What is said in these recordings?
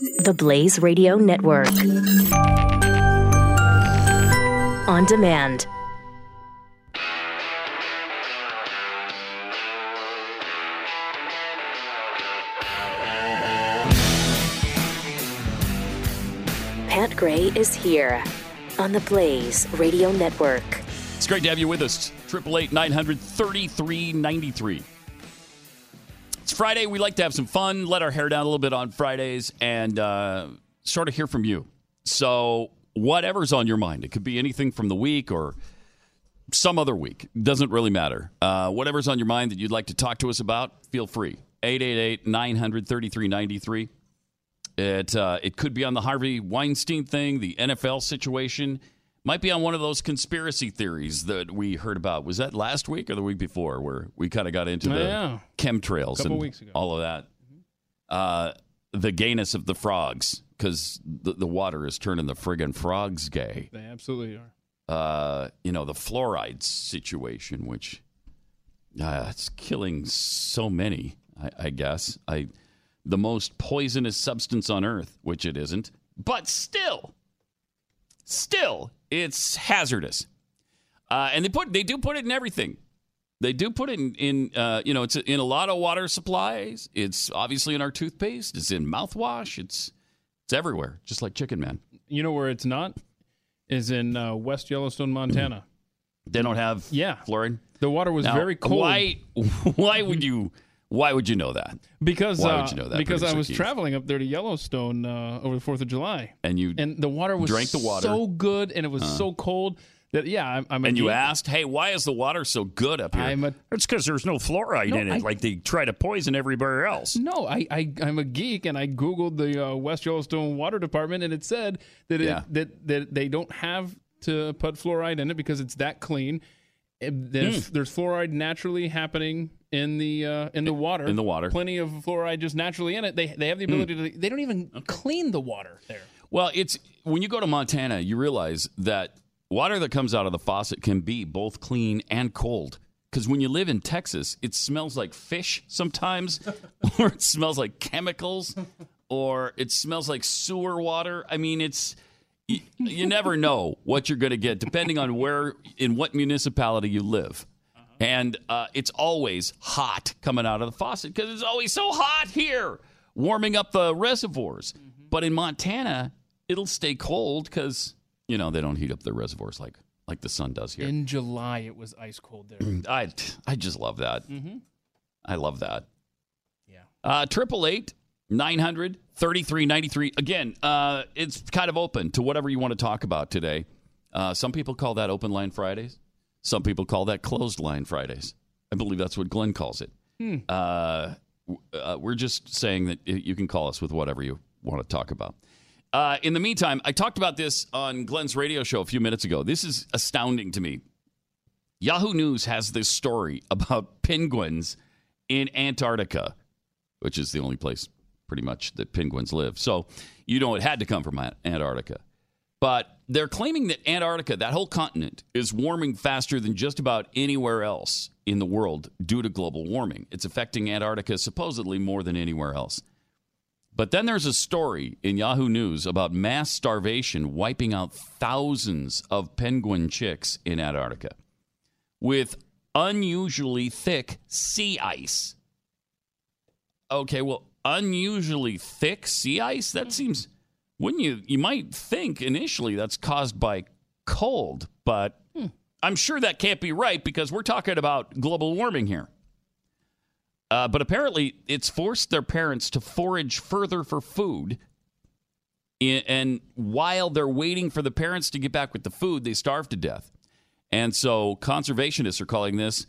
The Blaze Radio Network. On demand. Pat Gray is here on the Blaze Radio Network. It's great to have you with us. Triple eight nine hundred thirty three ninety three. It's Friday. We like to have some fun, let our hair down a little bit on Fridays, and uh, sort of hear from you. So whatever's on your mind, it could be anything from the week or some other week. Doesn't really matter. Uh, whatever's on your mind that you'd like to talk to us about, feel free. 888 900 3393. It uh, it could be on the Harvey Weinstein thing, the NFL situation. Might be on one of those conspiracy theories that we heard about. Was that last week or the week before, where we kind of got into the yeah. chemtrails and all of that? Uh, the gayness of the frogs, because the, the water is turning the friggin' frogs gay. They absolutely are. Uh, you know, the fluoride situation, which uh, it's killing so many. I, I guess I the most poisonous substance on earth, which it isn't, but still, still, it's hazardous. Uh, and they put they do put it in everything. They do put it in, in uh, you know, it's in a lot of water supplies. It's obviously in our toothpaste. It's in mouthwash. It's it's everywhere, just like Chicken Man. You know where it's not? Is in uh, West Yellowstone, Montana. They don't have Yeah. fluoride. The water was Now, very cold. Why? Why would you? Why would you know that? Because Why uh, would you know that, because I was Keith? traveling up there to Yellowstone uh, over the Fourth of July, And you and the water was Drank the water. so good, and it was so cold that yeah, I'm, I'm a and you geek. asked, "Hey, why is the water so good up here?" I'm a it's because there's no fluoride No, in it, I- like they try to poison everywhere else. no, I, I I'm a geek, and I googled the uh, West Yellowstone Water Department, and it said that it, Yeah. that that they don't have to put fluoride in it because it's that clean. There's, there's fluoride naturally happening in the uh, in the water. Hmm. In the water. Hmm. plenty of fluoride just naturally in it. They they have the ability to. They don't even clean the water there. Well, it's when you go to Montana, you realize that water that comes out of the faucet can be both clean and cold. Because when you live in Texas, it smells like fish sometimes, or it smells like chemicals, or it smells like sewer water. I mean, it's you, you never know what you're going to get depending on where in what municipality you live. And uh, it's always hot coming out of the faucet because it's always so hot here, warming up the reservoirs. But in Montana, it'll stay cold because you know they don't heat up the reservoirs like like the sun does here. In July, it was ice cold there. I I just love that. mm-hmm. I love that. Yeah. Uh, Triple eight nine hundred thirty three ninety three. Again, uh, it's kind of open to whatever you want to talk about today. Uh, some people call that open line Fridays. Some people call that closed line Fridays. I believe that's what Glenn calls it. Uh, uh, we're just saying that you can call us with whatever you want to talk about. Uh, in the meantime, I talked about this on Glenn's radio show a few minutes ago. This is astounding to me. Yahoo News has this story about penguins in Antarctica, which is the only place pretty much that penguins live. So you know it had to come from Antarctica. But they're claiming that Antarctica, that whole continent, is warming faster than just about anywhere else in the world due to global warming. It's affecting Antarctica supposedly more than anywhere else. But then there's a story in Yahoo News about mass starvation wiping out thousands of penguin chicks in Antarctica with unusually thick sea ice. Okay, well, unusually thick sea ice? That hmm. seems wouldn't you you might think initially that's caused by cold, but I'm sure that can't be right because we're talking about global warming here. Uh, but apparently, it's forced their parents to forage further for food. And while they're waiting for the parents to get back with the food, they starve to death. And so conservationists are calling this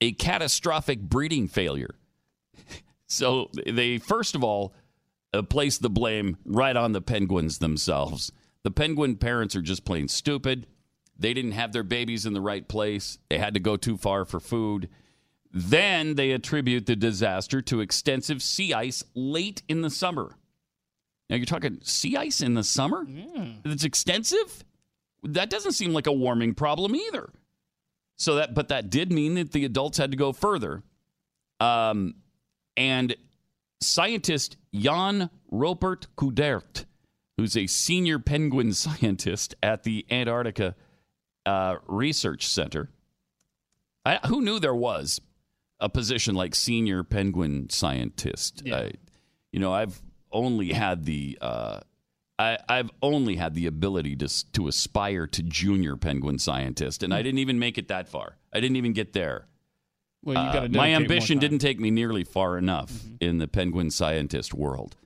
a catastrophic breeding failure. So they, first of all, uh, place the blame right on the penguins themselves. The penguin parents are just plain stupid. They didn't have their babies in the right place, they had to go too far for food. Then they attribute the disaster to extensive sea ice late in the summer. Now you're talking sea ice in the summer? It's extensive? That doesn't seem like a warming problem either. So that but that did mean that the adults had to go further. Um and scientist Jan Rupert Kudert, who's a senior penguin scientist at the Antarctica uh, Research Center. I, who knew there was a position like senior penguin scientist? Yeah. I, you know, I've only had the uh, I, I've only had the ability to to aspire to junior penguin scientist, and I didn't even make it that far. I didn't even get there. Well, you got Uh, my ambition didn't take me nearly far enough in the penguin scientist world.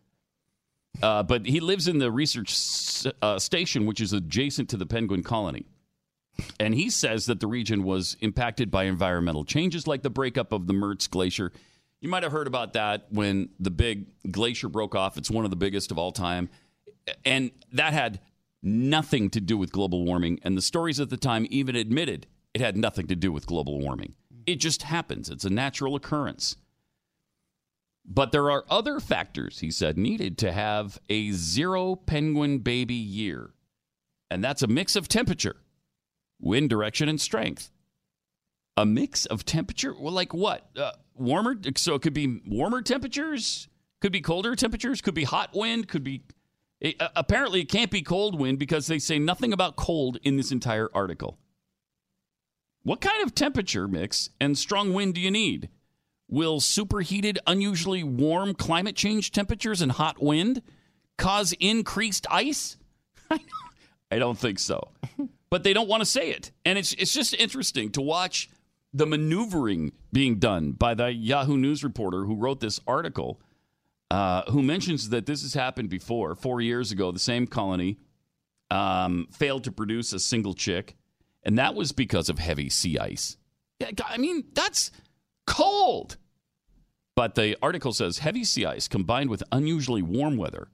Uh, but he lives in the research s- uh, station, which is adjacent to the penguin colony. And he says that the region was impacted by environmental changes like the breakup of the Mertz Glacier. You might have heard about that when the big glacier broke off. It's one of the biggest of all time. And that had nothing to do with global warming. And the stories at the time even admitted it had nothing to do with global warming. It just happens, it's a natural occurrence. But there are other factors, he said, needed to have a zero penguin baby year. And that's a mix of temperature, wind direction, and strength. A mix of temperature? Well, like what? Uh, warmer? So it could be warmer temperatures, could be colder temperatures, could be hot wind, could be. It, uh, apparently, it can't be cold wind because they say nothing about cold in this entire article. What kind of temperature mix and strong wind do you need? Will superheated, unusually warm climate change temperatures and hot wind cause increased ice? I don't think so. But they don't want to say it. And it's it's just interesting to watch the maneuvering being done by the Yahoo News reporter who wrote this article, uh, who mentions that this has happened before. Four years ago, the same colony um, failed to produce a single chick, and that was because of heavy sea ice. Yeah, I mean, that's cold. But the article says heavy sea ice combined with unusually warm weather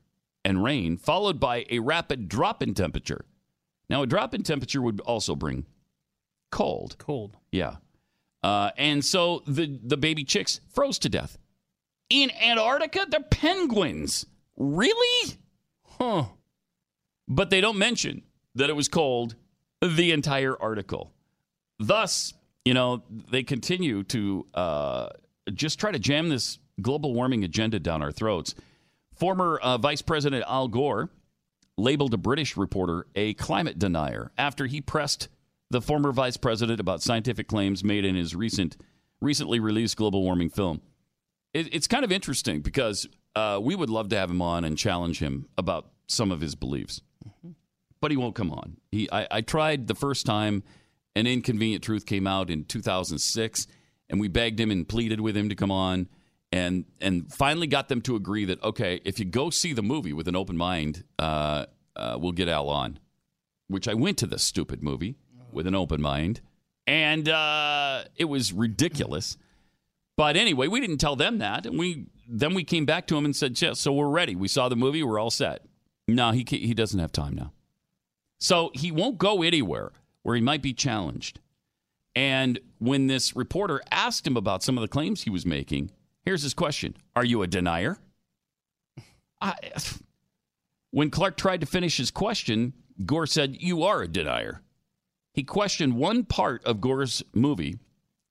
and rain, followed by a rapid drop in temperature. Now, a drop in temperature would also bring cold. cold. Yeah. Uh, and so the, the baby chicks froze to death. In Antarctica, they're penguins. Really? Huh. But they don't mention that it was cold the entire article. Thus, you know, they continue to uh, just try to jam this global warming agenda down our throats. Former uh, Vice President Al Gore labeled a British reporter a climate denier after he pressed the former vice president about scientific claims made in his recent, recently released global warming film. It, it's kind of interesting because uh, we would love to have him on and challenge him about some of his beliefs, but he won't come on. He, I, I tried the first time, an inconvenient truth came out in 2006, and we begged him and pleaded with him to come on, and and finally got them to agree that okay, if you go see the movie with an open mind, uh, uh, we'll get Al on. Which I went to this stupid movie with an open mind, and uh, it was ridiculous. But anyway, we didn't tell them that, and we then we came back to him and said, "Yeah, so we're ready. We saw the movie. We're all set." No, he he doesn't have time now, so he won't go anywhere where he might be challenged. And when this reporter asked him about some of the claims he was making, here's his question: Are you a denier? I, when Clark tried to finish his question, Gore said, "You are a denier." He questioned one part of Gore's movie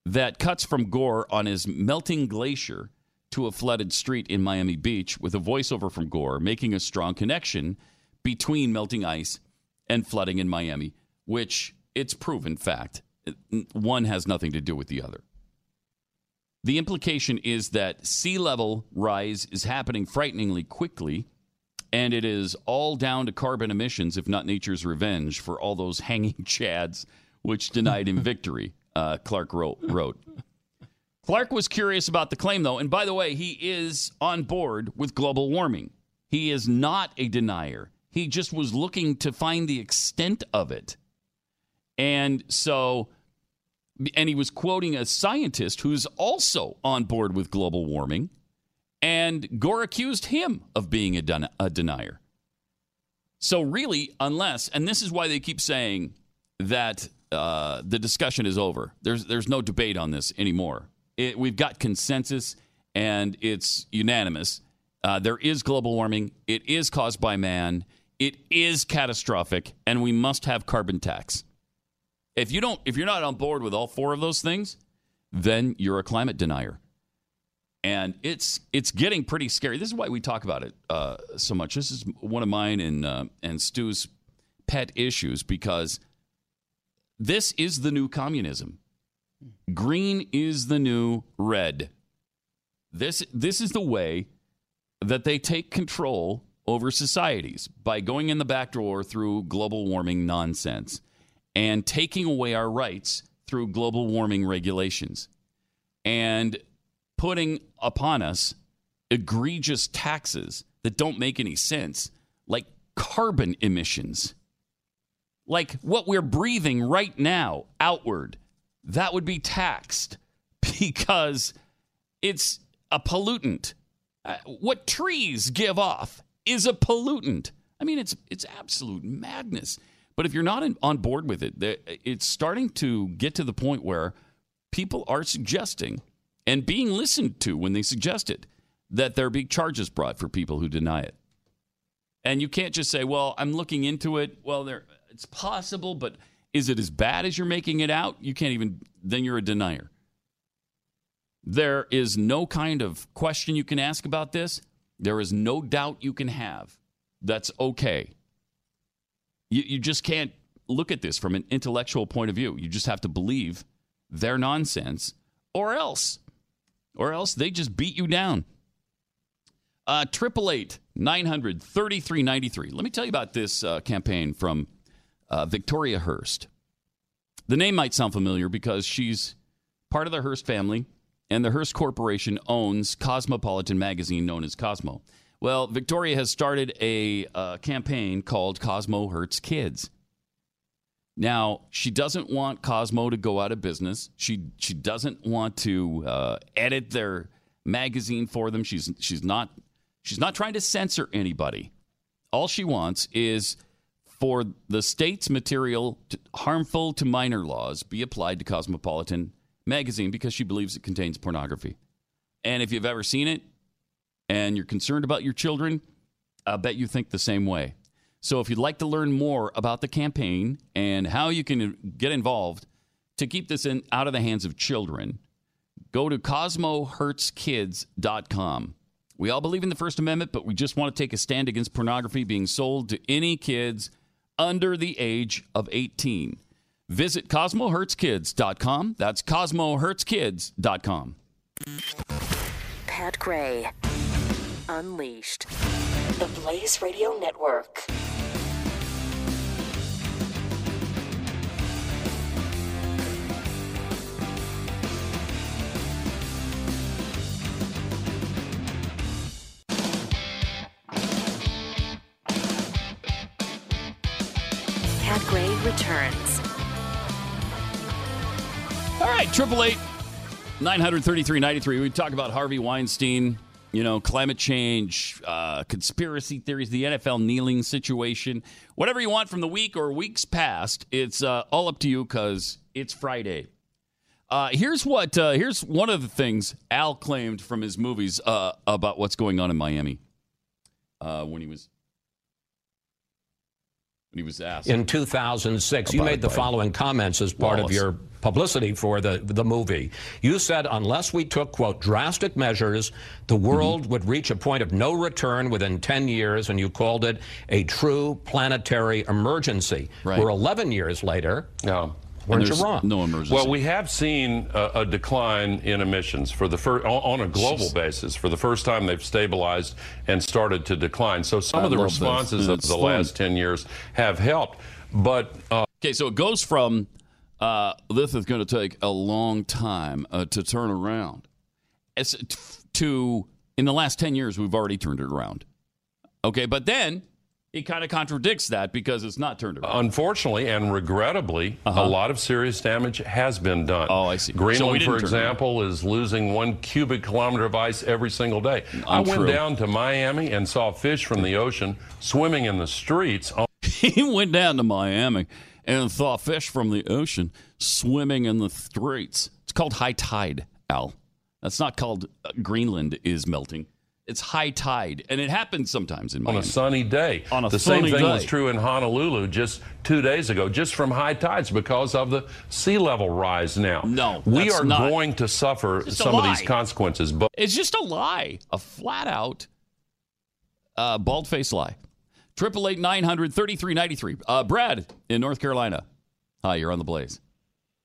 that cuts from Gore on his melting glacier to a flooded street in Miami Beach with a voiceover from Gore making a strong connection between melting ice and flooding in Miami, which it's proven fact. One has nothing to do with the other. The implication is that sea level rise is happening frighteningly quickly, and it is all down to carbon emissions, if not nature's revenge, for all those hanging chads which denied him victory, uh, Clark wrote, wrote. Clark was curious about the claim, though, and by the way, he is on board with global warming. He is not a denier. He just was looking to find the extent of it. And so, and he was quoting a scientist who's also on board with global warming. And Gore accused him of being a, den- a denier. So, really, unless, and this is why they keep saying that uh, the discussion is over, there's, there's no debate on this anymore. It, we've got consensus and it's unanimous. Uh, there is global warming, it is caused by man, it is catastrophic, and we must have carbon tax. If you don't, if you're not on board with all four of those things, then you're a climate denier. and it's it's getting pretty scary. This is why we talk about it uh, so much. This is one of mine and uh, and Stu's pet issues because this is the new communism. Green is the new red. This this is the way that they take control over societies by going in the back door through global warming nonsense and taking away our rights through global warming regulations and putting upon us egregious taxes that don't make any sense, like carbon emissions. Like what we're breathing right now outward, that would be taxed because it's a pollutant. Uh, what trees give off is a pollutant. I mean, it's it's absolute madness. But if you're not in, on board with it, it's starting to get to the point where people are suggesting and being listened to when they suggest it that there be charges brought for people who deny it. And you can't just say, "Well, I'm looking into it." Well, there it's possible, but is it as bad as you're making it out? You can't even then you're a denier. There is no kind of question you can ask about this. There is no doubt you can have. That's okay. You, you just can't look at this from an intellectual point of view. You just have to believe their nonsense, or else, or else they just beat you down. Uh, triple eight nine hundred thirty three ninety three. Let me tell you about this uh, campaign from uh, Victoria Hearst. The name might sound familiar because she's part of the Hearst family and the Hearst Corporation owns Cosmopolitan magazine known as Cosmo. Well, Victoria has started a uh, campaign called Cosmo Hurts Kids. Now, she doesn't want Cosmo to go out of business. She she doesn't want to uh, edit their magazine for them. She's she's not she's not trying to censor anybody. All she wants is for the state's material to, harmful to minor laws be applied to Cosmopolitan magazine because she believes it contains pornography. And if you've ever seen it and you're concerned about your children, I bet you think the same way. So if you'd like to learn more about the campaign and how you can get involved to keep this in, out of the hands of children, go to cosmohurtskids.com. We all believe in the First Amendment, but we just want to take a stand against pornography being sold to any kids under the age of 18. Visit CosmoHurtsKids.com. That's CosmoHurtsKids.com. Pat Gray, Unleashed. The Blaze Radio Network. Pat Gray returns. All right, triple eight nine hundred thirty three ninety three. We talk about Harvey Weinstein, you know, climate change, uh, conspiracy theories, the NFL kneeling situation, whatever you want from the week or weeks past. It's uh, all up to you because it's Friday. Uh, here's what. Uh, here's one of the things Al claimed from his movies uh, about what's going on in Miami uh, when he was when he was asked in 2006. You made the following comments as part Wallace. of your publicity for the, the movie. You said, unless we took, quote, drastic measures, the Mm-hmm. world would reach a point of no return within 10 years, and you called it a true planetary emergency. Right. We're 11 years later. No. Weren't you wrong? No emergency. Well, we have seen a, a decline in emissions for the fir- on, on a global basis. For the first time, they've stabilized and started to decline. So some I of the responses of the fun. last 10 years have helped. But uh, Okay, so it goes from uh, this is going to take a long time uh, to turn around as to in the last 10 years we've already turned it around. Okay, but then he kind of contradicts that because it's not turned around. unfortunately and regrettably, a lot of serious damage has been done. Uh-huh. Oh, I see. Greenland, didn't for example, is losing one cubic kilometer of ice every single day. I went down to Miami and saw fish from the ocean swimming in the streets. he went down to Miami and thaw fish from the ocean swimming in the streets. It's called high tide, Al. That's not called uh, Greenland is melting. it's high tide, and it happens sometimes in Miami. on a sunny day. On a the same sunny thing was true in Honolulu just two days ago, just from high tides because of the sea level rise now. No, we are not. going to suffer some of these consequences. But It's just a lie, a flat out uh, bald faced lie. Triple eight nine hundred thirty three ninety three. Uh, Brad in North Carolina. Hi, you're on the blaze.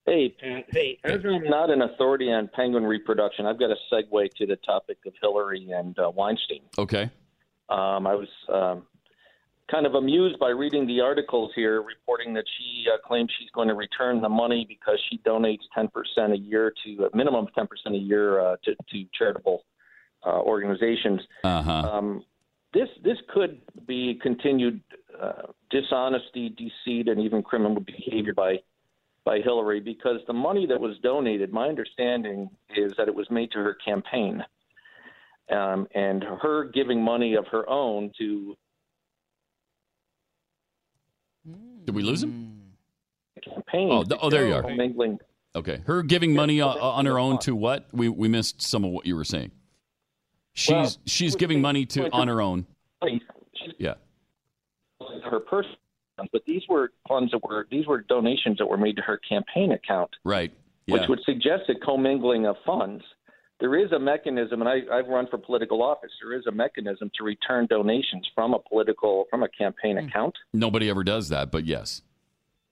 Hey, Pat. Hey, as I'm not an authority on penguin reproduction, I've got a segue to the topic of Hillary and uh, Weinstein. Okay. Um, I was um, kind of amused by reading the articles here reporting that she uh, claims she's going to return the money because she donates 10% a year to a minimum of 10% a year uh, to, to charitable uh, organizations. Uh huh. Um, this this could be continued uh, dishonesty, deceit, and even criminal behavior by by Hillary because the money that was donated, my understanding is that it was made to her campaign, um, and her giving money of her own to Did we lose him? campaign. Oh, th- oh, there you are. Mingling. Okay. Her giving money uh, on her own to what? We we missed some of what you were saying. She's Well, she's giving money to on her own. Yeah. her personal funds, but these were funds that were these were donations that were made to her campaign account. Right. which would suggest a commingling of funds. There is a mechanism, and I, I've run for political office. There is a mechanism to return donations from a political from a campaign hmm. account. Nobody ever does that, but yes.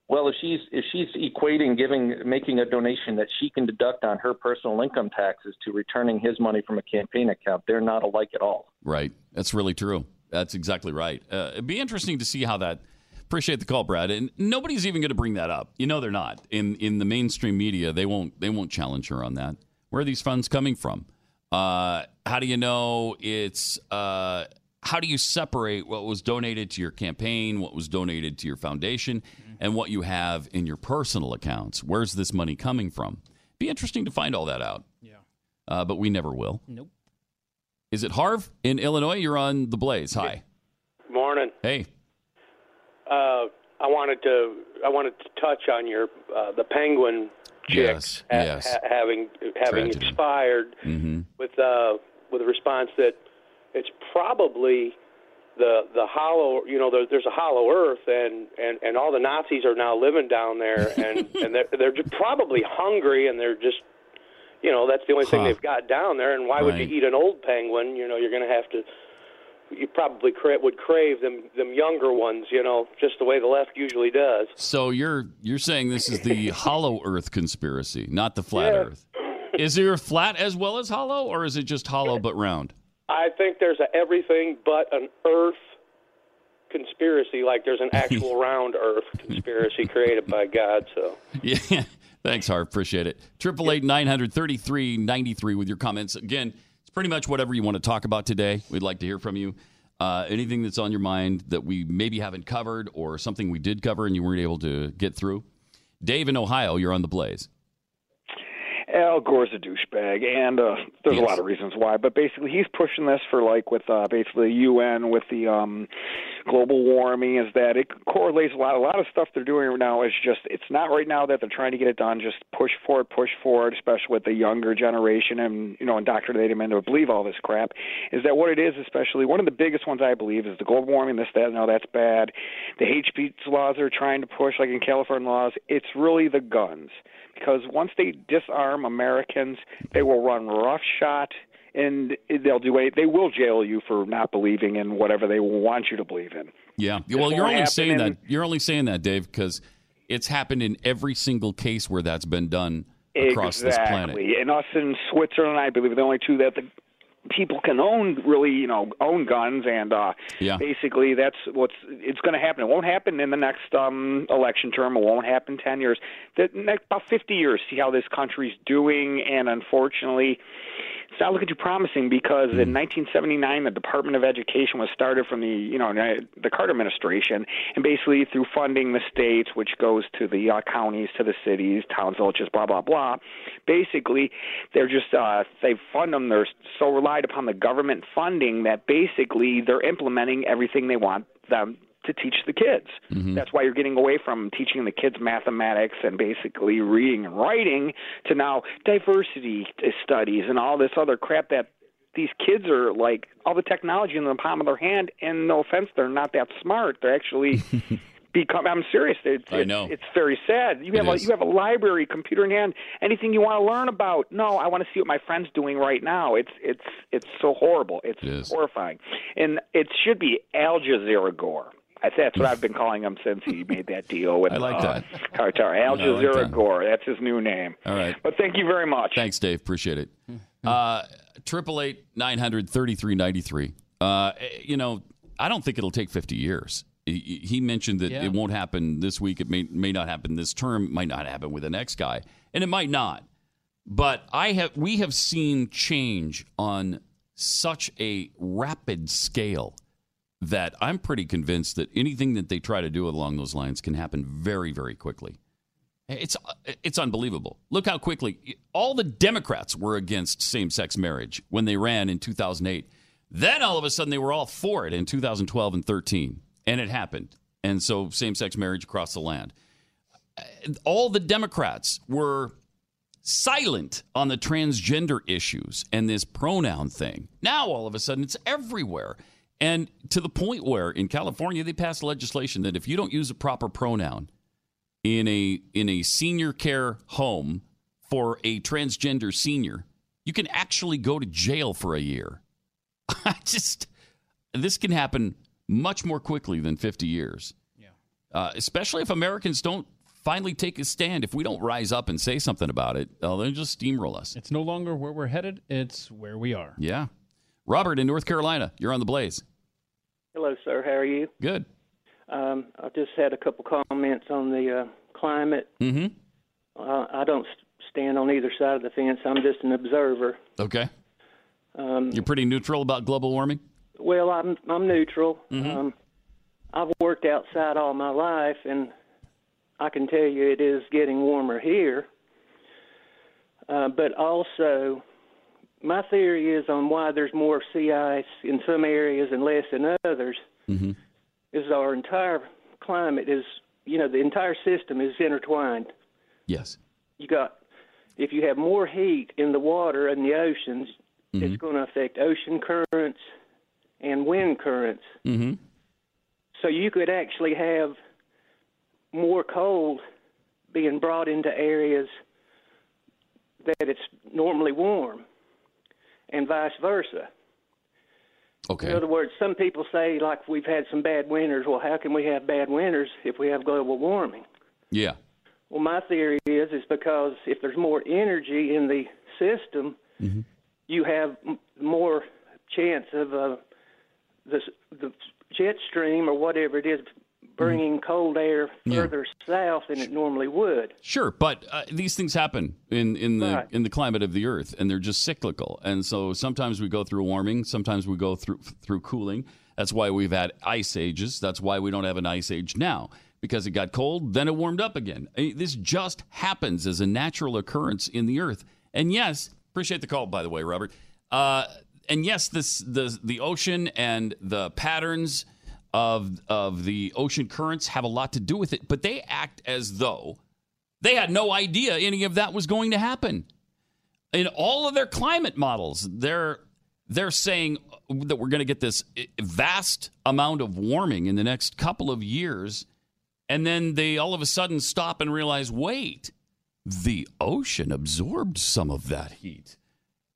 Well, if she's if she's equating giving making a donation that she can deduct on her personal income taxes to returning his money from a campaign account, they're not alike at all. Right. That's really true. That's exactly right. Uh, it'd be interesting to see how that. Appreciate the call, Brad. And nobody's even going to bring that up. You know they're not in in the mainstream media. They won't they won't challenge her on that. Where are these funds coming from? Uh, how do you know it's? Uh, how do you separate what was donated to your campaign, what was donated to your foundation, and what you have in your personal accounts? Where's this money coming from? Be interesting to find all that out. Yeah. Uh, but we never will. Nope. Is it Harv in Illinois? You're on the Blaze. Hi. Morning. Hey. Uh, I wanted to I wanted to touch on your uh, the penguin chick Yes, ha- yes. ha- having having Tragedy. expired Mm-hmm. with uh, with a response that it's probably the the hollow you know there, there's a hollow earth and, and and all the Nazis are now living down there and and they're they're just probably hungry and they're just you know that's the only thing they've got down there and why would you eat an old penguin you know you're going to have to you probably cra- would crave them them younger ones you know just the way the left usually does So you're you're saying this is the hollow Earth conspiracy, not the flat Yeah. Earth. Is there flat as well as hollow, or is it just hollow but round? I think there's a everything but an Earth conspiracy, like there's an actual round Earth conspiracy created by God. So Yeah. Thanks, Harv. Appreciate it. Triple eight nine hundred thirty three ninety three with your comments. Again, it's pretty much whatever you want to talk about today. We'd like to hear from you. Uh, anything that's on your mind that we maybe haven't covered, or something we did cover and you weren't able to get through. Dave in Ohio, you're on the Blaze. Al Gore's a douchebag, and uh, there's Yes. a lot of reasons why. But basically, he's pushing this for like with uh, basically the UN with the um, global warming. Is that it correlates a lot? A lot of stuff they're doing right now is just it's not right now that they're trying to get it done. Just push forward, push forward, especially with the younger generation, and you know, indoctrinate them into believe all this crap. Is that what it is? Especially one of the biggest ones I believe is the global warming. This, that, no, that's bad. The hate speech laws they're trying to push, like in California laws, it's really the guns because once they disarm Americans, they will run roughshod and they'll do a, they will jail you for not believing in whatever they want you to believe in. Yeah. Well, you're only saying that you're only saying that, Dave, because it's happened in every single case where that's been done across exactly. this planet. And us in Switzerland, I believe, are the only two that the people can own really, you know, own guns and uh Yeah. basically that's what's it's going to happen. It won't happen in the next um election term. It won't happen 10 years. The next about 50 years see how this country's doing and unfortunately it's not looking too promising because Hmm. in 1979 the Department of Education was started from the you know the Carter administration and basically through funding the states which goes to the uh, counties to the cities towns villages blah blah blah basically they're just uh they fund them they're so relied upon the government funding that basically they're implementing everything they want them to teach the kids. Mm-hmm. That's why you're getting away from teaching the kids mathematics and basically reading and writing to now diversity studies and all this other crap that these kids are like all the technology in the palm of their hand, and no offense, they're not that smart. They're actually become. I'm serious. It's, I know. It's, it's very sad. You have a you have a library, computer in hand, anything you want to learn about. No, I want to see what my friend's doing right now. It's it's it's so horrible. It's It horrifying, and it should be Al Jazeera Gore. I that's what I've been calling him since he made that deal with I like uh, that. Qatar. Al I like Jazeera that. Gore. That's his new name. All right. But thank you very much. Thanks, Dave. Appreciate it. Uh, Triple eight nine hundred thirty three ninety three. Uh, You know, I don't think it'll take fifty years. He, he mentioned that Yeah. it won't happen this week. It may may not happen this term. Might not happen with the next guy, and it might not. But I have we have seen change on such a rapid scale that I'm pretty convinced that anything that they try to do along those lines can happen very very quickly. It's it's unbelievable. Look how quickly all the Democrats were against same-sex marriage when they ran in 2008. Then all of a sudden they were all for it in 2012 and 13, and it happened. And so same-sex marriage across the land. All the Democrats were silent on the transgender issues and this pronoun thing. Now all of a sudden it's everywhere. And to the point where in California they passed legislation that if you don't use a proper pronoun in a in a senior care home for a transgender senior, you can actually go to jail for a year. I just this can happen much more quickly than 50 years. Yeah. Uh, especially if Americans don't finally take a stand. If we don't rise up and say something about it, oh, they'll just steamroll us. It's no longer where we're headed, it's where we are. Yeah. Robert in North Carolina, you're on the blaze. Hello, sir. How are you? Good. Um, I just had a couple comments on the uh, climate. Mm-hmm. Uh, I don't st- stand on either side of the fence. I'm just an observer. Okay. Um, You're pretty neutral about global warming? well, I'm I'm neutral. Mm-hmm. Um, I've worked outside all my life, and I can tell you it is getting warmer here. Uh, but also, my theory is on why there's more sea ice in some areas and less in others. Mm-hmm. Is our entire climate is you know the entire system is intertwined. Yes. You got if you have more heat in the water and the oceans, it's going to affect ocean currents and wind currents. Mm-hmm. So you could actually have more cold being brought into areas that it's normally warm, and vice versa. Okay. In other words, some people say, like, we've had some bad winters. Well, how can we have bad winters if we have global warming? Yeah. Well, my theory is is because if there's more energy in the system, Mm-hmm. you have m- more chance of uh, the the jet stream or whatever it is bringing cold air Mm-hmm. Yeah. further south than it normally would. Sure, but uh, these things happen in in the Right. in the climate of the Earth, and they're just cyclical. And so sometimes we go through warming, sometimes we go through through cooling. That's why we've had ice ages. That's why we don't have an ice age now because it got cold, then it warmed up again. This just happens as a natural occurrence in the Earth. And yes, appreciate the call by the way, Robert. Uh, and yes, this the the ocean and the patterns of of the ocean currents have a lot to do with it, but they act as though they had no idea any of that was going to happen. In all of their climate models, they're they're saying that we're going to get this vast amount of warming in the next couple of years, and then they all of a sudden stop and realize, wait, the ocean absorbed some of that heat.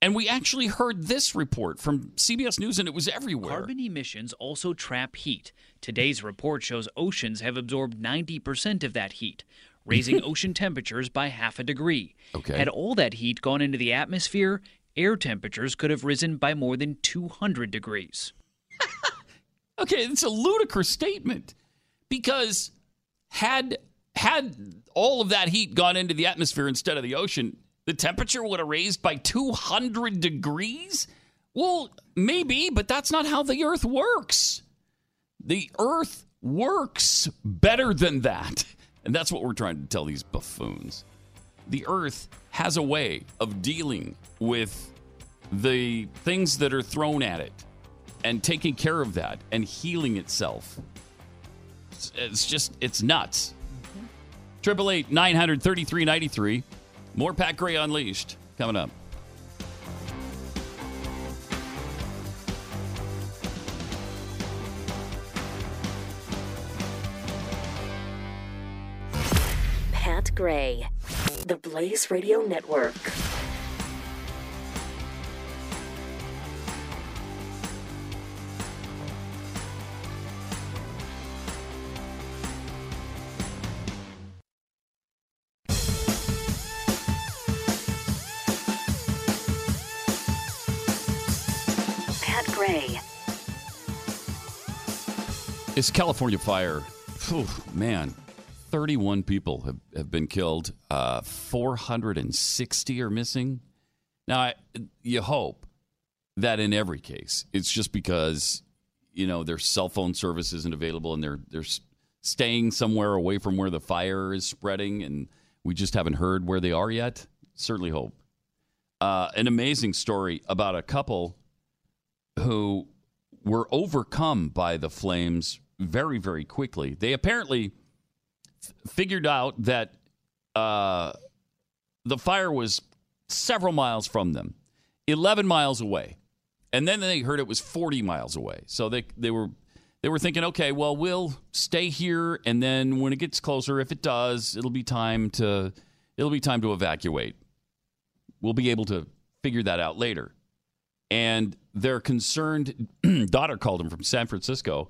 And we actually heard this report from CBS News, and it was everywhere. Carbon emissions also trap heat. Today's report shows oceans have absorbed 90% of that heat, raising ocean temperatures by half a degree. Okay. Had all that heat gone into the atmosphere, air temperatures could have risen by more than 200 degrees. Okay, it's a ludicrous statement because had had all of that heat gone into the atmosphere instead of the ocean, the temperature would have raised by 200 degrees? Well, maybe, but that's not how the earth works. The earth works better than that. And that's what we're trying to tell these buffoons. The earth has a way of dealing with the things that are thrown at it and taking care of that and healing itself. It's, it's just, it's nuts. Mm-hmm. Triple eight nine hundred thirty three ninety three. More Pat Gray Unleashed coming up. Pat Gray, the Blaze Radio Network. It's California fire. Phew, man, 31 people have, have been killed. Uh, 460 are missing. Now, I, you hope that in every case, it's just because, you know, their cell phone service isn't available and they're, they're staying somewhere away from where the fire is spreading and we just haven't heard where they are yet. Certainly hope. Uh, an amazing story about a couple who were overcome by the flames very, very quickly. They apparently f- figured out that uh, the fire was several miles from them, 11 miles away. And then they heard it was 40 miles away. So they, they were they were thinking, okay, well, we'll stay here, and then when it gets closer, if it does, it'll be time to it'll be time to evacuate. We'll be able to figure that out later and their concerned daughter called him from San Francisco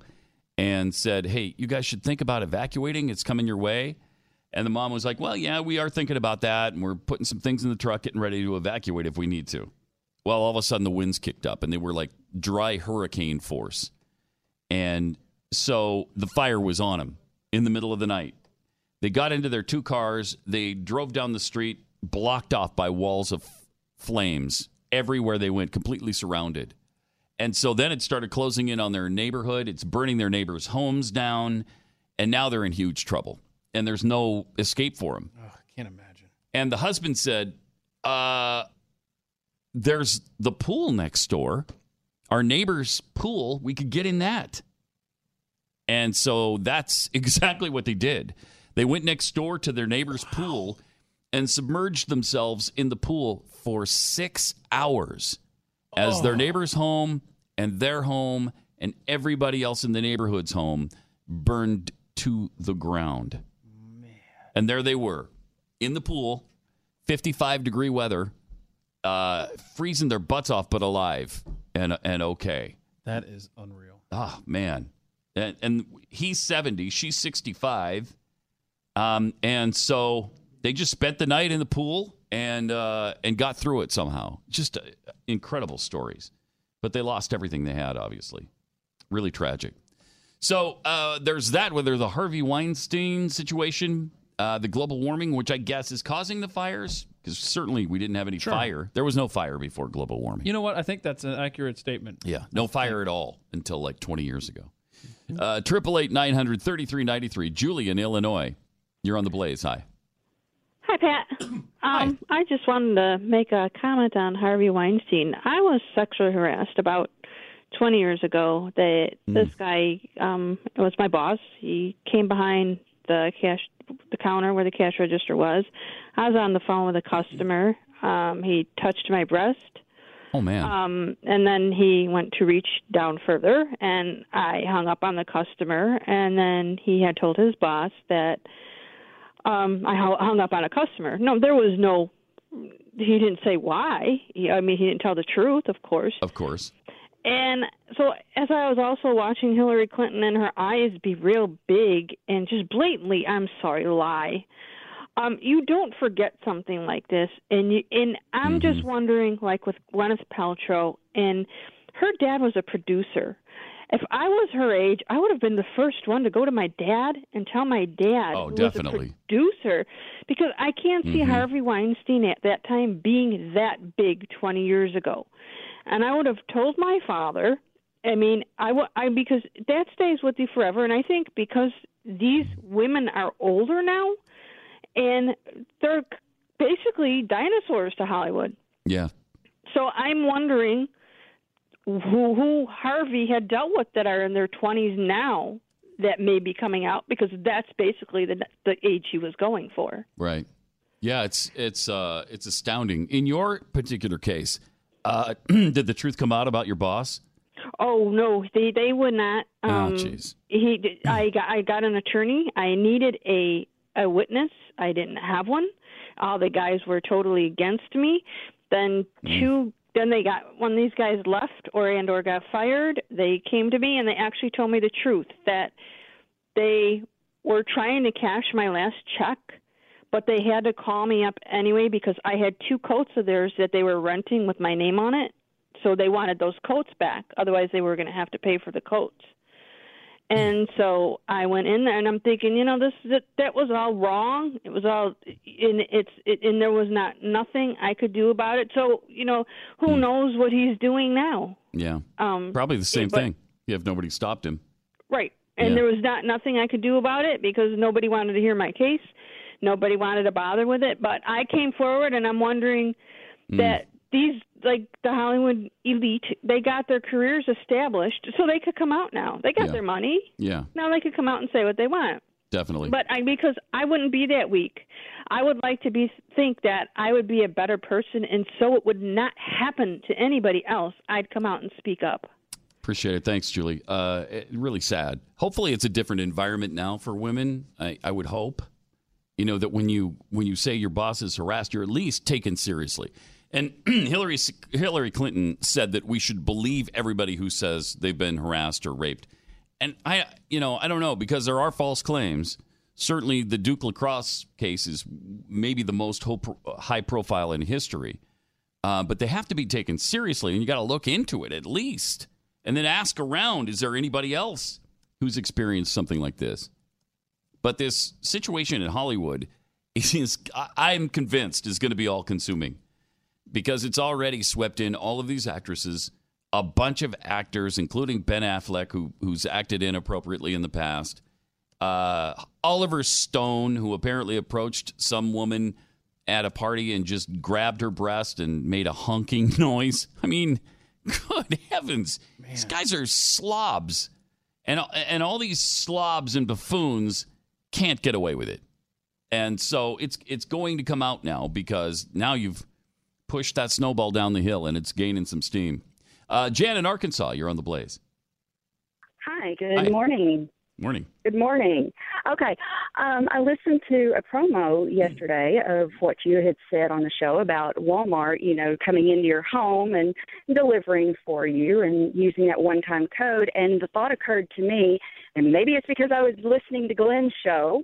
and said, "Hey, you guys should think about evacuating. It's coming your way." And the mom was like, "Well, yeah, we are thinking about that, and we're putting some things in the truck, getting ready to evacuate if we need to." Well, all of a sudden the winds kicked up, and they were like dry hurricane force, and so the fire was on them in the middle of the night. They got into their two cars. They drove down the street, blocked off by walls of flames everywhere they went, completely surrounded. And so then it started closing in on their neighborhood. It's burning their neighbors' homes down. And now they're in huge trouble. And there's no escape for them. Oh, I can't imagine. And the husband said, uh, There's the pool next door, our neighbor's pool. We could get in that. And so that's exactly what they did. They went next door to their neighbor's pool and submerged themselves in the pool for six hours as their neighbor's home and their home and everybody else in the neighborhood's home burned to the ground. And there they were in the pool, 55 degree weather, uh, freezing their butts off, but alive and, and okay. That is unreal. Oh man, and, and he's seventy, she's sixty-five, um, and so they just spent the night in the pool and uh, and got through it somehow. Just uh, incredible stories, but they lost everything they had. Obviously, really tragic. So uh, there's that. Whether the Harvey Weinstein situation, uh, the global warming, which I guess is causing the fires, because certainly we didn't have any Sure. fire. There was no fire before global warming. You know what? I think that's an accurate statement. Yeah, no fire at all until like 20 years ago. Uh, Triple eight nine hundred thirty three ninety three. Julie in Illinois, you're on the Blaze. Hi. Hi, Pat. Um, I just wanted to make a comment on Harvey Weinstein. I was sexually harassed about 20 years ago. That this guy um, was my boss. He came behind the cash, the counter where the cash register was. I was on the phone with a customer. Um, he touched my breast. Oh man. Um, and then he went to reach down further, and I hung up on the customer. And then he had told his boss that um, I hung up on a customer. No, there was no. He didn't say why. He, I mean, he didn't tell the truth, of course. Of course. And so, as I was also watching Hillary Clinton and her eyes be real big and just blatantly, I'm sorry, lie. Um, you don't forget something like this, and you, and I'm just wondering, like with Gwyneth Paltrow, and her dad was a producer. If I was her age, I would have been the first one to go to my dad and tell my dad, Oh, who definitely. was a producer, because I can't see Mhm. Harvey Weinstein at that time being that big 20 years ago. And I would have told my father. I mean, I, wa- I because that stays with you forever. And I think because these women are older now, and they're basically dinosaurs to Hollywood. Yeah. So I'm wondering who who Harvey had dealt with that are in their 20s now that may be coming out because that's basically the the age he was going for. Right. Yeah. It's it's uh it's astounding. In your particular case, uh, did the truth come out about your boss? Oh no, they they would not. Oh, Um, jeez. he, I got I got an attorney. I needed a a witness. I didn't have one. All the guys were totally against me. Then two then they got when these guys left or and or got fired, they came to me and they actually told me the truth that they were trying to cash my last check, but they had to call me up anyway because I had two coats of theirs that they were renting with my name on it. So they wanted those coats back. Otherwise, they were going to have to pay for the coats. And so I went in there, and I'm thinking, you know, this that that was all wrong. It was all, and it's it, and there was not nothing I could do about it. So you know, who knows what he's doing now? Yeah. Um, Probably the same but- thing. You have nobody stopped him. Right. And Yeah. there was not nothing I could do about it because nobody wanted to hear my case. Nobody wanted to bother with it. But I came forward and I'm wondering Mm. that these like the Hollywood elite, they got their careers established so they could come out now. They got Yeah. their money. Yeah, Now they could come out and say what they want. definitely. But I because I wouldn't be that weak. I would like to be think that I would be a better person and so it would not happen to anybody else. I'd come out and speak up. Appreciate it. Thanks, Julie. Uh, it- really sad. Hopefully, it's a different environment now for women. I, I would hope. You know that when you when you say your boss is harassed, you're at least taken seriously. And Hillary Hillary Clinton said that we should believe everybody who says they've been harassed or raped. And I, you know, I don't know because there are false claims. Certainly, the Duke Lacrosse case is maybe the most high profile in history. Uh, but they have to be taken seriously, and you got to look into it at least, and then ask around: Is there anybody else who's experienced something like this? But this situation in Hollywood is, I'm convinced, is going to be all-consuming because it's already swept in all of these actresses, a bunch of actors, including Ben Affleck, who who's acted inappropriately in the past, uh, Oliver Stone, who apparently approached some woman at a party and just grabbed her breast and made a honking noise. I mean, good heavens, these guys are slobs, and and all these slobs and buffoons can't get away with it. And so it's it's going to come out now because now you've pushed that snowball down the hill and it's gaining some steam. Uh, Jan in Arkansas, you're on the blaze. Hi, good Hi. morning. Morning. Good morning. Okay. Um, I listened to a promo yesterday of what you had said on the show about Walmart, you know, coming into your home and delivering for you and using that one time code. And the thought occurred to me, and maybe it's because I was listening to Glenn's show,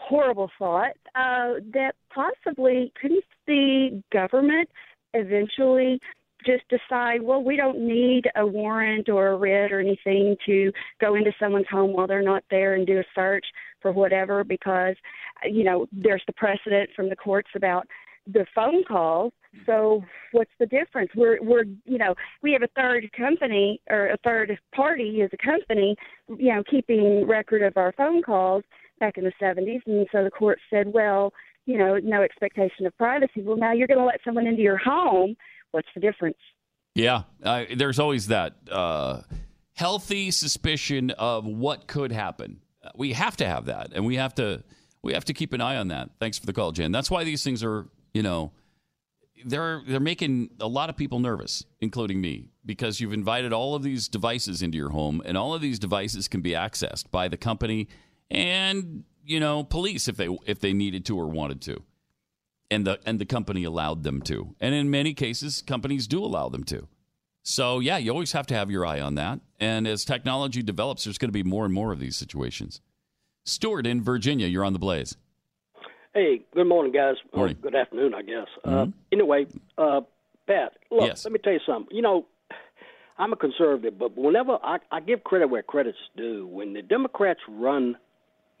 horrible thought, uh, that possibly couldn't the government eventually just decide, well, we don't need a warrant or a writ or anything to go into someone's home while they're not there and do a search for whatever because, you know, there's the precedent from the courts about the phone calls. So what's the difference? We're we're you know we have a third company or a third party as a company, you know, keeping record of our phone calls back in the 70s, and so the court said, well, you know, no expectation of privacy. Well, now you're going to let someone into your home. What's the difference? Yeah, there's always that uh, healthy suspicion of what could happen. We have to have that, and we have to we have to keep an eye on that. Thanks for the call, Jen. That's why these things are, you know, they're they're making a lot of people nervous, including me, because you've invited all of these devices into your home, and all of these devices can be accessed by the company and you know police if they if they needed to or wanted to and the and the company allowed them to. And in many cases, companies do allow them to. So yeah, you always have to have your eye on that. And as technology develops, there's going to be more and more of these situations. Stuart in Virginia, you're on the blaze. Hey, good morning, guys. Or Morning. good afternoon, I guess. Uh, Mhm. anyway, uh, Pat, look, Yes. let me tell you something. You know, I'm a conservative, but whenever I, I give credit where credit's due, when the Democrats run,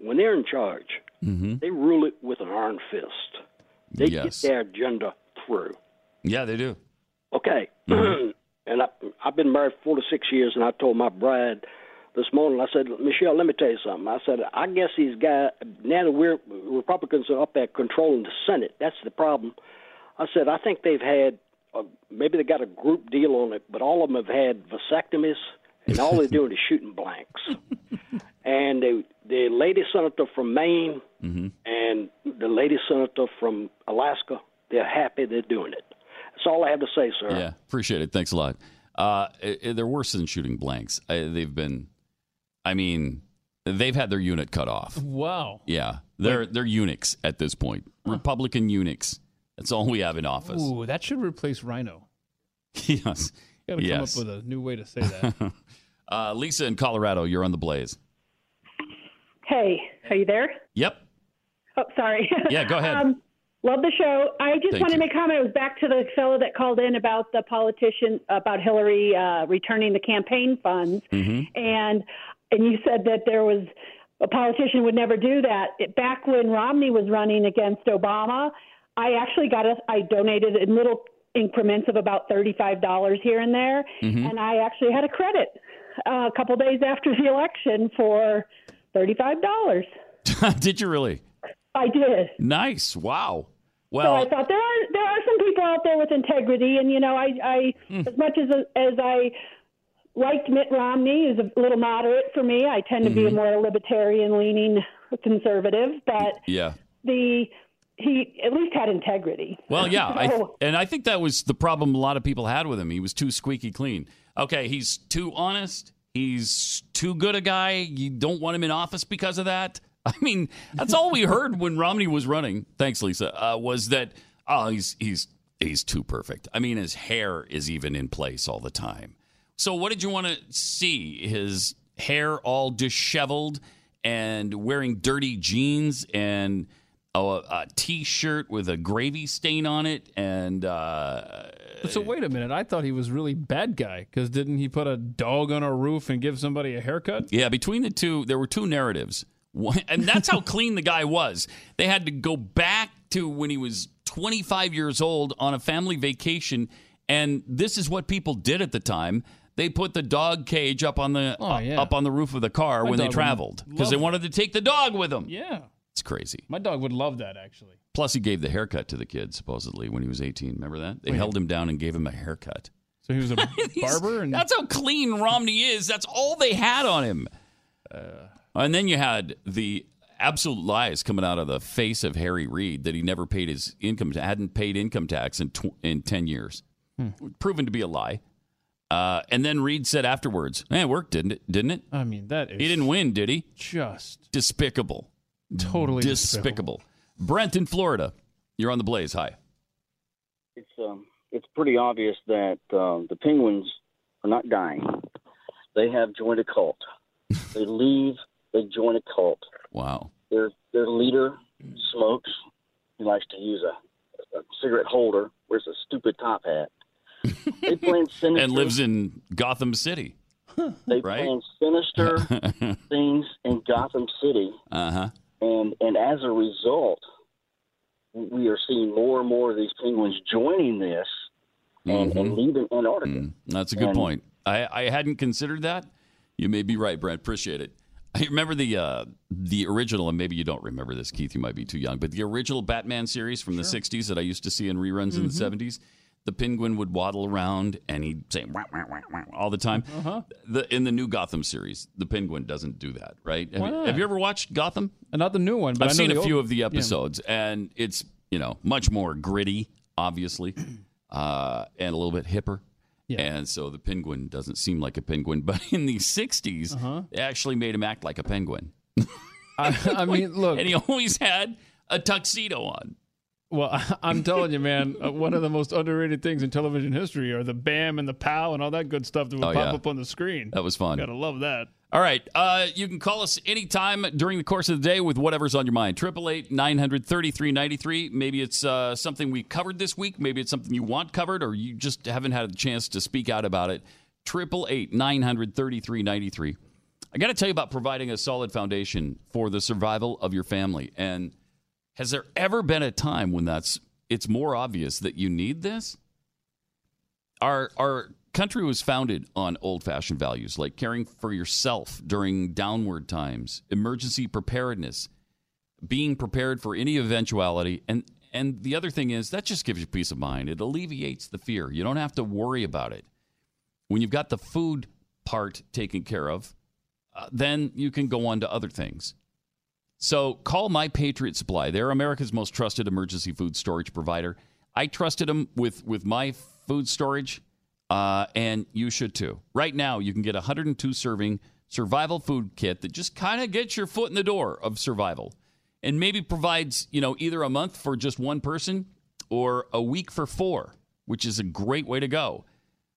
when they're in charge, Mm-hmm. they rule it with an iron fist. They Yes. get their agenda through. Yeah, they do. Okay. Mm-hmm. and I, I've been married 46 years, and I told my bride this morning, I said, Michelle, let me tell you something. I said, I guess these guys, now that we're Republicans are up there controlling the Senate, that's the problem. I said, I think they've had, uh, maybe they got a group deal on it, but all of them have had vasectomies, and all they're doing is shooting blanks. and the the lady senator from Maine Mm-hmm. and the lady senator from Alaska, they're happy they're doing it. That's all I have to say, sir. Yeah, appreciate it. Thanks a lot. Uh, i- i- they're worse than shooting blanks. They've been, I mean, they've had their unit cut off. Wow. Yeah, they're they're eunuchs at this point. Republican eunuchs. That's all we have in office. Ooh, that should replace RINO. yes. Got to yes. come up with a new way to say that. uh, Lisa in Colorado, you're on the blaze. Hey, are you there? Yep. Oh, sorry. Yeah, go ahead. um, love the show. I just Thank wanted you. to make a comment. It was back to the fellow that called in about the politician about Hillary uh, returning the campaign funds, Mm-hmm. and and you said that there was a politician would never do that. It, back when Romney was running against Obama, I actually got a I donated in little increments of about thirty five dollars here and there, Mm-hmm. Mhm. and I actually had a credit uh, a couple days after the election for thirty five dollars. Did you really? I did. Nice. Wow. so Well, I thought there are there are some people out there with integrity, and you know, I, I Hmm. as much as as I liked Mitt Romney, is a little moderate for me. I tend to be a Mhm. more libertarian leaning conservative, but yeah. the he at least had integrity. Well, yeah, I, and I think that was the problem a lot of people had with him. He was too squeaky clean. Okay, he's too honest. He's too good a guy. You don't want him in office because of that. I mean, that's all we heard when Romney was running. Thanks, Lisa. Uh, was that oh, he's he's he's too perfect. I mean, his hair is even in place all the time. So, what did you want to see? His hair all disheveled and wearing dirty jeans and a, a t-shirt with a gravy stain on it and uh, so wait a minute. I thought he was really bad guy because didn't he put a dog on a roof and give somebody a haircut? Yeah, between the two, there were two narratives. One, and that's how clean the guy was. They had to go back to when he was 25 years old on a family vacation. And this is what people did at the time. They put the dog cage up on the Oh, yeah. up on the roof of the car My when they traveled because they wanted to take the dog with them. Yeah. It's crazy. My dog would love that actually. Plus, he gave the haircut to the kid supposedly when he was 18. Remember that? They Wait. held him down and gave him a haircut. So he was a barber and That's how clean Romney is. That's all they had on him. and then you had the absolute lies coming out of the face of Harry Reid that he never paid his income, hadn't paid income tax in tw- in ten years, proven to be a lie. Uh, and then Reid said afterwards, "Man, it worked, didn't it? Didn't it? I mean, that is he didn't win, did he? Just despicable, totally despicable." Brent in Florida, you're on the blaze. Hi. it's um, it's pretty obvious that um, the penguins are not dying. They have joined a cult. they leave. They join a cult. Wow. Their their leader smokes. He likes to use a, a cigarette holder. Wears a stupid top hat. They plan sinister. and lives in Gotham City. They right? plan sinister things in Gotham City, Uh huh. And and as a result, we are seeing more and more of these penguins joining this and, and leaving Antarctica. That's a good And- point. I, I hadn't considered that. You may be right, Brent. Appreciate it. I remember the uh, the original, and maybe you don't remember this, Keith. You might be too young, but the original Batman series from the '60s that I used to see in reruns in the Mhm. '70s. The penguin would waddle around and he'd say wah, wah, wah, wah, all the time. Uh-huh. The, in the new Gotham series, the penguin doesn't do that, right? Have, you, have you ever watched Gotham? not the new one, but I've I know seen a few of the yeah. episodes, and it's you know much more gritty, obviously, uh, and a little bit hipper. Yeah. And so the penguin doesn't seem like a penguin, but in the '60s, Uh-huh. they actually made him act like a penguin. I, I mean, look, and he always had a tuxedo on. Well, I'm telling you, man, uh, one of the most underrated things in television history are the bam and the pow and all that good stuff that would Oh, pop yeah. up on the screen. That was fun. Gotta love that. All right. Uh, you can call us anytime during the course of the day with whatever's on your mind. 888 900 3393. Maybe it's uh, something we covered this week. Maybe it's something you want covered or you just haven't had a chance to speak out about it. 888 900 3393. I got to tell you about providing a solid foundation for the survival of your family. And has there ever been a time when that's it's more obvious that you need this? Our our country was founded on old-fashioned values like caring for yourself during downward times, emergency preparedness, being prepared for any eventuality, and and the other thing is that just gives you peace of mind. It alleviates the fear. You don't have to worry about it. When you've got the food part taken care of, uh, then you can go on to other things. So call My Patriot Supply. They're America's most trusted emergency food storage provider. I trusted them with, with my food storage, uh, and you should too. Right now, you can get a 102 serving survival food kit that just kind of gets your foot in the door of survival and maybe provides, you know, either a month for just one person or a week for four, which is a great way to go.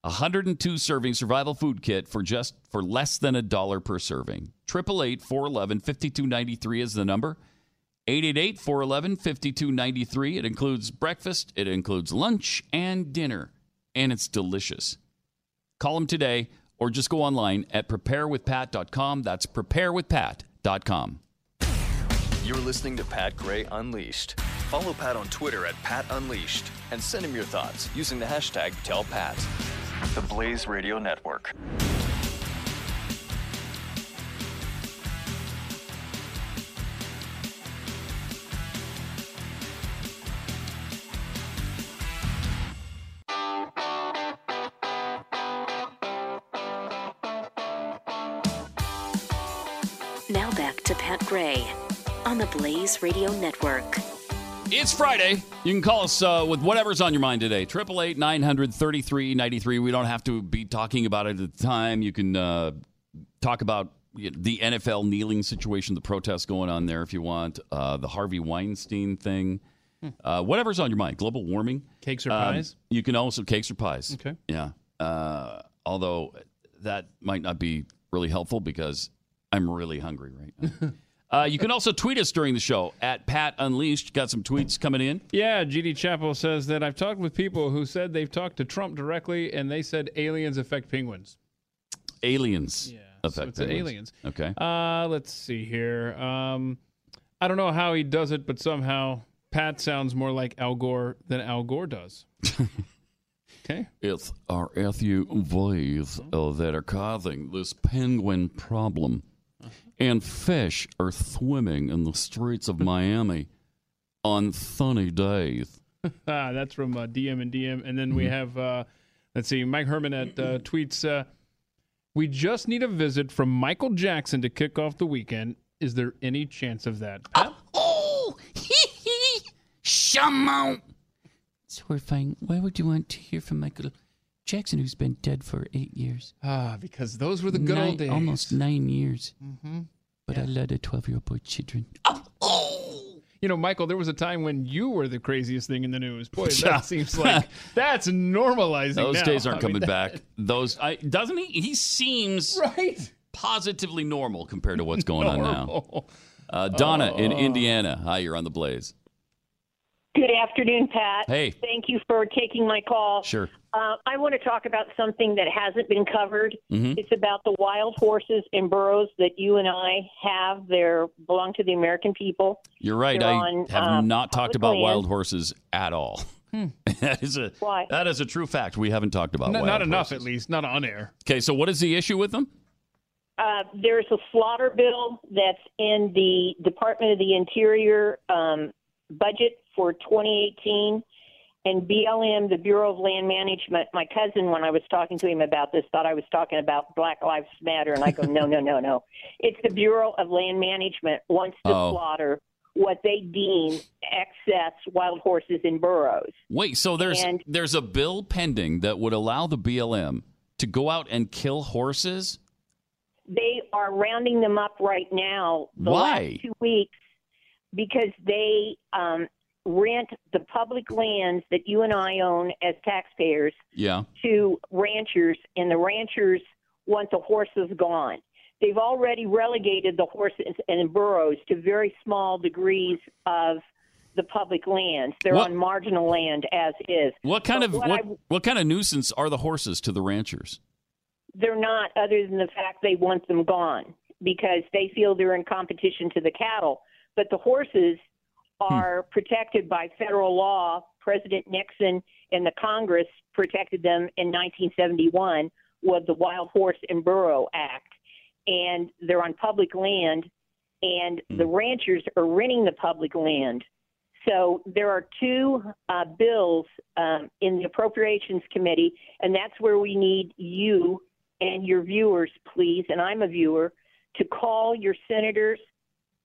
102 serving survival food kit for just for less than a dollar per serving. 888 411 5293 is the number. 888 411 5293. It includes breakfast, it includes lunch and dinner, and it's delicious. Call them today or just go online at preparewithpat.com. That's preparewithpat.com. You're listening to Pat Gray Unleashed. Follow Pat on Twitter at Pat Unleashed and send him your thoughts using the hashtag TellPat. The Blaze Radio Network. Now back to Pat Gray on the Blaze Radio Network. It's Friday. You can call us uh, with whatever's on your mind today. 888 900 3393. We don't have to be talking about it at the time. You can uh, talk about the NFL kneeling situation, the protests going on there if you want, uh, the Harvey Weinstein thing, uh, whatever's on your mind. Global warming. Cakes or Um, pies? you can also, cakes or pies. Okay. Yeah. Uh, although that might not be really helpful because I'm really hungry right now. Uh, you can also tweet us during the show at Pat Unleashed. Got some tweets coming in. Yeah, GD Chappell says that I've talked with people who said they've talked to Trump directly, and they said aliens affect penguins. Aliens. Yeah. So it's aliens. Okay. Uh, let's see here. Um, I don't know how he does it, but somehow Pat sounds more like Al Gore than Al Gore does. okay. It's our SUVs uh, that are causing this penguin problem. And fish are swimming in the streets of Miami on sunny days. Ah, That's from uh, DM and DM. And then we Mm-hmm. have, uh, let's see, Mike Herman at uh, tweets, uh, we just need a visit from Michael Jackson to kick off the weekend. Is there any chance of that? Pat? Oh, Shamo. It's horrifying. Why would you want to hear from Michael Jackson, who's been dead for eight years? Ah, because those were the good Nine- old days. Almost nine years. Mm-hmm. But I led a 12 year old boy children. Oh. You know, Michael, there was a time when you were the craziest thing in the news. Boy, that seems like that's normalizing. Those now. days aren't I mean, coming that- back. Those I, doesn't he? He seems right positively normal compared to what's going on now. Uh, Donna in Oh. Indiana. Hi, you're on the Blaze. Good afternoon, Pat. Hey. Thank you for taking my call. Sure. Uh, I want to talk about something that hasn't been covered. Mhm. It's about the wild horses and burros that you and I have. They belong to the American people. You're right. They're I on, have uh, not talked about land. wild horses at all. that is a Why? that is a true fact. We haven't talked about Not, wild not enough, horses. at least, not on air. Okay, so what is the issue with them? Uh, there's a slaughter bill that's in the Department of the Interior um, budget for 2018. And BLM, the Bureau of Land Management, my cousin, when I was talking to him about this, thought I was talking about Black Lives Matter. And I go, no, no, no, no. It's the Bureau of Land Management wants to Oh. slaughter what they deem excess wild horses and burros. Wait, so there's And- there's a bill pending that would allow the BLM to go out and kill horses? They are rounding them up right now. The Why? last two weeks because they um, rent the public lands that you and I own as taxpayers Yeah. to ranchers, and the ranchers want the horses gone. They've already relegated the horses and burros to very small degrees of the public lands. They're What- on marginal land as is. What kind But of what what, I- what kind of nuisance are the horses to the ranchers? they're not other than the fact they want them gone because they feel they're in competition to the cattle. But the horses are protected by federal law. President Nixon and the Congress protected them in 1971 with the Wild Horse and Burro Act. And they're on public land, and the ranchers are renting the public land. So there are two uh, bills um, in the Appropriations Committee, and that's where we need you and your viewers, please, and I'm a viewer, to call your senators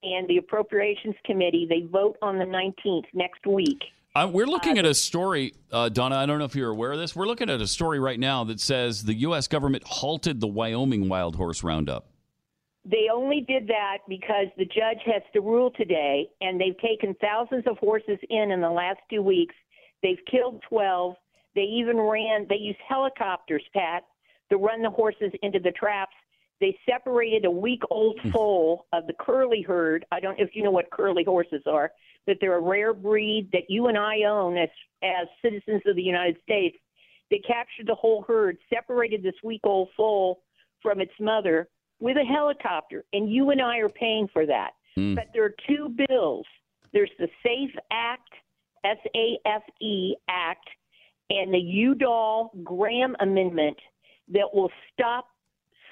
and the Appropriations Committee. They vote on the 19th next week. Uh, we're looking at a story, uh, Donna. I don't know if you're aware of this. We're looking at a story right now that says the U.S. government halted the Wyoming wild horse roundup. They only did that because the judge has to rule today, and they've taken thousands of horses in in the last two weeks. They've killed 12. They even ran, they used helicopters, Pat, to run the horses into the traps. They separated a week old foal of the curly herd. I don't know if you know what curly horses are, but they're a rare breed that you and I own as, as citizens of the United States. They captured the whole herd, separated this week old foal from its mother with a helicopter, and you and I are paying for that. Hmm. But there are two bills. There's the SAFE Act, S A F E Act, and the Udall Graham Amendment that will stop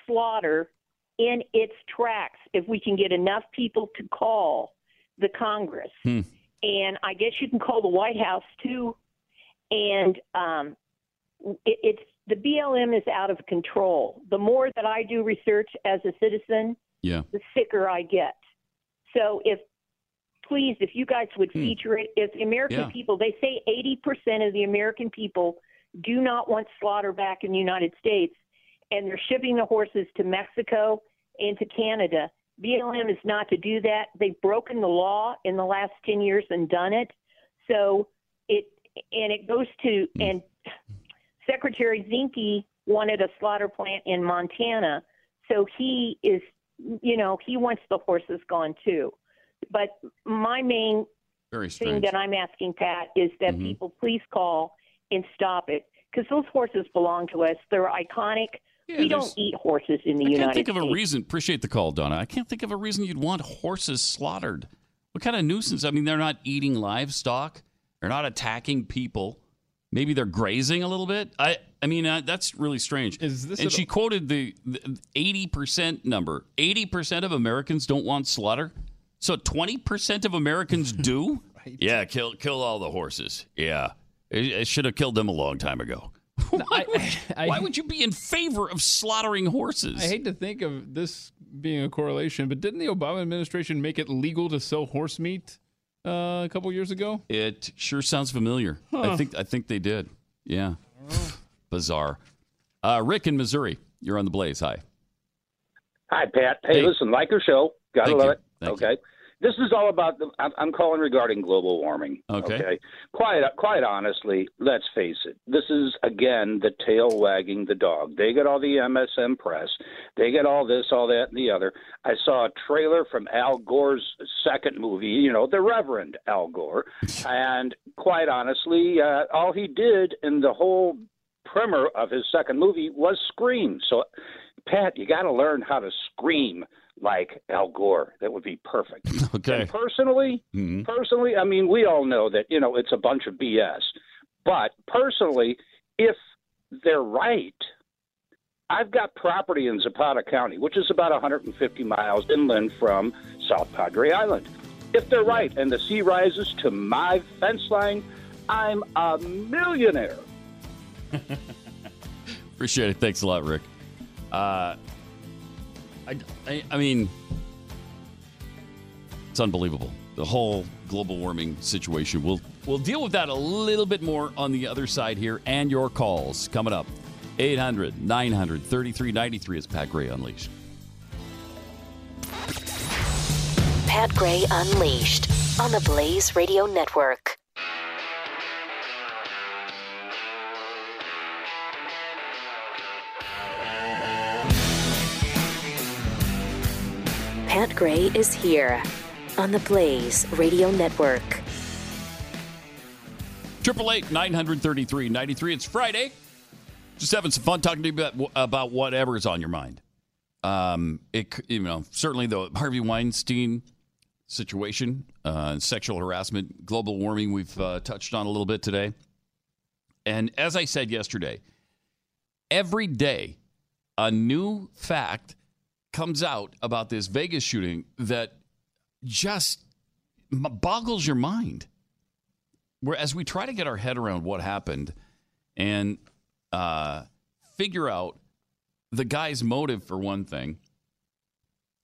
slaughter in its tracks if we can get enough people to call the Congress. Hmm. And I guess you can call the White House too. And um, it, it's the BLM is out of control. The more that I do research as a citizen, Yeah. the sicker I get. So if please, if you guys would feature it, if the American Yeah. people, they say 80% of the American people do not want slaughter back in the United States, and they're shipping the horses to Mexico and to Canada. BLM is not to do that. They've broken the law in the last 10 years and done it. So it, and it goes to, and Secretary Zinke wanted a slaughter plant in Montana. So he is, you know, he wants the horses gone too. But my main thing that I'm asking, Pat, is that Mhm. people please call and stop it because those horses belong to us. They're iconic. We don't eat horses in the I United States. I can't think of States. a reason. Appreciate the call, Donna. I can't think of a reason you'd want horses slaughtered. What kind of nuisance? I mean, they're not eating livestock. They're not attacking people. Maybe they're grazing a little bit. I, I mean, uh, that's really strange. Is this and she all- quoted the eighty percent number. Eighty percent of Americans don't want slaughter. So twenty percent of Americans do. Yeah, kill kill all the horses. Yeah, it, it should have killed them a long time ago. Why, would, why would you be in favor of slaughtering horses? I hate to think of this being a correlation, but didn't the Obama administration make it legal to sell horse meat uh, a couple years ago? It sure sounds familiar. I think I think they did. Yeah. Bizarre. Uh, Rick in Missouri, you're on the blaze. Hi. Hi, Pat. Hey, Hey. listen, like your show. Gotta Thank love you. it. Thank okay. This is all about the. I'm, I'm calling regarding global warming. Okay. Quite, quite honestly, let's face it. This is again the tail wagging the dog. They get all the MSM press. They get all this, all that, and the other. I saw a trailer from Al Gore's second movie. You know, the Reverend Al Gore, and quite honestly, uh, all he did in the whole primer of his second movie was scream. So, Pat, you got to learn how to scream like Al Gore. That would be perfect. Okay. And personally, personally, I mean, we all know that you know it's a bunch of BS. But personally, if they're right, I've got property in Zapata County, which is about 150 miles inland from South Padre Island. If they're right and the sea rises to my fence line, I'm a millionaire. Appreciate it. Thanks a lot, Rick. Uh, I, I, I mean, it's unbelievable. The whole global warming situation. We'll we'll deal with that a little bit more on the other side here, and your calls coming up. 800 900 3393 is Pat Gray Unleashed. Pat Gray Unleashed on the Blaze Radio Network. Pat Gray is here on the Blaze Radio Network. Triple eight nine hundred thirty three ninety three. It's Friday. Just having some fun talking to you about, about whatever's on your mind. Um, it you know certainly the Harvey Weinstein situation, uh, sexual harassment, global warming. We've uh, touched on a little bit today, and as I said yesterday, every day a new fact comes out about this Vegas shooting that just boggles your mind. Where as we try to get our head around what happened and uh, figure out the guy's motive for one thing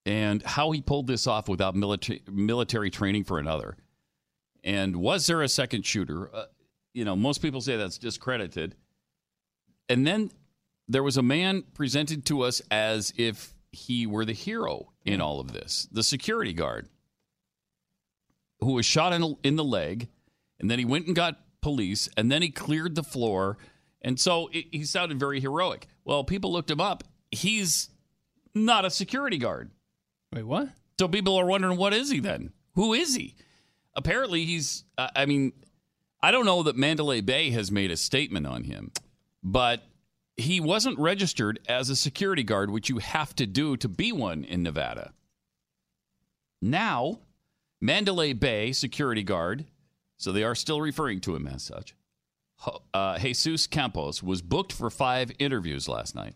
and how he pulled this off without military military training for another. And was there a second shooter? Uh, you know most people say that's discredited. And then there was a man presented to us as if he were the hero in all of this. The security guard who was shot in, in the leg, and then he went and got police, and then he cleared the floor. And so it, he sounded very heroic. Well, people looked him up. He's not a security guard. Wait, what? So people are wondering, what is he then? Who is he? Apparently, he's, uh, I mean, I don't know that Mandalay Bay has made a statement on him, but he wasn't registered as a security guard, which you have to do to be one in Nevada. Now, Mandalay Bay security guard, so they are still referring to him as such, uh, Jesus Campos was booked for five interviews last night,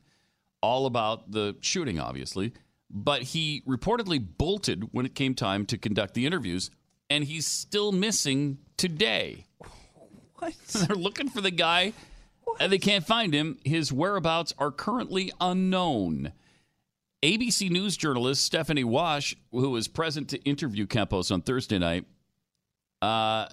all about the shooting, obviously. But he reportedly bolted when it came time to conduct the interviews, and he's still missing today. What? They're looking for the guy, and they can't find him. His whereabouts are currently unknown. ABC News journalist Stephanie Wash, who was present to interview Campos on Thursday night, uh,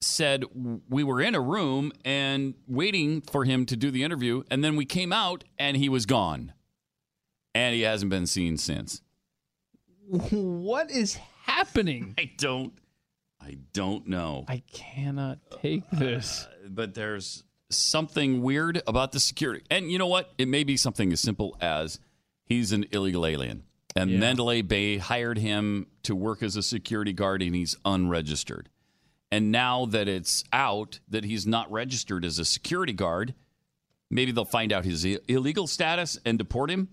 said we were in a room and waiting for him to do the interview, and then we came out and he was gone, and he hasn't been seen since. What is happening? I don't, I don't know. I cannot take this. Uh, but there's something weird about the security, and you know what? It may be something as simple as he's an illegal alien. And Yeah. Mandalay Bay hired him to work as a security guard, and he's unregistered. And now that it's out that he's not registered as a security guard, maybe they'll find out his illegal status and deport him.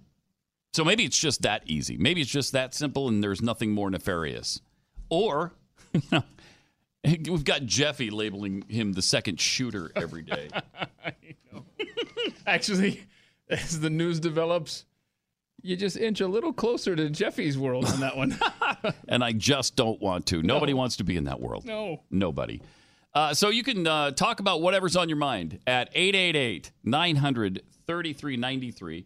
So maybe it's just that easy. Maybe it's just that simple, and there's nothing more nefarious. Or, you know, we've got Jeffy labeling him the second shooter every day. Actually, as the news develops, you just inch a little closer to Jeffy's world on that one. and I just don't want to. Nobody No. wants to be in that world. No. Nobody. Uh, so you can uh, talk about whatever's on your mind at 888 900 3393.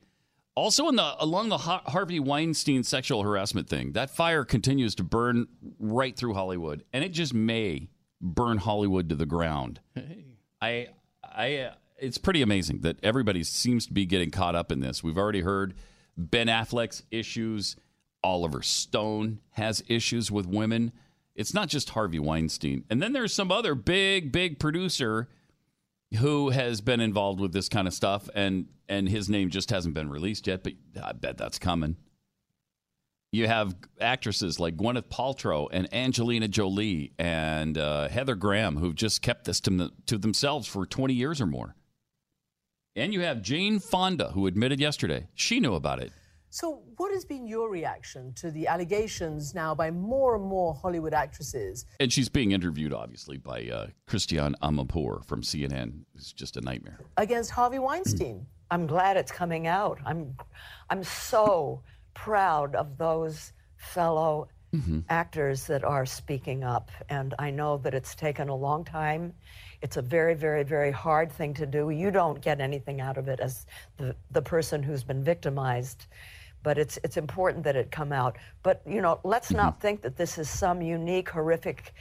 Also, in the along the Harvey Weinstein sexual harassment thing, that fire continues to burn right through Hollywood, and it just may burn Hollywood to the ground. I, I, uh, it's pretty amazing that everybody seems to be getting caught up in this. We've already heard Ben Affleck's issues. Oliver Stone has issues with women. It's not just Harvey Weinstein. And then there's some other big, big producer who has been involved with this kind of stuff, and and his name just hasn't been released yet. But I bet that's coming. You have actresses like Gwyneth Paltrow and Angelina Jolie and uh, Heather Graham who've just kept this to, to themselves for 20 years or more. And you have Jane Fonda, who admitted yesterday she knew about it. So, what has been your reaction to the allegations now by more and more Hollywood actresses? And she's being interviewed, obviously, by uh, Christiane Amanpour from CNN. It's just a nightmare. against Harvey Weinstein. I'm glad it's coming out. I'm, I'm so proud of those fellow actors that are speaking up, and I know that it's taken a long time. It's a very, very, very hard thing to do. You don't get anything out of it as the, the person who's been victimized, but it's it's important that it come out. But you know, let's not think that this is some unique, horrific.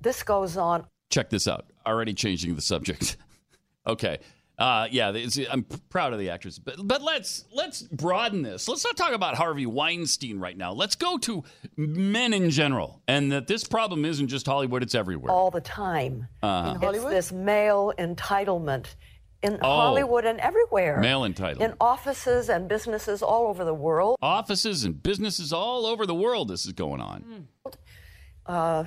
This goes on Check this out. Already changing the subject. okay. Uh, yeah, it's, I'm proud of the actress, but but let's let's broaden this. Let's not talk about Harvey Weinstein right now. Let's go to men in general, and that this problem isn't just Hollywood; it's everywhere. all the time. Uh-huh. It's this male entitlement in Oh. Hollywood and everywhere. Male entitlement. In offices and businesses all over the world. Offices and businesses all over the world, this is going on. Uh,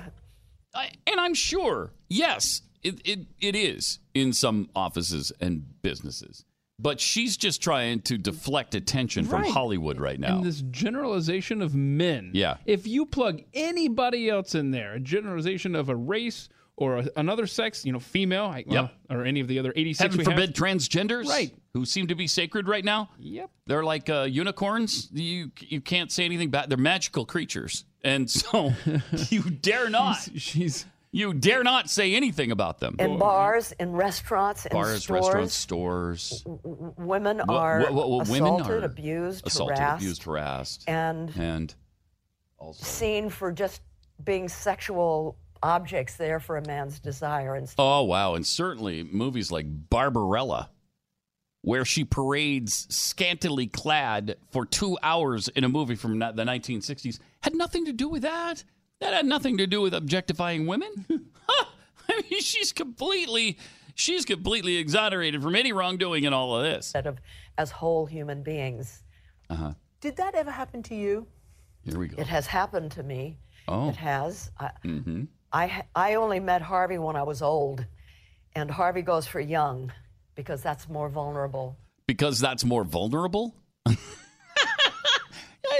I, and I'm sure, yes, it, it, it is in some offices and businesses. But she's just trying to deflect attention from Right. Hollywood right now. And this generalization of men. Yeah. If you plug anybody else in there, a generalization of a race or a, another sex, you know, female, I, well, or any of the other 86 Heaven we have- forbid transgenders, Right. Who seem to be sacred right now. Yep. They're like uh, unicorns. You you can't say anything bad. They're magical creatures, and so you dare not. She's, you dare not say anything about them. in bars, in restaurants, in Bars, stores. restaurants, stores. w- Women are wo- wo- wo- assaulted, women are abused, assaulted, harassed, abused, harassed, and and seen for just being sexual objects there for a man's desire. And oh wow, and certainly movies like Barbarella. where she parades scantily clad for two hours in a movie from the 1960s had nothing to do with that. That had nothing to do with objectifying women. Huh. I mean, she's completely, she's completely exonerated from any wrongdoing in all of this. Instead of as whole human beings. Uh huh. Did that ever happen to you? Here we go. It has happened to me. Oh. It has. I, Mm-hmm. I, I only met Harvey when I was old, and Harvey goes for young because that's more vulnerable. Because that's more vulnerable. I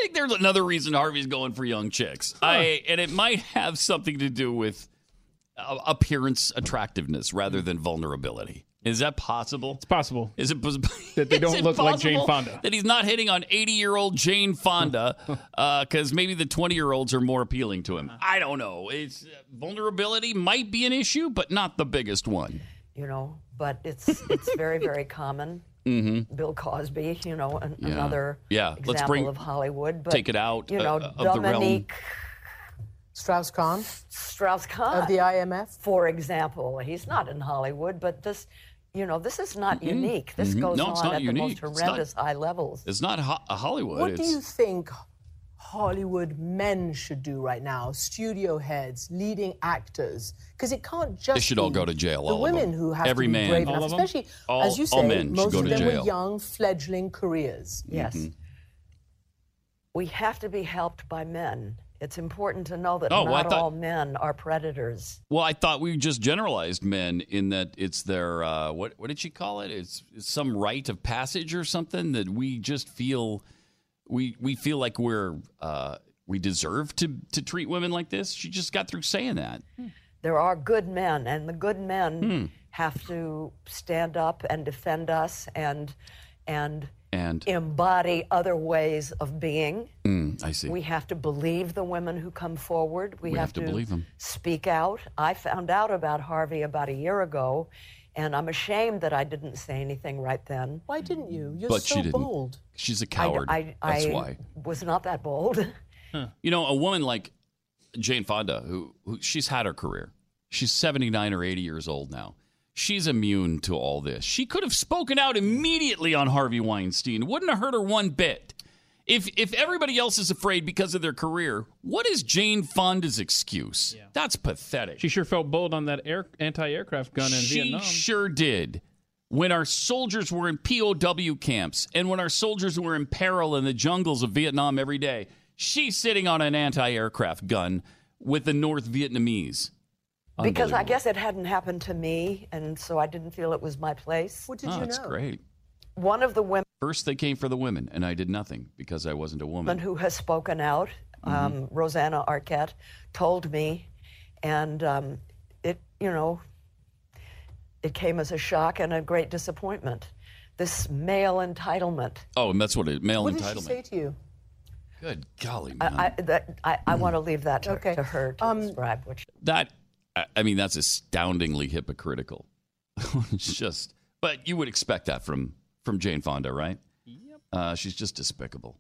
think there's another reason Harvey's going for young chicks. I and it might have something to do with uh, appearance attractiveness rather than vulnerability. Is that possible? It's possible. Is it pos- That they don't look like Jane Fonda. That he's not hitting on 80 year old Jane Fonda because maybe the 20 year olds are more appealing to him. I don't know. It's uh, vulnerability might be an issue, but not the biggest one. You know, but it's it's very very common. Mm-hmm. Bill Cosby, you know, an, Yeah. another Yeah, example let's bring- of Hollywood. But, take it out, you know, uh, of. Dominique Strauss Kahn Strauss Kahn of the IMF, for example. He's not in Hollywood, but this, you know, this is not Mhm. unique. This Mhm. goes No, it's on not at unique. the most It's not- horrendous high levels. It's not ho- a Hollywood. What it's, do you think Hollywood men should do right now? Studio heads, leading actors, because it can't just They should all go to jail, The all of women them. who have Every to be man. brave All enough, of them? especially All- as you all say, men most go of to them jail. were young, fledgling careers. Yes. Mhm. We have to be helped by men. It's important to know that Oh, well, not thought- all men are predators. Well, I thought we just generalized men in that it's their uh, what what did she call it? It's, it's some rite of passage or something that we just feel we we feel like we're uh, we deserve to to treat women like this. She just got through saying that. There are good men, and the good men Hmm. have to stand up and defend us and and And embody other ways of being. mm, I see. We have to believe the women who come forward. We, We have to believe them. Speak out. I found out about Harvey about a year ago, and I'm ashamed that I didn't say anything right then. Why didn't you? You're but so she didn't. bold. She's a coward. I, That's I why. was not that bold. You know, a woman like Jane Fonda, who, who she's had her career. She's 79 or 80 years old now. She's immune to all this. She could have spoken out immediately on Harvey Weinstein. Wouldn't have hurt her one bit. If if everybody else is afraid because of their career, what is Jane Fonda's excuse? That's pathetic. She sure felt bold on that air anti-aircraft gun in she Vietnam. sure did. When our soldiers were in POW camps and when our soldiers were in peril in the jungles of Vietnam every day, she's sitting on an anti aircraft gun with the North Vietnamese. Because I guess it hadn't happened to me, and so I didn't feel it was my place. What did oh, you That's great. One of the women First, they came for the women, and I did nothing because I wasn't a woman. who has spoken out, um, Rosanna Arquette, told me, and um, it, you know, it came as a shock and a great disappointment. This male entitlement. Oh, and that's what it male what entitlement. did she say to you? Good golly, man. I, I, that, I, I want to leave that to, to her to Um, describe. Which that I- I mean, that's astoundingly hypocritical. it's just, but you would expect that from from Jane Fonda, right? Yep. Uh, she's just despicable.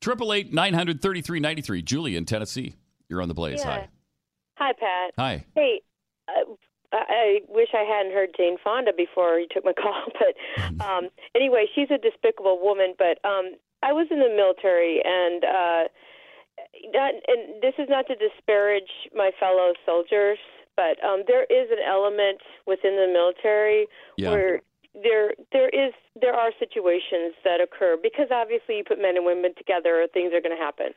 Triple eight nine hundred thirty three ninety three. Julie in Tennessee. You're on the blaze. Yeah. Hi. Hi, Pat. Hi. Hey, uh, I I wish I hadn't heard Jane Fonda before you took my call, but um, anyway, she's a despicable woman. But um, I was in the military, and uh, not, and this is not to disparage my fellow soldiers, but um, there is an element within the military Yeah. where there there is there are situations that occur because obviously you put men and women together, things are going to happen.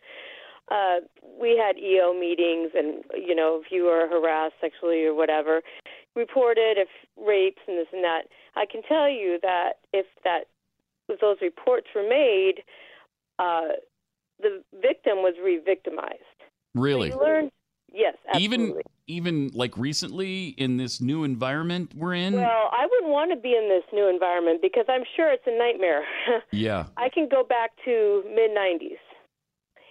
Uh, we had EO meetings, and you know, if you are harassed sexually or whatever, reported if rapes and this and that. I can tell you that if that if those reports were made, uh, the victim was re-victimized. Really? So you learn, yes, Even absolutely. even like recently in this new environment we're in. Well, I wouldn't want to be in this new environment because I'm sure it's a nightmare. yeah. I can go back to mid 90s,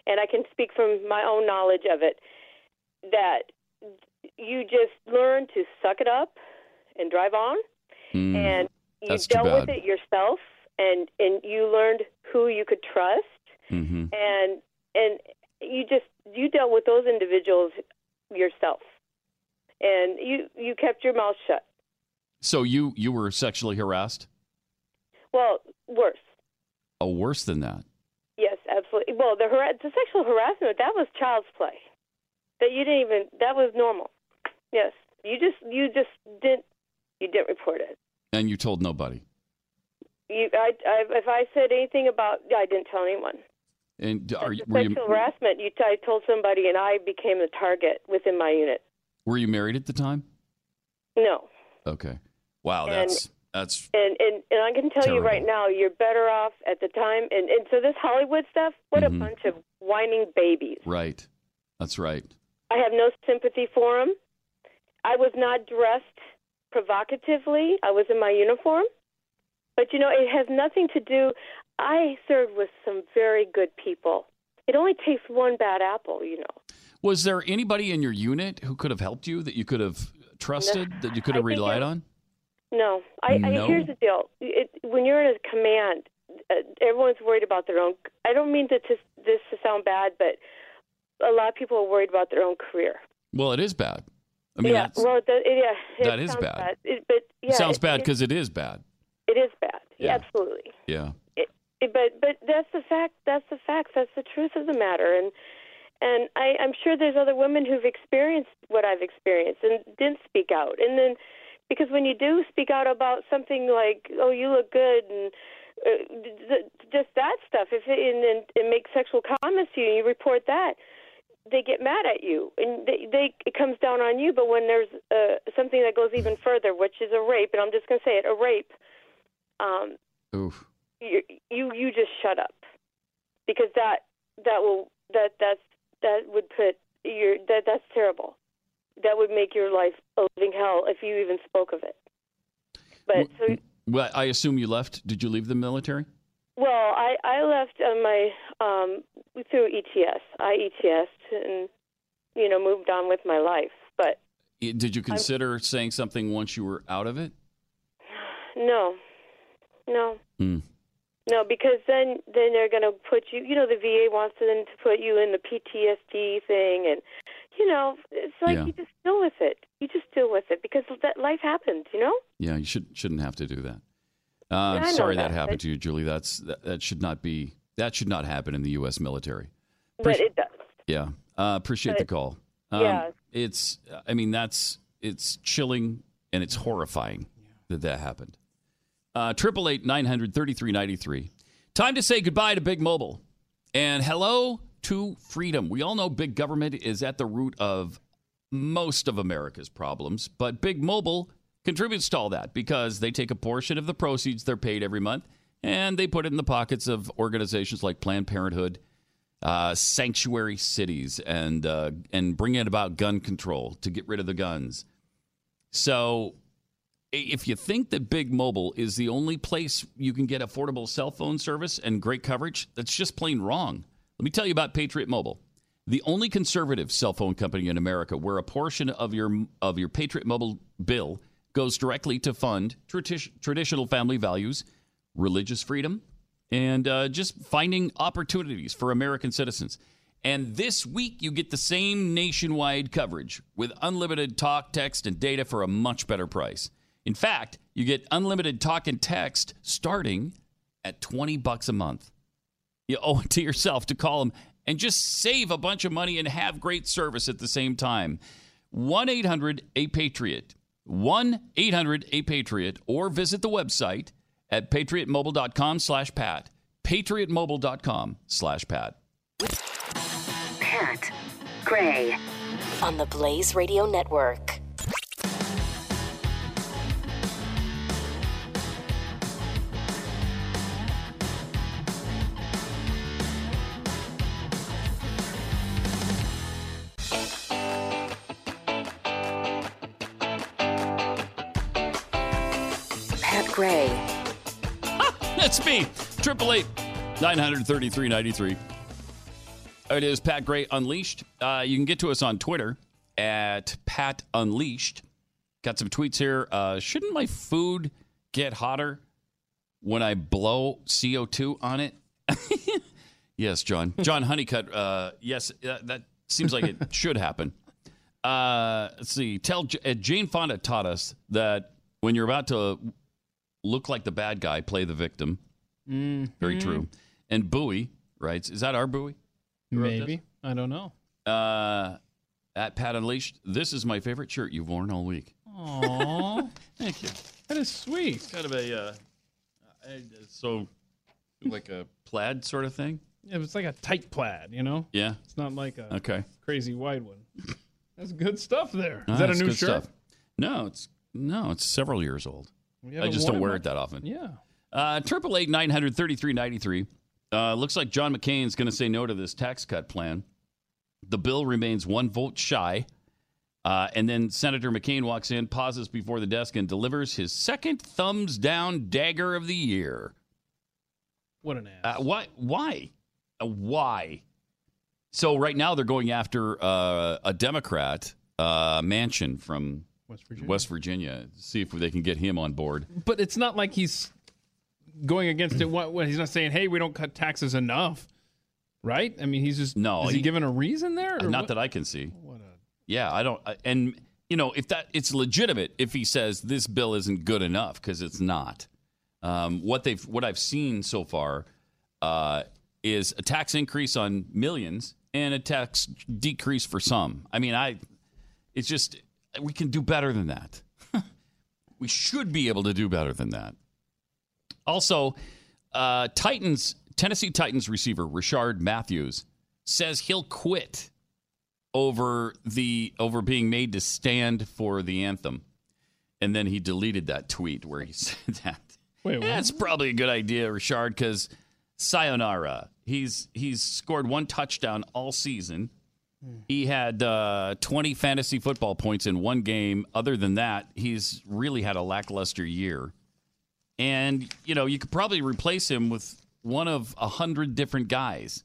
and I can speak from my own knowledge of it. That you just learn to suck it up and drive on, Mm, and you dealt with it yourself, and and you learned who you could trust, hmm and and you just you dealt with those individuals yourself, and you you kept your mouth shut. So you you were sexually harassed? Well, worse. Oh, worse than that. Yes, absolutely. Well, the har- the sexual harassment that was child's play. That you didn't even that was normal. Yes, you just you just didn't you didn't report it. And you told nobody. You, I, I, if I said anything about, I didn't tell anyone. And are you, were Sexual you harassment. You, I told somebody, and I became the target within my unit. were you married at the time? No, Okay. Wow, And- that's that's and and and I can tell you right now, you're better off at the time. And and so this Hollywood stuff, what Mm-hmm. a bunch of whining babies. right. That's right. I have no sympathy for them. I was not dressed provocatively. I was in my uniform. But you know, it has nothing to do. I served with some very good people. It only takes one bad apple, you know. Was there anybody in your unit who could have helped you that you could have trusted that you could have relied it- on? No, I, No? I here's the deal. It, when you're in a command, uh, everyone's worried about their own. I don't mean to, to this to sound bad, but a lot of people are worried about their own career. Well, it is bad. I mean, yeah, well, it, it, yeah, that is sounds bad. It, but yeah, it sounds bad because it is bad. it is bad. Yeah. Absolutely. Yeah. But but that's the fact. That's the facts. That's the truth of the matter. And and I, I'm sure there's other women who've experienced what I've experienced and didn't speak out. And then because when you do speak out about something like oh you look good and uh, d- just that stuff, if it and, and, and make sexual comments to you, and you report that. They get mad at you, and they, they it comes down on you. But when there's uh, something that goes even further, which is a rape, and I'm just going to say it, a rape, um, Oof. You you you just shut up because that that will that that's that would put your that that's terrible that would make your life a living hell if you even spoke of it but so Well, I assume you left. Did you leave the military? well i i left on my um through ets i ets and you know moved on with my life but Did you consider saying something once you were out of it? no no Hmm. No, because then then they're going to put you. You know, the VA wants them to put you in the PTSD thing, and you know, it's like Yeah. you just deal with it. You just deal with it because that life happens. You know. Yeah, you should shouldn't have to do that. Uh, know sorry that, that, happened to you, Julie. That's that, that should not be that should not happen in the U.S. military. But it does. Yeah, uh, appreciate the But- call. yeah. it's. I mean, that's it's chilling and it's horrifying that that happened. Triple eight nine hundred thirty three ninety three. Time to say goodbye to Big Mobile and hello to freedom. We all know big government is at the root of most of America's problems, but Big Mobile contributes to all that because they take a portion of the proceeds they're paid every month and they put it in the pockets of organizations like Planned Parenthood, uh, sanctuary cities, and uh, and bringing about gun control to get rid of the guns. So, if you think that Big Mobile is the only place you can get affordable cell phone service and great coverage, that's just plain wrong. Let me tell you about Patriot Mobile, the only conservative cell phone company in America where a portion of your of your Patriot Mobile bill goes directly to fund tradi- traditional family values, religious freedom, and uh, just finding opportunities for American citizens. And this week, you get the same nationwide coverage with unlimited talk, text, and data for a much better price. In fact, you get unlimited talk and text starting at 20 bucks a month. You owe it to yourself to call them and just save a bunch of money and have great service at the same time. 1 800 A Patriot. 1 800 A Patriot. Or visit the website at patriotmobile.com slash pat. Patriotmobile.com slash pat. Pat Gray on the Blaze Radio Network. Me. Triple eight nine hundred thirty three ninety three. It is Pat Gray Unleashed. Uh, you can get to us on Twitter at Pat Unleashed. Got some tweets here. Uh, shouldn't my food get hotter when I blow CO two on it? yes, John. John Honeycutt. Uh, yes, uh, that seems like it should happen. Uh, let's see. Tell uh, Jane Fonda taught us that when you're about to look like the bad guy, play the victim. Mm, Very true. And Bowie writes, is that our Bowie? Maybe. I don't know. Uh, at Pat Unleashed, this is my favorite shirt you've worn all week. Aww. Thank you. That is sweet. It's kind of a, uh, so like a plaid sort of thing. Yeah, it's like a tight plaid, you know? Yeah. It's not like a Okay. crazy wide one. That's good stuff there. Is Ah, that a new shirt? stuff. No, it's no, it's several years old. I just don't wear it that often. Yeah. Uh, Triple eight nine hundred thirty three ninety three. Uh, looks like John McCain's going to say no to this tax cut plan. The bill remains one vote shy. Uh, and then Senator McCain walks in, pauses before the desk, and delivers his second thumbs down dagger of the year. What an ass. Uh, why? Why? Uh, why? So right now they're going after uh, a Democrat, uh, Manchin from West Virginia. West Virginia. See if they can get him on board. But it's not like he's going against it. What, what he's not saying, hey, we don't cut taxes enough, right? I mean, he's just No, Is he, he- giving a reason there? Or Not what? that I can see. What a Yeah, I don't. And you know, if that it's legitimate, if he says this bill isn't good enough because it's not. Um, what they've what I've seen so far uh, is a tax increase on millions and a tax decrease for some. I mean, I it's just we can do better than that. we should be able to do better than that. Also, uh, Titans Tennessee Titans receiver Richard Matthews says he'll quit over the over being made to stand for the anthem, and then he deleted that tweet where he said that. Wait, That's probably a good idea, Richard, because sayonara. He's he's scored one touchdown all season. He had uh, 20 fantasy football points in one game. Other than that, he's really had a lackluster year. And, you know, you could probably replace him with one of a hundred different guys.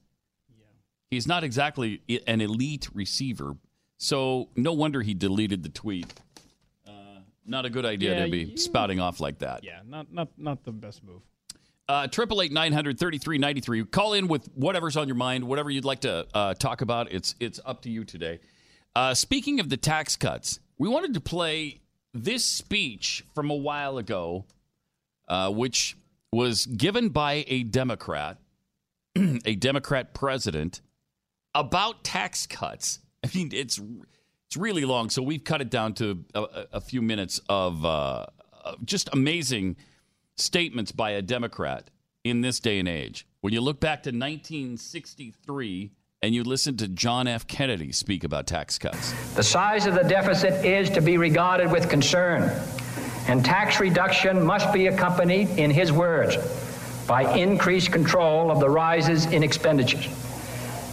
Yeah. He's not exactly an elite receiver. So no wonder he deleted the tweet. Uh, not a good idea Yeah, to be you- spouting off like that. Yeah, not not not the best move. Uh, Triple eight nine hundred thirty three ninety three. Call in with whatever's on your mind, whatever you'd like to uh, talk about. It's it's up to you today. Uh, speaking of the tax cuts, we wanted to play this speech from a while ago, uh, which was given by a Democrat, a Democrat president, about tax cuts. I mean, it's it's really long, so we've cut it down to a, a- few minutes of uh, just amazing statements by a Democrat in this day and age. When you look back to 1963 and you listen to John F. Kennedy speak about tax cuts. The size of the deficit is to be regarded with concern, and tax reduction must be accompanied, in his words, by increased control of the rises in expenditures.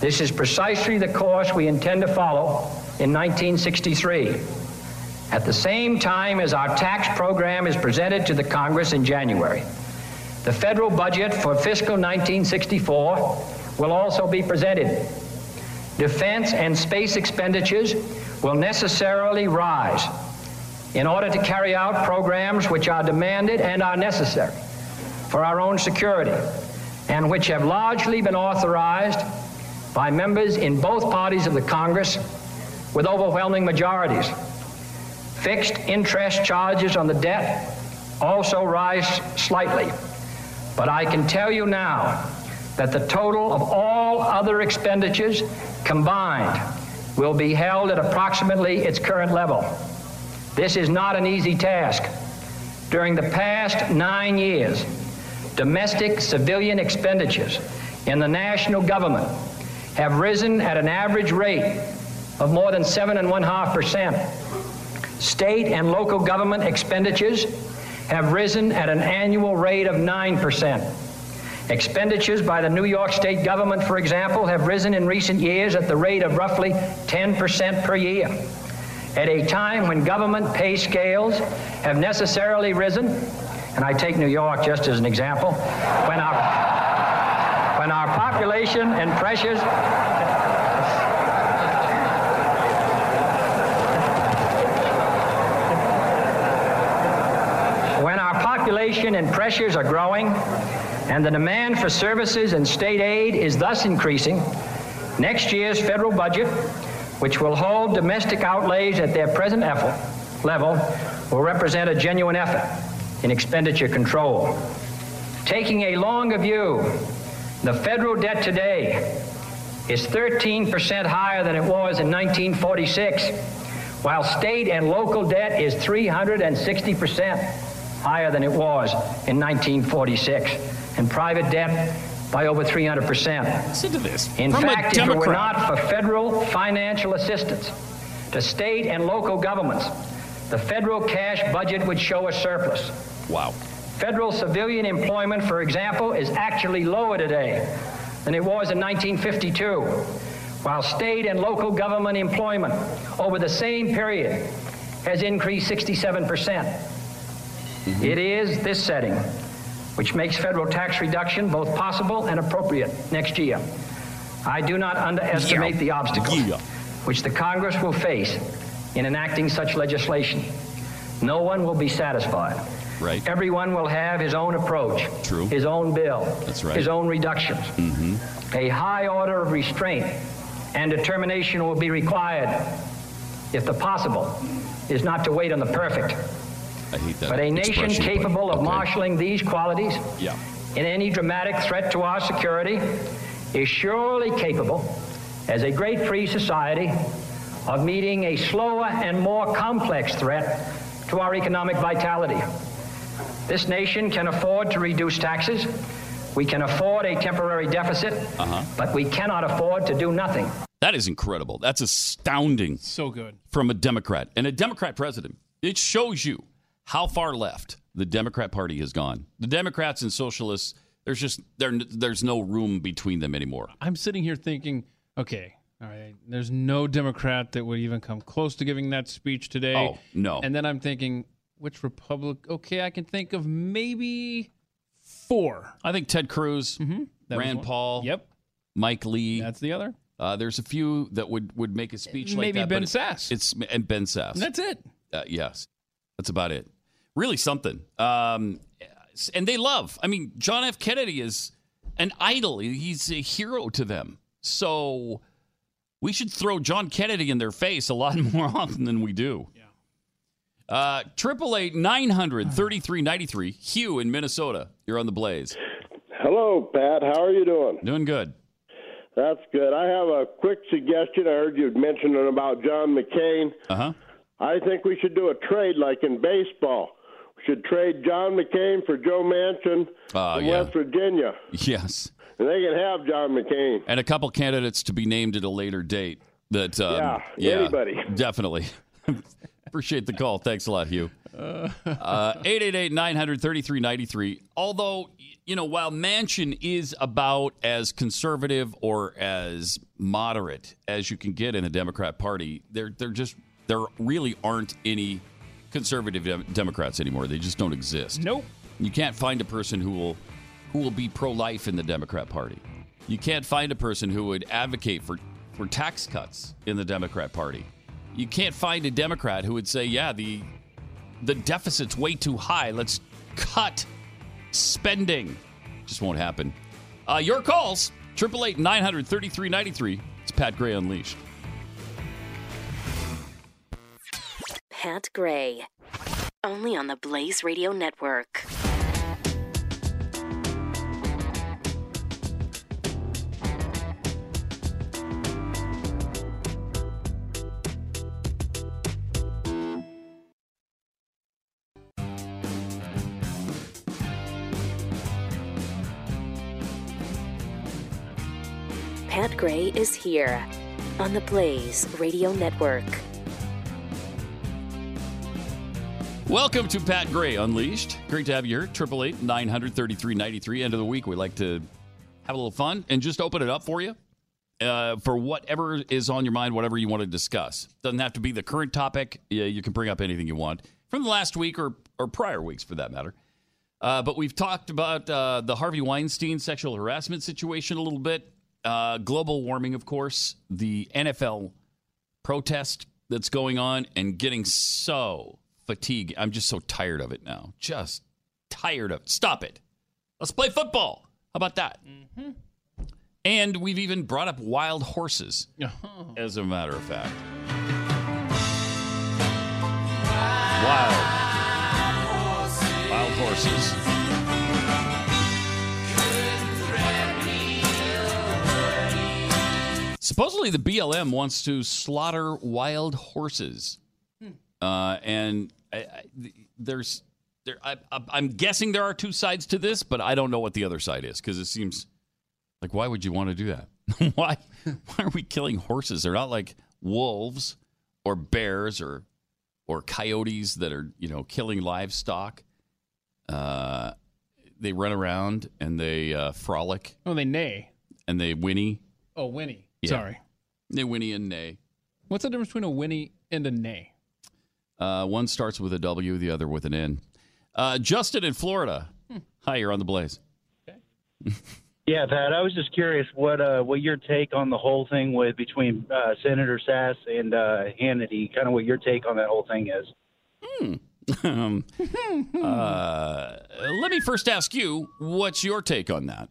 This is precisely the course we intend to follow in 1963. At the same time as our tax program is presented to the Congress in January, the federal budget for fiscal 1964 will also be presented. Defense and space expenditures will necessarily rise in order to carry out programs which are demanded and are necessary for our own security and which have largely been authorized by members in both parties of the Congress with overwhelming majorities. Fixed interest charges on the debt also rise slightly. But I can tell you now that the total of all other expenditures combined will be held at approximately its current level. This is not an easy task. During the past nine years, domestic civilian expenditures in the national government have risen at an average rate of more than seven and one half percent. State and local government expenditures have risen at an annual rate of 9%. Expenditures by the New York State government, for example, have risen in recent years at the rate of roughly 10% per year. At a time when government pay scales have necessarily risen, and I take New York just as an example, when our, when our population and pressures When our population and pressures are growing, and the demand for services and state aid is thus increasing, next year's federal budget, which will hold domestic outlays at their present effort, level, will represent a genuine effort. in expenditure control. Taking a longer view, the federal debt today is 13% higher than it was in 1946, while state and local debt is 360% higher than it was in 1946, and private debt by over 300%. Listen to this. In From fact, if it were not for federal financial assistance to state and local governments, the federal cash budget would show a surplus. Wow. Federal civilian employment, for example, is actually lower today than it was in 1952, while state and local government employment over the same period has increased 67%. Mm-hmm. It is this setting which makes federal tax reduction both possible and appropriate next year. I do not underestimate the obstacles which the Congress will face in enacting such legislation. No one will be satisfied. Right. Everyone will have his own approach, True. his own bill, right. his own reductions. Mm-hmm. A high order of restraint and determination will be required if the possible is not to wait on the perfect, I hate that. but a nation expression, but capable of marshaling these qualities Yeah. in any dramatic threat to our security is surely capable, as a great free society, of meeting a slower and more complex threat to our economic vitality. This nation can afford to reduce taxes. We can afford a temporary deficit, Uh-huh. but we cannot afford to do nothing. That is incredible. That's astounding. So good. From a Democrat and a Democrat president. It shows you how far left the Democrat Party has gone. The Democrats and socialists, there's just there, there's no room between them anymore. I'm sitting here thinking, okay, all right, there's no Democrat that would even come close to giving that speech today. Oh, no. And then I'm thinking, which Republic? Okay, I can think of maybe four. I think Ted Cruz, Mm-hmm. Rand. Paul, Yep. Mike Lee. That's the other. Uh, there's a few that would, would make a speech like Maybe that. Ben but Sass. It's and Ben Sass. That's it. Uh, yes, that's about it. Really something. Um, and they love. I mean, John F. Kennedy is an idol. He's a hero to them. So we should throw John Kennedy in their face a lot more often than we do. Uh, Triple eight nine hundred thirty three ninety three. Hugh in Minnesota. You're on the Blaze. Hello, Pat. How are you doing? Doing good. That's good. I have a quick suggestion. I heard you mentioning about John McCain. Uh huh. I think we should do a trade like in baseball. We should trade John McCain for Joe Manchin from yeah. West Virginia. Yes. And they can have John McCain. And a couple candidates to be named at a later date. That um, Yeah, anybody. definitely. Appreciate the call. Thanks a lot, Hugh. Uh, 888 933 93. Although, you know, while Manchin is about as conservative or as moderate as you can get in the Democrat Party, they're, they're just there really aren't any conservative Dem- Democrats anymore. They just don't exist. Nope. You can't find a person who will who will be pro-life in the Democrat Party. You can't find a person who would advocate for for tax cuts in the Democrat Party. You can't find a Democrat who would say, "Yeah, the the deficit's way too high. Let's cut spending." Just won't happen. Uh, your calls triple eight nine hundred thirty three ninety three. It's Pat Gray Unleashed. Pat Gray. Only on the Blaze Radio Network. Pat Gray is here on the Blaze Radio Network. Welcome to Pat Gray Unleashed. Great to have you here. Triple eight nine hundred thirty three ninety three. End of the week. We like to have a little fun and just open it up for you uh, for whatever is on your mind, whatever you want to discuss. Doesn't have to be the current topic. Yeah, you can bring up anything you want from the last week or or prior weeks, for that matter. Uh, but we've talked about uh, the Harvey Weinstein sexual harassment situation a little bit, uh, global warming, of course, the NFL protest that's going on, and getting so fatigued. I'm just so tired of it now. Just tired of it. Stop it. Let's play football. How about that? And we've even brought up wild horses, as a matter of fact. Wild. Wild horses. Supposedly, the BLM wants to slaughter wild horses, uh, and I, I, there's there. I, I'm guessing there are two sides to this, but I don't know what the other side is because it seems like why would you want to do that? why why are we killing horses? They're not like wolves or bears or or coyotes that are you know killing livestock. Uh, they run around and they uh, frolic Oh, they neigh. and they whinny. Oh, whinny. Yeah. Sorry. They whinny and neigh. What's the difference between a whinny and a neigh? Uh, one starts with a W, the other with an N. Uh, Justin in Florida. Hi, you're on the Blaze. Yeah, Pat. I was just curious what uh, what your take on the whole thing with between uh, Senator Sass and uh, Hannity. Kind of what your take on that whole thing is. um, uh, let me first ask you, what's your take on that?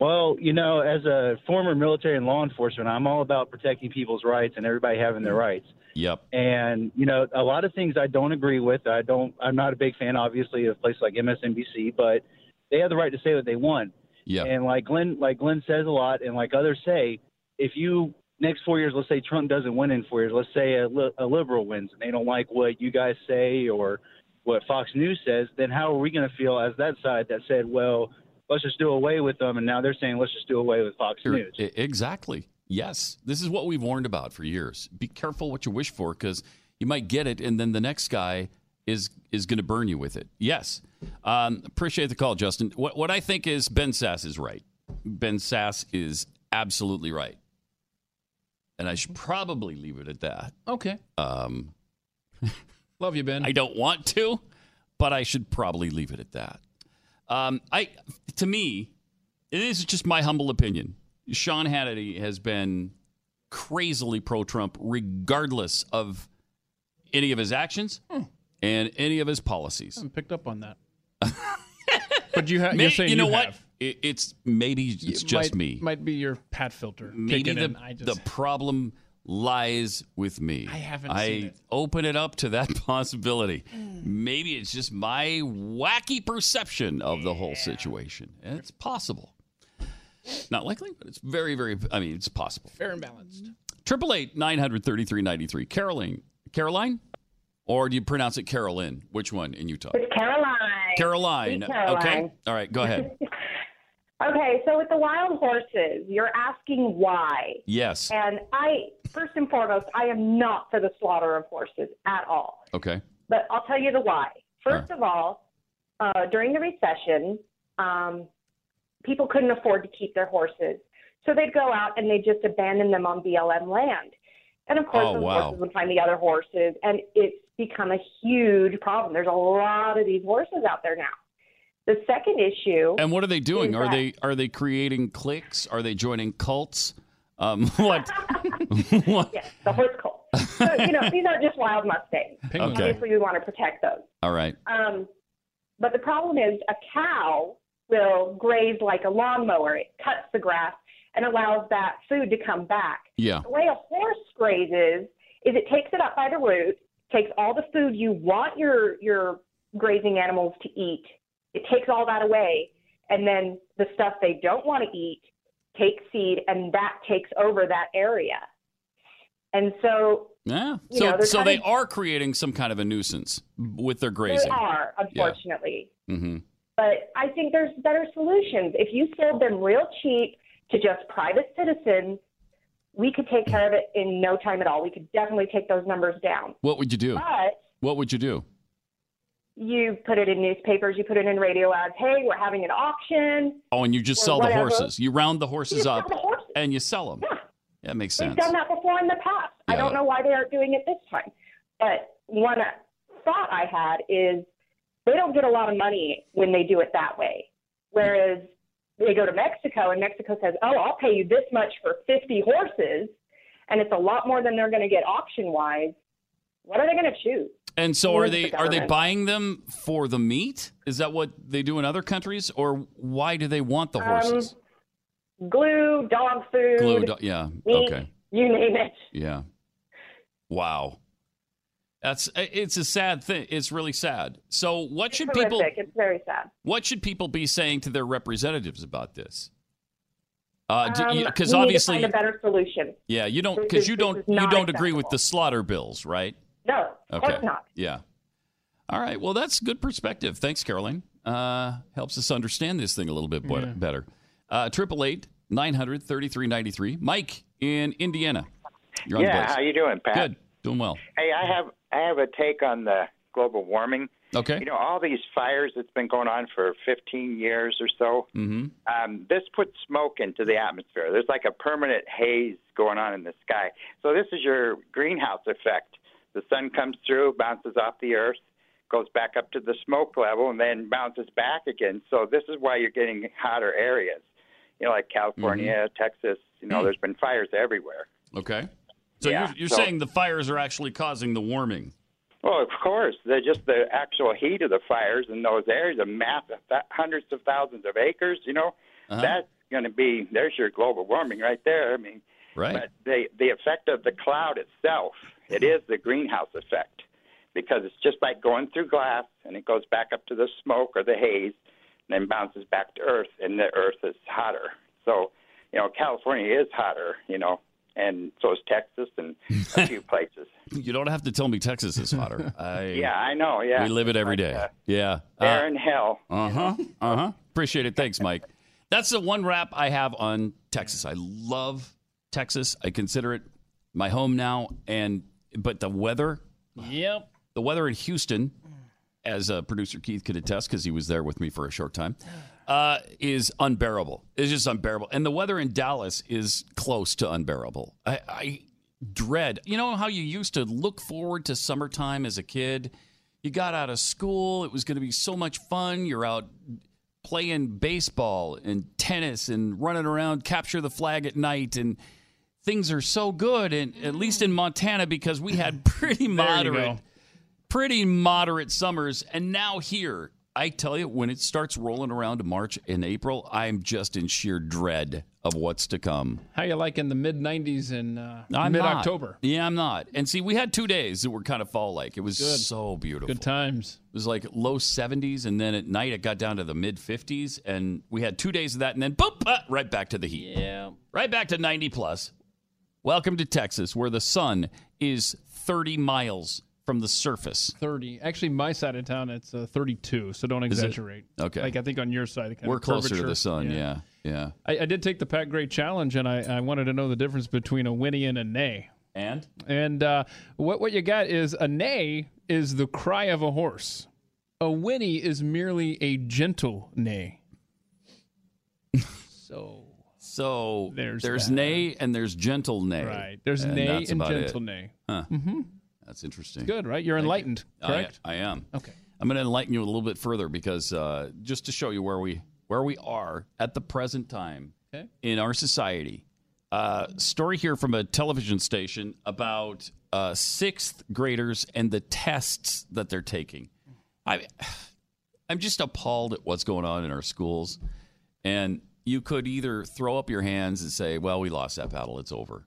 Well, you know, as a former military and law enforcement, I'm all about protecting people's rights and everybody having their rights. Yep. And you know, a lot of things I don't agree with. I don't. I'm not a big fan, obviously, of places like MSNBC, but they have the right to say what they want. Yeah. And like Glenn, like Glenn says a lot, and like others say, if you next four years, let's say Trump doesn't win in four years, let's say a, li- a liberal wins, and they don't like what you guys say or what Fox News says, then how are we going to feel as that side that said, well, let's just do away with them, and now they're saying let's just do away with Fox News. Exactly. Yes. This is what we've warned about for years. Be careful what you wish for because you might get it, and then the next guy is is going to burn you with it. Yes. Um, appreciate the call, Justin. What, what I think is Ben Sass is right. Ben Sass is absolutely right. And I should probably leave it at that. Okay. Um, Love you, Ben. I don't want to, but I should probably leave it at that. Um, I, to me, it is just my humble opinion. Sean Hannity has been crazily pro-Trump, regardless of any of his actions hmm. and any of his policies. I haven't picked up on that. but you, ha- May- you're saying you know you what? have. It, it's maybe it's just might, me. Might be your Pat filter. Maybe the, in. I just, the problem lies with me. I haven't I seen it. open it up to that possibility. Hmm. Maybe it's just my wacky perception of the whole situation. It's possible. Not likely, but it's very, very. I mean, it's possible. fair and balanced. Triple eight nine hundred thirty three ninety three. Caroline, Caroline, or do you pronounce it Carolyn? Which one in Utah? It's Caroline. Caroline. Sweet Caroline. Okay. All right. Go ahead. Okay, so with the wild horses, you're asking why. Yes. And I, first and foremost, I am not for the slaughter of horses at all. Okay. But I'll tell you the why. First of all, uh, during the recession, um, people couldn't afford to keep their horses. So they'd go out and they'd just abandon them on BLM land. And of course, Oh, those wow. horses would find the other horses, and it's become a huge problem. There's a lot of these horses out there now. The second issue. And what are they doing? Are that- they are they creating cliques? Are they joining cults? Um, what? what? Yes, the horse cult. So, you know, these aren't just wild Mustangs. Okay. Obviously, we want to protect those. All right. Um, but the problem is a cow will graze like a lawnmower. It cuts the grass and allows that food to come back. Yeah. The way a horse grazes is it takes it up by the root, takes all the food you want your your grazing animals to eat. It takes all that away, and then the stuff they don't want to eat takes seed, and that takes over that area. And so Yeah. So know, so they of- are creating some kind of a nuisance with their grazing. they are, unfortunately. Mm-hmm. But I think there's better solutions. If you sold them real cheap to just private citizens, we could take care of it in no time at all. We could definitely take those numbers down. What would you do? But What would you do? you put it in newspapers, you put it in radio ads. Hey, we're having an auction. Oh, and you just sell whatever. the horses. You round the horses up the horses. and you sell them. Yeah. That makes sense. They've done that before in the past. I don't know why they aren't doing it this time. But one thought I had is they don't get a lot of money when they do it that way. Whereas they go to Mexico and Mexico says, "Oh, I'll pay you this much for 50 horses," and it's a lot more than they're going to get auction wise. What are they going to choose? And so are they the are they buying them for the meat? Is that what they do in other countries, or why do they want the horses? Um, glue, dog food, Glue, do- yeah, meat, okay, you name it. yeah. Wow. That's it's a sad thing. It's really sad. So what should people It's very sad. what should people be saying to their representatives about this? Because Um, we need to obviously, find a better solution. yeah, you don't because you don't you don't agree with the slaughter bills, right? No, of Okay. course not. Yeah. All right. Well, that's good perspective. Thanks, Caroline. Uh, helps us understand this thing a little bit Yeah. better. Uh, Triple eight nine hundred thirty three ninety three. Mike in Indiana. You're on yeah, Blaze. how you doing, Pat? Good. Doing well. Hey, I have I have a take on the global warming. Okay. You know, all these fires that's been going on for 15 years or so. Mm-hmm. Um, this puts smoke into the atmosphere. There's like a permanent haze going on in the sky. So this is your greenhouse effect. The sun comes through, bounces off the earth, goes back up to the smoke level, and then bounces back again. So this is why you're getting hotter areas. You know, like California, Texas. You know, there's been fires everywhere. Okay. So Yeah, you're, you're so- saying the fires are actually causing the warming. Well, of course, they're just the actual heat of the fires in those areas, a massive, th- hundreds of thousands of acres. You know, Uh-huh. that's going to be there's your global warming right there. I mean, Right. But the the effect of the cloud itself, it is the greenhouse effect because it's just like going through glass and it goes back up to the smoke or the haze, and then bounces back to Earth, and the Earth is hotter. So, you know, California is hotter. You know, and so is Texas and a few places. You don't have to tell me Texas is hotter. I, Yeah, I know. Yeah, We live it every day. yeah. They're in hell. Uh huh. Uh huh. Appreciate it. Thanks, Mike. That's the one wrap I have on Texas. I love Texas. I consider it my home now. And but the weather. Yep. The weather in Houston, as uh, producer Keith could attest because he was there with me for a short time, uh, is unbearable. It's just unbearable. And the weather in Dallas is close to unbearable. I, I dread. You know how you used to look forward to summertime as a kid? You got out of school, it was going to be so much fun. You're out playing baseball and tennis and running around, capture the flag at night, and things are so good. And at least in Montana, because we had pretty moderate, pretty moderate summers, and now here. I tell you, when it starts rolling around to March and April, I'm just in sheer dread of what's to come. How you like in the mid 90s and uh, mid October? Yeah, I'm not. And see, we had two days that were kind of fall like. It was Good. so beautiful. Good times. It was like low 70s, and then at night it got down to the mid 50s, and we had two days of that, and then boop, ah, right back to the heat. Yeah. Right back to 90 plus. Welcome to Texas, where the sun is 30 miles from the surface. 30. Actually, my side of town, it's uh, 32, so don't exaggerate. Okay. Like, I think on your side, We're closer to the sun, yeah. Yeah. I, I did take the Pat Gray challenge, and I, I wanted to know the difference between a whinny and a neigh. And? And uh, what, what you got is a neigh is the cry of a horse. A whinny is merely a gentle neigh. so So There's there's, that. neigh and there's gentle neigh. Right. There's And neigh and about it. gentle neigh. Huh. Mm-hmm. That's interesting. Good, right? You're Thank you. enlightened, I- correct? I, am. Okay. I'm going to enlighten you a little bit further because uh, just to show you where we where we are at the present time Okay. in our society. Uh, story here from a television station about uh, sixth graders and the tests that they're taking. I, I'm just appalled at what's going on in our schools. And you could either throw up your hands and say, well, we lost that battle, it's over.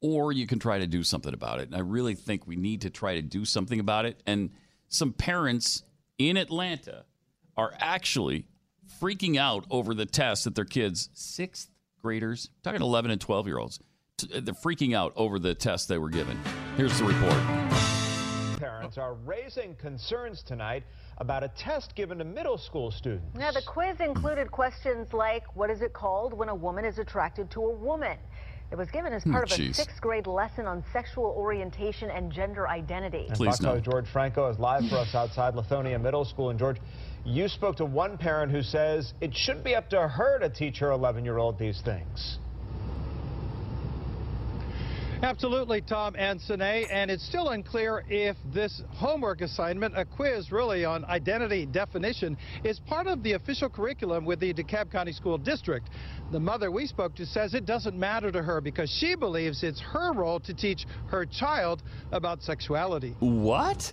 Or you can try to do something about it. And I really think we need to try to do something about it. And some parents in Atlanta are actually freaking out over the test that their kids, sixth graders, talking 11 and 12 year olds, they're freaking out over the test they were given. Here's the report. Parents are raising concerns tonight about a test given to middle school students. Now, the quiz included questions like what is it called when a woman is attracted to a woman? It was given as Hmm, part of a sixth grade lesson on sexual orientation and gender identity. And Fox News' George Franco is live for us outside Lithonia Middle School. And George, you spoke to one parent who says it should be up to her to teach her 11-year-old these things. Absolutely, Tom and Sine, and it's still unclear if this homework assignment, a quiz really on identity definition, is part of the official curriculum with the DeKalb County School District. The mother we spoke to says it doesn't matter to her because she believes it's her role to teach her child about sexuality. What?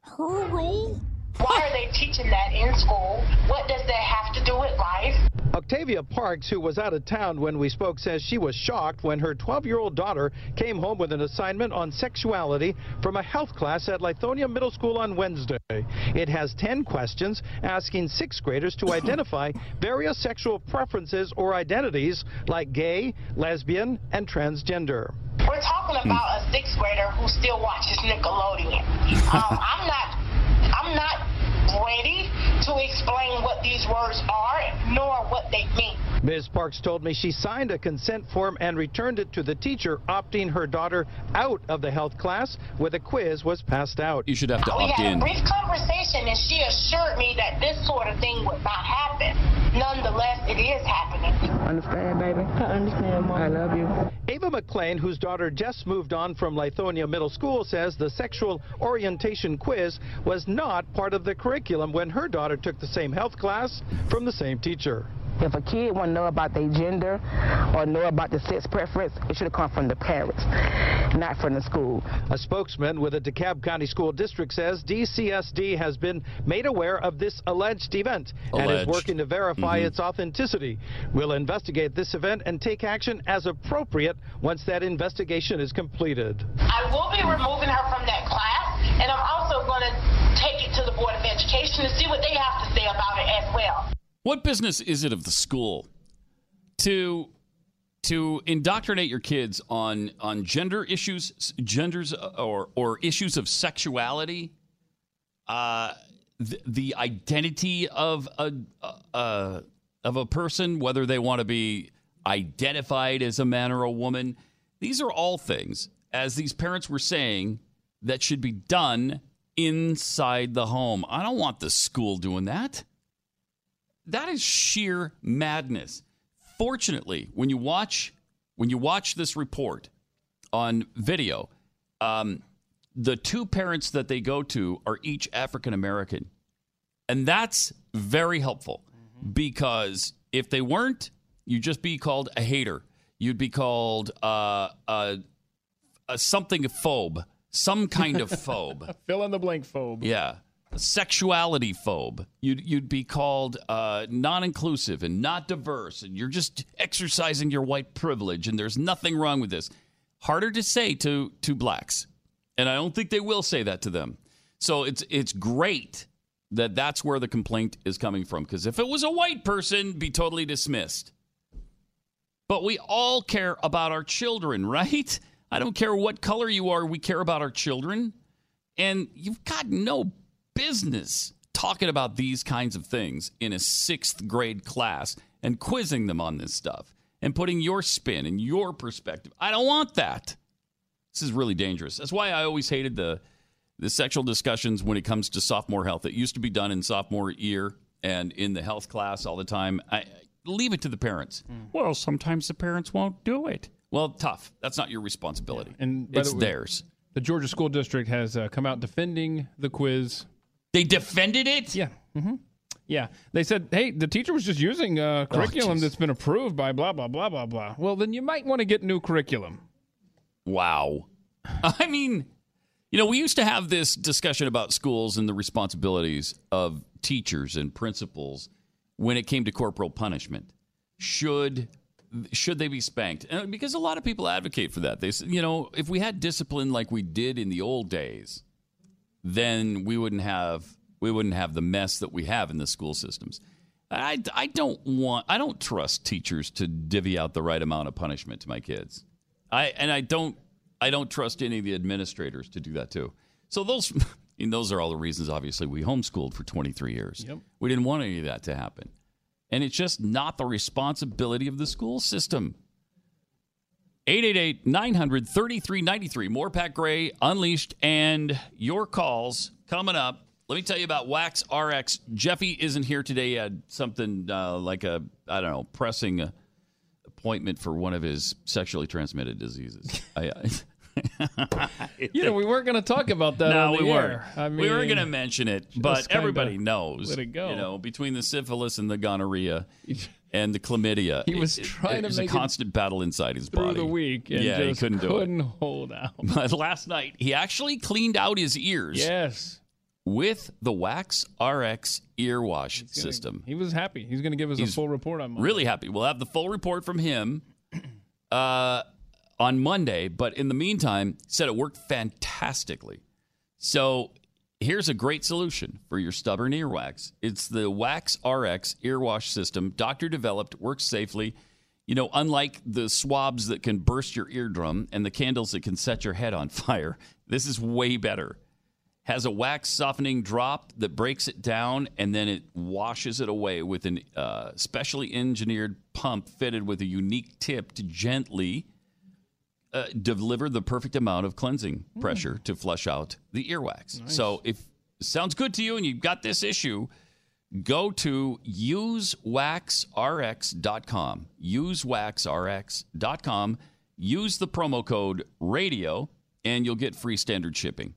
Her role? Why are they teaching that in school? What does that have to do with life? Octavia Parks, who was out of town when we spoke, says she was shocked when her 12 year old daughter came home with an assignment on sexuality from a health class at Lithonia Middle School on Wednesday. It has 10 questions asking sixth graders to identify various sexual preferences or identities like gay, lesbian, and transgender. We're talking about a sixth grader who still watches Nickelodeon. Um, I'm not, I'm not ready to explain what these words are nor what they mean. Ms. Parks told me she signed a consent form and returned it to the teacher, opting her daughter out of the health class where the quiz was passed out. You should have to we opt had in. a brief conversation and she assured me that this sort of thing would not happen. Nonetheless, it is happening. Understand, baby? I understand, Mom. I love you. Ava McLean, whose daughter just moved on from Lithonia Middle School, says the sexual orientation quiz was not part of the curriculum when her daughter took the same health class from the same teacher. If a kid want to know about their gender or know about the sex preference, it should have come from the parents, not from the school. A spokesman with the DeKalb County School District says DCSD has been made aware of this alleged event and is working to verify Mhm. its authenticity. We'll investigate this event and take action as appropriate once that investigation is completed. I will be removing her from that class, and I'm also going to take it to the Board of Education to see what they have to say about it as well. What business is it of the school to to indoctrinate your kids on on gender issues, genders uh, or or issues of sexuality, uh, the, the identity of a uh, of a person, whether they want to be identified as a man or a woman. These are all things, as these parents were saying, that should be done inside the home. I don't want the school doing that. That is sheer madness. Fortunately, when you watch when you watch this report on video, um, the two parents that they go to are each African American, and that's very helpful because if they weren't, you'd just be called a hater. You'd be called uh, a, a something phobe, some kind of phobe. Fill in the blank phobe. Yeah. Sexuality phobe. You'd, you'd be called uh, non inclusive and not diverse, and you're just exercising your white privilege, and there's nothing wrong with this. Harder to say to, to blacks. And I don't think they will say that to them. So it's, it's great that that's where the complaint is coming from, because if it was a white person, be totally dismissed. But we all care about our children, right? I don't care what color you are, we care about our children. And you've got no business talking about these kinds of things in a sixth grade class and quizzing them on this stuff and putting your spin and your perspective. I don't want that. This is really dangerous. That's why I always hated the the sexual discussions when it comes to sophomore health. It used to be done in sophomore year and in the health class all the time. I leave it to the parents. Well, sometimes the parents won't do it. Well, tough. That's not your responsibility. And it's the way, theirs. The Georgia School District has uh, come out defending the quiz. They defended it? Yeah. hmm Yeah. They said, hey, the teacher was just using uh, curriculum jeez. that's been approved by blah, blah, blah, blah, blah. Well, then you might want to get new curriculum. Wow. I mean, you know, we used to have this discussion about schools and the responsibilities of teachers and principals when it came to corporal punishment. Should should they be spanked? And because a lot of people advocate for that. They say, you know, if we had discipline like we did in the old days, then we wouldn't have we wouldn't have the mess that we have in the school systems. I, I don't want I don't trust teachers to divvy out the right amount of punishment to my kids. I and I don't I don't trust any of the administrators to do that too. So those mean, those are all the reasons obviously we homeschooled for 23 years. Yep. We didn't want any of that to happen. And it's just not the responsibility of the school system. 888-900-3393. More Pat Gray Unleashed and your calls coming up. Let me tell you about Wax RX. Jeffy isn't here today. He had something uh, like a I don't know pressing uh, appointment for one of his sexually transmitted diseases. I, I, You know, we weren't going to talk about that. no, we weren't. I mean, we were going to mention it, but everybody knows. let it go. You know, between the syphilis and the gonorrhea and the chlamydia, He was it- it- trying to there's make a it constant battle inside his through body the week and yeah, he couldn't do it. couldn't hold out. But last night, he actually cleaned out his ears. Yes. with the Wax RX ear wash system. He was happy. He's going to give us a full report on Monday. Really happy. We'll have the full report from him uh, on Monday. But in the meantime, said it worked fantastically. So here's a great solution for your stubborn earwax. It's the Wax RX ear wash system, doctor developed, works safely. You know, unlike the swabs that can burst your eardrum and the candles that can set your head on fire, this is way better. Has a wax softening drop that breaks it down and then it washes it away with a uh, specially engineered pump fitted with a unique tip to gently uh, deliver the perfect amount of cleansing pressure to flush out the earwax. So if sounds good to you and you've got this issue, go to usewaxrx.com. Usewaxrx.com. Use the promo code radio and you'll get free standard shipping.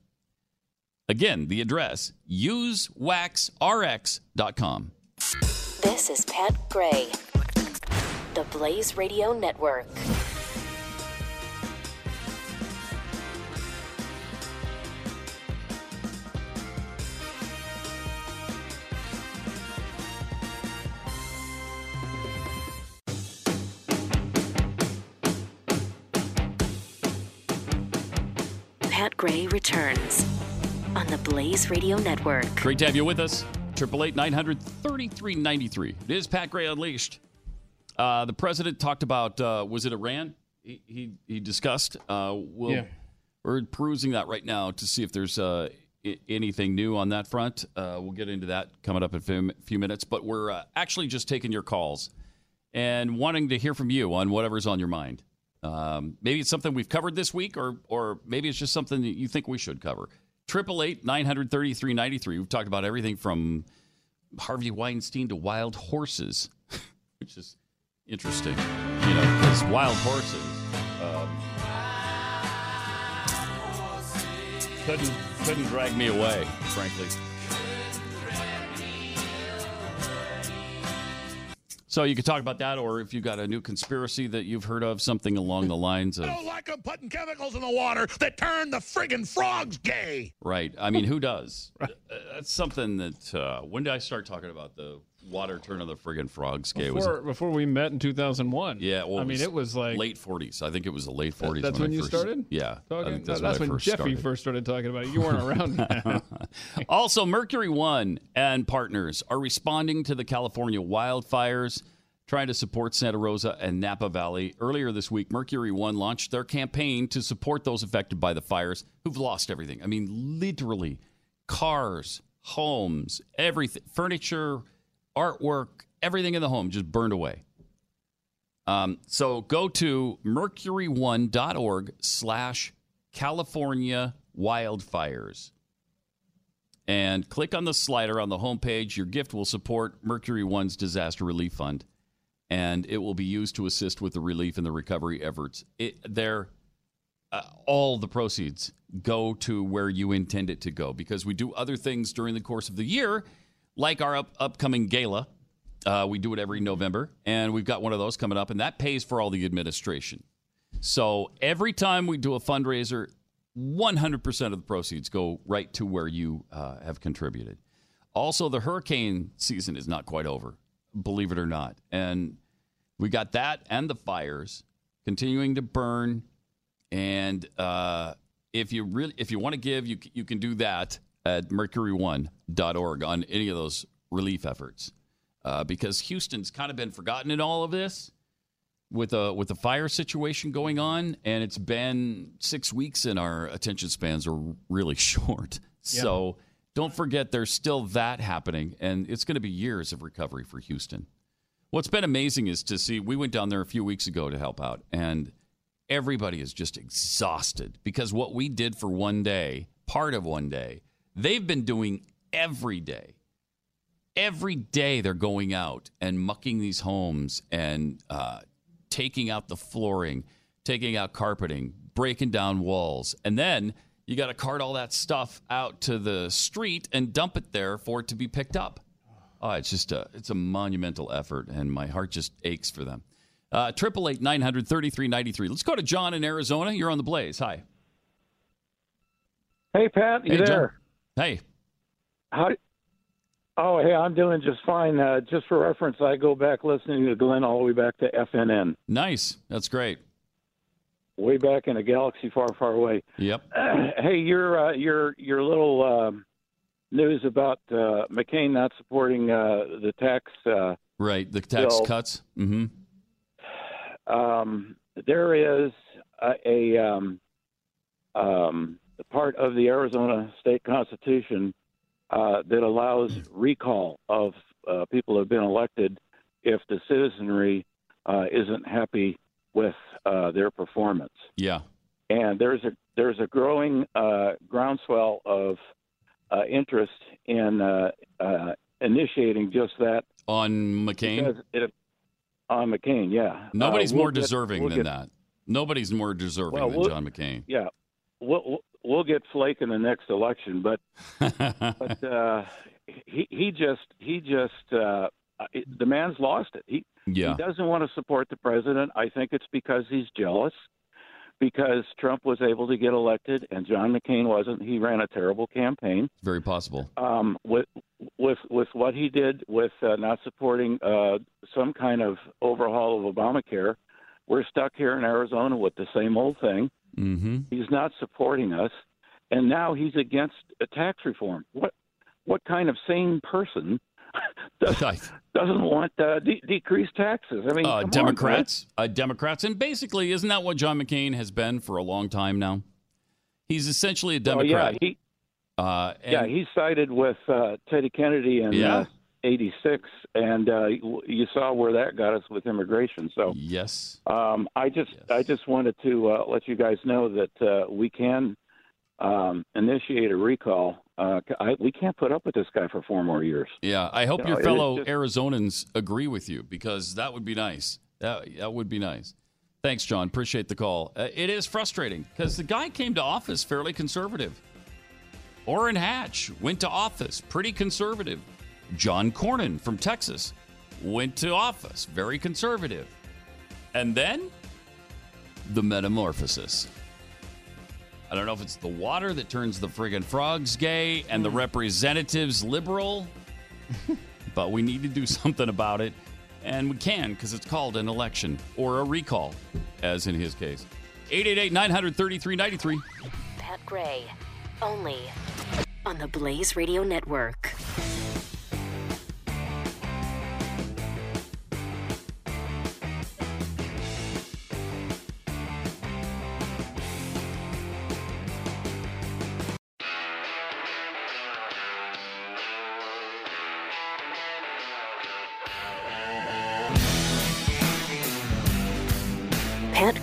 Again, the address usewaxrx.com. This is Pat Gray, the Blaze Radio Network. Gray returns on the Blaze Radio Network. Great to have you with us. Triple eight nine hundred thirty three ninety three. It is Pat Gray Unleashed. Uh, the president talked about uh, was it Iran? He he, he discussed. Uh, we'll, Yeah. We're perusing that right now to see if there's uh, I- anything new on that front. Uh, we'll get into that coming up in a few, few minutes. But we're uh, actually just taking your calls and wanting to hear from you on whatever's on your mind. Um, maybe it's something we've covered this week, or or maybe it's just something that you think we should cover. Triple eight nine hundred thirty three ninety three. We've talked about everything from Harvey Weinstein to wild horses, which is interesting, you know, because wild horses um, couldn't couldn't drag me away, frankly. So you could talk about that, or if you've got a new conspiracy that you've heard of, something along the lines of I don't like them putting chemicals in the water that turn the friggin' frogs gay. Right. I mean, who does? Uh, That's something that. Uh, when did I start talking about the water turn of the friggin' frogs? Gay was Before, before we met in 2001. yeah. Well, I mean, it was like late forties. I think it was the late forties. That's when, you started. Yeah. Talking? think that's when when first Jeffy started. first started talking about it. You weren't around. then. also, Mercury One and partners are responding to the California wildfires, trying to support Santa Rosa and Napa Valley. Earlier this week, Mercury One launched their campaign to support those affected by the fires who've lost everything. I mean, literally, cars, homes, everything, furniture, artwork, everything in the home just burned away. Um, so go to mercury1.org slash California wildfires and click on the slider on the homepage. Your gift will support Mercury One's disaster relief fund, and it will be used to assist with the relief and the recovery efforts. It, there, uh, all the proceeds go to where you intend it to go because we do other things during the course of the year, like our up, upcoming gala. Uh, we do it every November, and we've got one of those coming up, and that pays for all the administration. So every time we do a fundraiser, 100% of the proceeds go right to where you uh, have contributed. Also, the hurricane season is not quite over, believe it or not. And we got that and the fires continuing to burn. And uh, if you really, if you want to give, you, you can do that at mercury1.org on any of those relief efforts. Uh, because Houston's kind of been forgotten in all of this with a with the fire situation going on, and it's been six weeks, and our attention spans are really short. Yeah. So don't forget, there's still that happening, and it's going to be years of recovery for Houston. What's been amazing is to see. We went down there a few weeks ago to help out, and everybody is just exhausted because what we did for one day, part of one day, they've been doing every day every day they're going out and mucking these homes and uh, taking out the flooring, taking out carpeting, breaking down walls, and then you got to cart all that stuff out to the street and dump it there for it to be picked up. Oh, it's just a it's a monumental effort, and my heart just aches for them. Uh, Triple eight nine hundred thirty three ninety three. Let's go to John in Arizona. You're on the Blaze. Hi. Hey, Pat, you Hey, John. there? Hey. How? Oh, hey, I'm doing just fine. Uh, just for reference, I go back listening to Glenn all the way back to FNN, Nice. That's great. way back in a galaxy far, far away. Yep. hey, your uh, your your little um, news about uh, McCain not supporting uh, the tax. Uh, Right. The tax Bill. cuts. Mm-hmm. um, there is a, a um, um, part of the Arizona state constitution uh, that allows recall of uh, people who have been elected if the citizenry uh, isn't happy with uh, their performance. Yeah. And there's a there's a growing uh, groundswell of uh, interest in uh, uh, initiating just that On McCain. it, on McCain. Yeah, Nobody's we'll more get- deserving we'll than get- that. Nobody's more deserving Well, than we'll- John McCain. Yeah, we'll we'll- get Flake in the next election, but but uh, he he just he just uh, the man's lost it. He Yeah. he doesn't want to support the president. I think it's because he's jealous. Because Trump was able to get elected and John McCain wasn't. He ran a terrible campaign. Very possible. Um, with with with what he did with uh, not supporting uh, some kind of overhaul of Obamacare, we're stuck here in Arizona with the same old thing. Mm-hmm. He's not supporting us, and now he's against a tax reform. What what kind of sane person does, doesn't want uh, de- decreased taxes? I mean, uh, come on, Democrats, uh, Democrats, and basically, isn't that what John McCain has been for a long time now? He's essentially a Democrat. yeah, he uh, and, yeah he sided with uh, Teddy Kennedy and Yeah. Uh, '86, and uh, you saw where that got us with immigration. So yes, um, I just I just wanted to uh, let you guys know that uh, we can um, initiate a recall. Uh, I, we can't put up with this guy for four more years. yeah. I hope You your it's fellow just- Arizonans agree with you because that would be nice. That that would be nice. Thanks, John. Appreciate the call. Uh, it is frustrating because the guy came to office fairly conservative. Orrin Hatch went to office pretty conservative. John Cornyn from Texas went to office very conservative. And then the metamorphosis. I don't know if it's the water that turns the friggin' frogs gay and the hmm. representatives liberal, but we need to do something about it. And we can because it's called an election or a recall, as in his case. 888 933 93. Pat Gray, only on the Blaze Radio Network.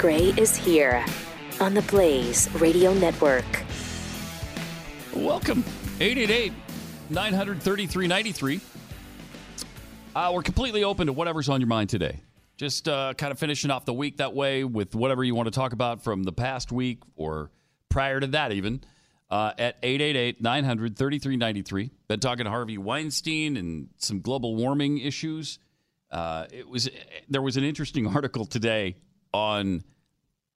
Gray is here on the Blaze Radio Network. Welcome. 888 933 93. Uh, we're completely open to whatever's on your mind today. Just uh, kind of finishing off the week that way with whatever you want to talk about from the past week or prior to that, even. Uh, at 888 933 93. Been talking to Harvey Weinstein and some global warming issues. Uh, it was there was an interesting article today on,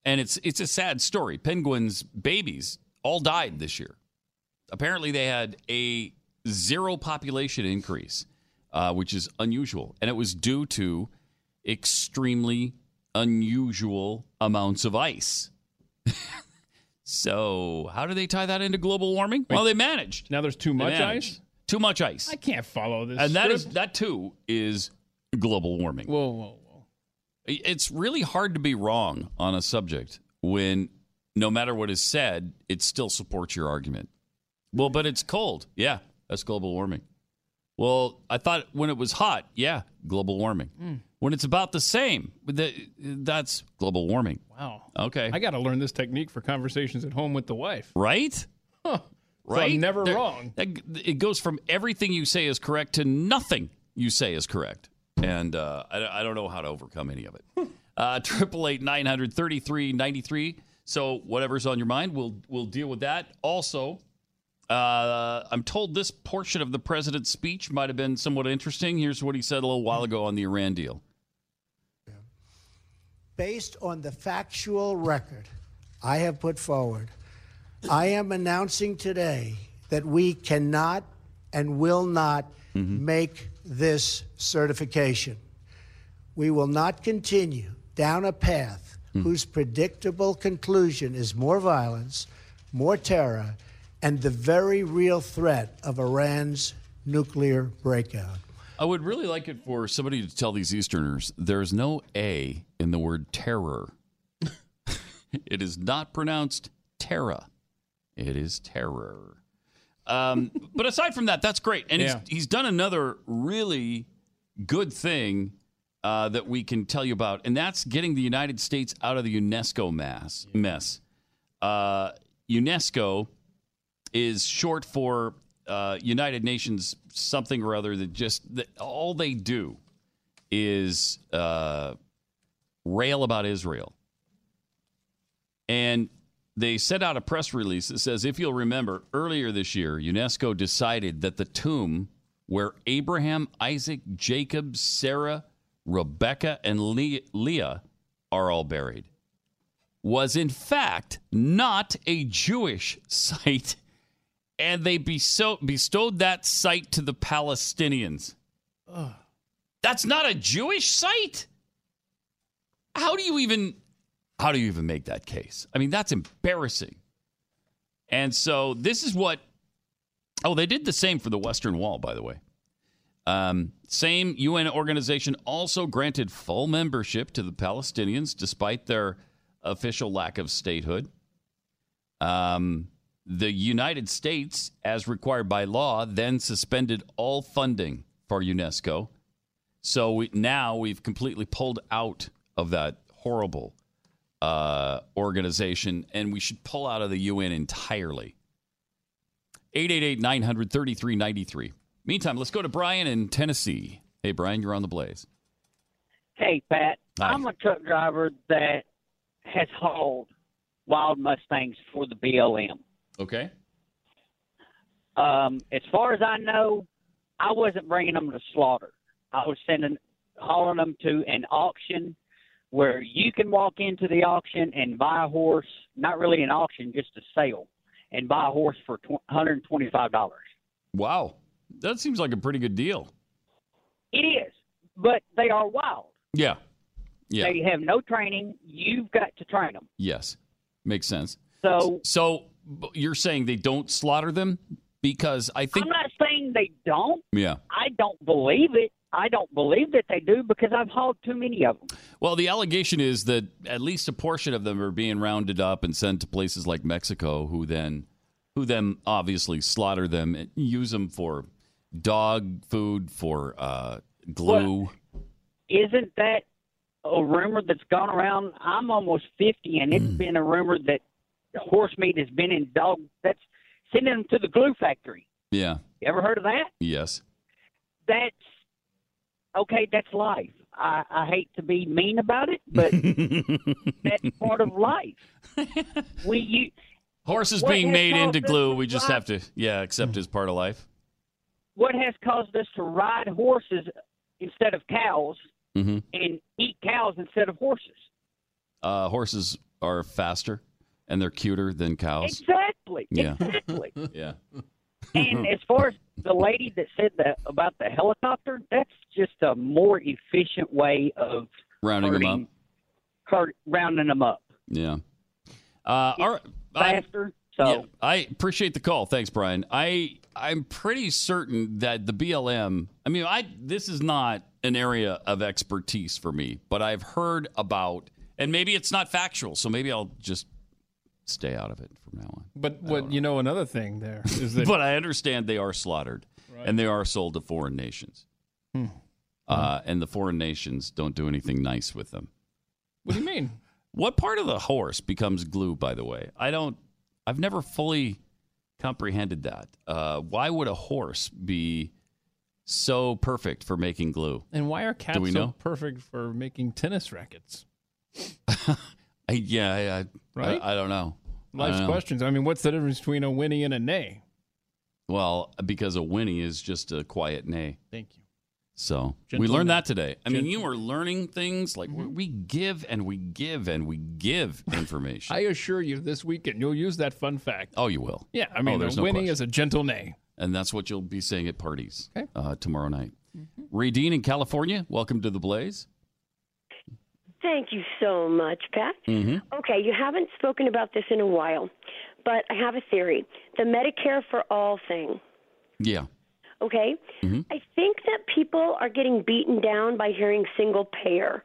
and it's it's a sad story. Penguins' babies all died this year. Apparently, they had a zero population increase, uh, which is unusual, and it was due to extremely unusual amounts of ice. so, how do they tie that into global warming? Well, they managed. Now there's too much ice. Too much ice. I can't follow this. and that is that too is global warming. Whoa, whoa! It's really hard to be wrong on a subject when no matter what is said, it still supports your argument. Well, but it's cold. Yeah, that's global warming. Well, I thought when it was hot, yeah, global warming. Mm. When it's about the same, that's global warming. Wow. Okay. I got to learn this technique for conversations at home with the wife. Right? Huh. So Right? I'm never There- wrong. that- It goes from everything you say is correct to nothing you say is correct. And uh, I, I don't know how to overcome any of it. Uh, Triple eight nine hundred thirty three ninety three. So whatever's on your mind, we'll we'll deal with that. Also, uh, I'm told this portion of the president's speech might have been somewhat interesting. Here's what he said a little while ago on the Iran deal. based on the factual record I have put forward, I am announcing today that we cannot and will not make this certification. We will not continue down a path hmm. whose predictable conclusion is more violence, more terror, and the very real threat of Iran's nuclear breakout. I would really like it for somebody to tell these Easterners there's no A in the word terror. it is not pronounced terra. It is terror. Um, but aside from that, that's great. And Yeah. he's, he's done another really good thing uh, that we can tell you about, and that's getting the United States out of the UNESCO mass, mess. Uh, UNESCO is short for uh, United Nations something or other that just that all they do is uh, rail about Israel. And they sent out a press release that says, if you'll remember, earlier this year, UNESCO decided that the tomb where Abraham, Isaac, Jacob, Sarah, Rebecca, and Le- Leah are all buried was in fact not a Jewish site, and they bestow- bestowed that site to the Palestinians. That's not a Jewish site. How do you even how do you even make that case? I mean, that's embarrassing. And so this is what Oh, they did the same for the Western Wall, by the way. Um, same UN organization also granted full membership to the Palestinians despite their official lack of statehood. Um, the United States, as required by law, then suspended all funding for UNESCO. So we, now we've completely pulled out of that horrible uh, organization, and we should pull out of the UN entirely. 888 900 3393. Meantime, let's go to Brian in Tennessee. Hey, Brian, you're on the blaze. Hey, Pat. Hi. I'm a truck driver that has hauled wild Mustangs for the BLM. Okay. Um, as far as I know, I wasn't bringing them to slaughter. I was sending, hauling them to an auction where you can walk into the auction and buy a horse, not really an auction, just a sale, and buy a horse for $125. Wow. That seems like a pretty good deal. It is, but they are wild. Yeah. Yeah. They have no training. You've got to train them. Yes. Makes sense. So So you're saying they don't slaughter them because I think I'm not saying they don't. Yeah. I don't believe it. I don't believe that they do because I've hauled too many of them. Well, the allegation is that at least a portion of them are being rounded up and sent to places like Mexico, who then, who then obviously slaughter them and use them for dog food, for uh, glue. Isn't that a rumor that's gone around? I'm almost 50, and it's been a rumor that horse meat has been in dog. That's sending them to the glue factory. Yeah. You ever heard of that? Yes. That's okay. That's life. I, I hate to be mean about it, but that's part of life. We you Horses being made into glue, we just ride- have to, yeah, accept as part of life. what has caused us to ride horses instead of cows hmm and eat cows instead of horses? Uh, horses are faster and they're cuter than cows. Exactly. Yeah. Exactly. Yeah. and as far as the lady that said that about the helicopter, that's just a more efficient way of Rounding them up. hurt, rounding them up Yeah. Uh, all right. Faster. So Yeah, I appreciate the call. Thanks, Brian. I I'm pretty certain that the BLM. I mean, I this is not an area of expertise for me, but I've heard about, and maybe it's not factual, so maybe I'll just stay out of it from now on. But what you know, another thing there is that but I understand they are slaughtered and they are sold to foreign nations, Hmm. uh, and the foreign nations don't do anything nice with them. What do you mean? What part of the horse becomes glue, by the way? I don't, I've never fully comprehended that. Uh, why would a horse be so perfect for making glue? And why are cats we so know? perfect for making tennis rackets? I, yeah, I, I, Right? I, I don't know. I Life's don't questions. I mean, what's the difference between a whinny and a nay? Well, because a whinny is just a quiet nay. Thank you. So we learned that today. I mean, you are learning things like we- we give and we give and we give information. I assure you, this weekend you'll use that fun fact. oh, you will. Yeah, I Oh, mean, there's a no whinny question. is a gentle nay. and that's what you'll be saying at parties uh, tomorrow night. Mm-hmm. Radine in California, welcome to the Blaze. Thank you so much, Pat. Mm-hmm. Okay, you haven't spoken about this in a while, but I have a theory. The Medicare for all thing. Yeah. Okay? Mhm. I think that people are getting beaten down by hearing single payer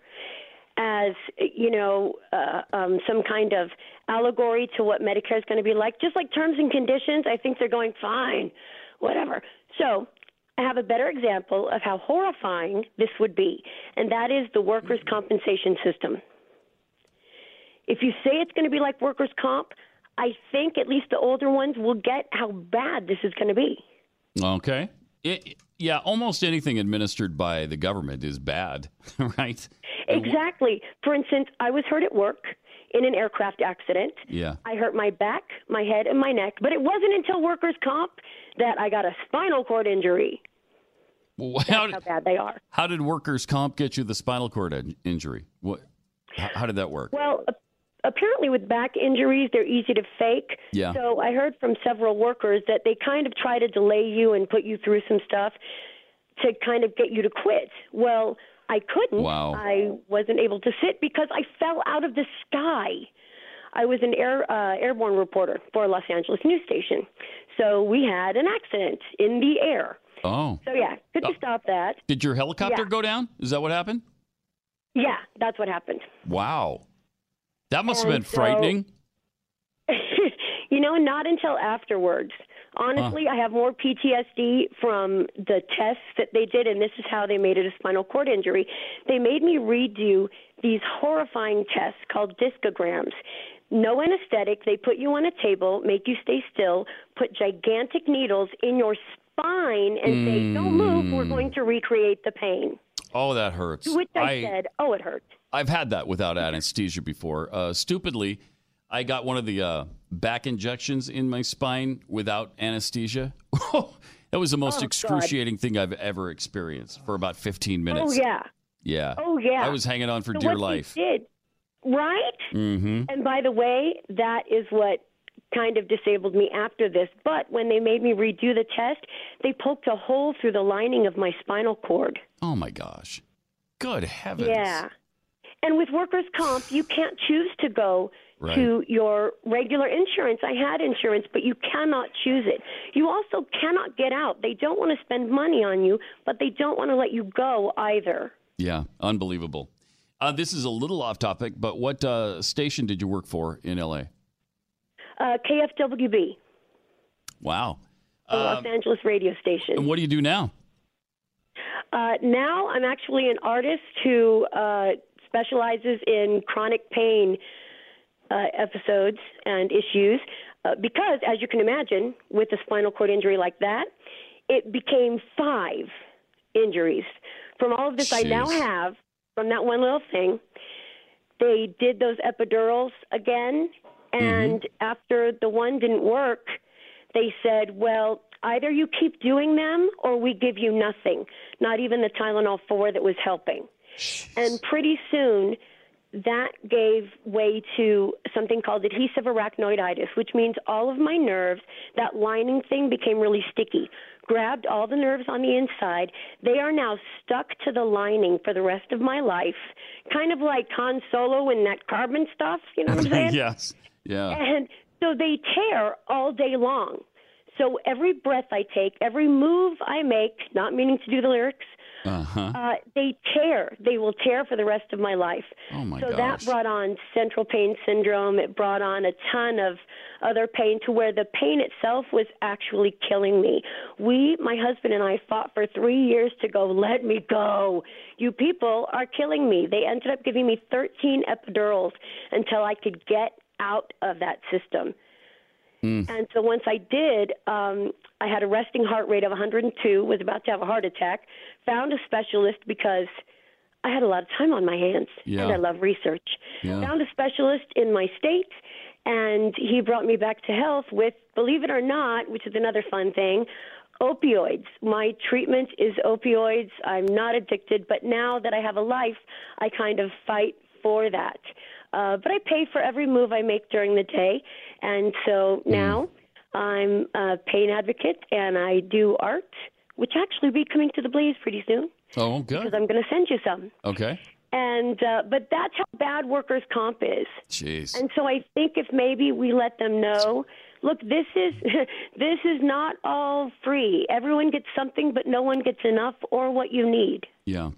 as, you know, uh, um, some kind of allegory to what Medicare is going to be like. Just like terms and conditions, I think they're going fine, whatever. So have a better example of how horrifying this would be, and that is the workers' compensation system. If you say it's going to be like workers' comp, I think at least the older ones will get how bad this is going to be. Okay. It, yeah, almost anything administered by the government is bad, right? Exactly. For instance, I was hurt at work in an aircraft accident. Yeah. I hurt my back, my head, and my neck, but it wasn't until workers' comp that I got a spinal cord injury. Well, how, How bad they are. how did workers' comp get you the spinal cord in- injury? What? How, how did that work? Well, apparently with back injuries, they're easy to fake. Yeah. So I heard from several workers that they kind of try to delay you and put you through some stuff to kind of get you to quit. Well, I couldn't. Wow. I wasn't able to sit because I fell out of the sky. I was an air uh, airborne reporter for a Los Angeles news station. So we had an accident in the air. Oh. So yeah, couldn't stop that. Did your helicopter Yeah. go down? Is that what happened? Yeah, that's what happened. Wow. That must have been so- frightening. you know, not until afterwards. Honestly, I have more PTSD from the tests that they did, and this is how they made it a spinal cord injury. They made me redo these horrifying tests called discograms. No anesthetic. They put you on a table, make you stay still, put gigantic needles in your spine, and say, "Don't move. We're going to recreate the pain." Oh, that hurts. To which I, said, "Oh, it hurts." I've had that without anesthesia before. Uh, stupidly, I got one of the uh, back injections in my spine without anesthesia. that was the most Oh, God. excruciating thing I've ever experienced for about 15 minutes. Oh yeah. Yeah. Oh yeah. I was hanging on for So dear life. Did right? Mm-hmm. And by the way, that is what kind of disabled me after this. But when they made me redo the test, they poked a hole through the lining of my spinal cord. Oh my gosh. Good heavens. Yeah. And with workers' comp, you can't choose to go Right. to your regular insurance. I had insurance, but you cannot choose it. You also cannot get out. They don't want to spend money on you, but they don't want to let you go either. Yeah, unbelievable. Uh, this is a little off topic, but what uh, station did you work for in LA? Uh, KFWB, Wow. the Los Angeles radio station. And what do you do now? Uh, now I'm actually an artist who uh, specializes in chronic pain uh, episodes and issues uh, because, as you can imagine, with a spinal cord injury like that, it became five injuries. From all of this I now have, from that one little thing, they did those epidurals again, and after the one didn't work, they said, well, either you keep doing them or we give you nothing, not even the Tylenol 4 that was helping. And pretty soon, that gave way to something called adhesive arachnoiditis, which means all of my nerves, that lining thing became really sticky, grabbed all the nerves on the inside. They are now stuck to the lining for the rest of my life, kind of like Han Solo in that carbon stuff, you know what I'm saying? yes. Yeah. And so they tear all day long. So every breath I take, every move I make, not meaning to do the lyrics, Uh-huh. uh, they tear. They will tear for the rest of my life. Oh my god. so gosh. that brought on central pain syndrome. It brought on a ton of other pain to where the pain itself was actually killing me. We, my husband and I, fought for three years to go, let me go. You people are killing me. They ended up giving me 13 epidurals until I could get out of that system. And so once I did, um, I had a resting heart rate of 102, was about to have a heart attack, found a specialist because I had a lot of time on my hands Yeah. and I love research. Yeah. Found a specialist in my state, and he brought me back to health with, believe it or not, which is another fun thing, opioids. My treatment is opioids. I'm not addicted, but now that I have a life, I kind of fight for that. Uh, but I pay for every move I make during the day, and so now I'm a pain advocate, and I do art, which actually will be coming to the Blaze pretty soon Oh, good. because. I'm going to send you some. Okay. And uh, but that's how bad workers' comp is. Jeez. And so I think if maybe we let them know, look, this is this is not all free. Everyone gets something, but no one gets enough or what you need. Yeah,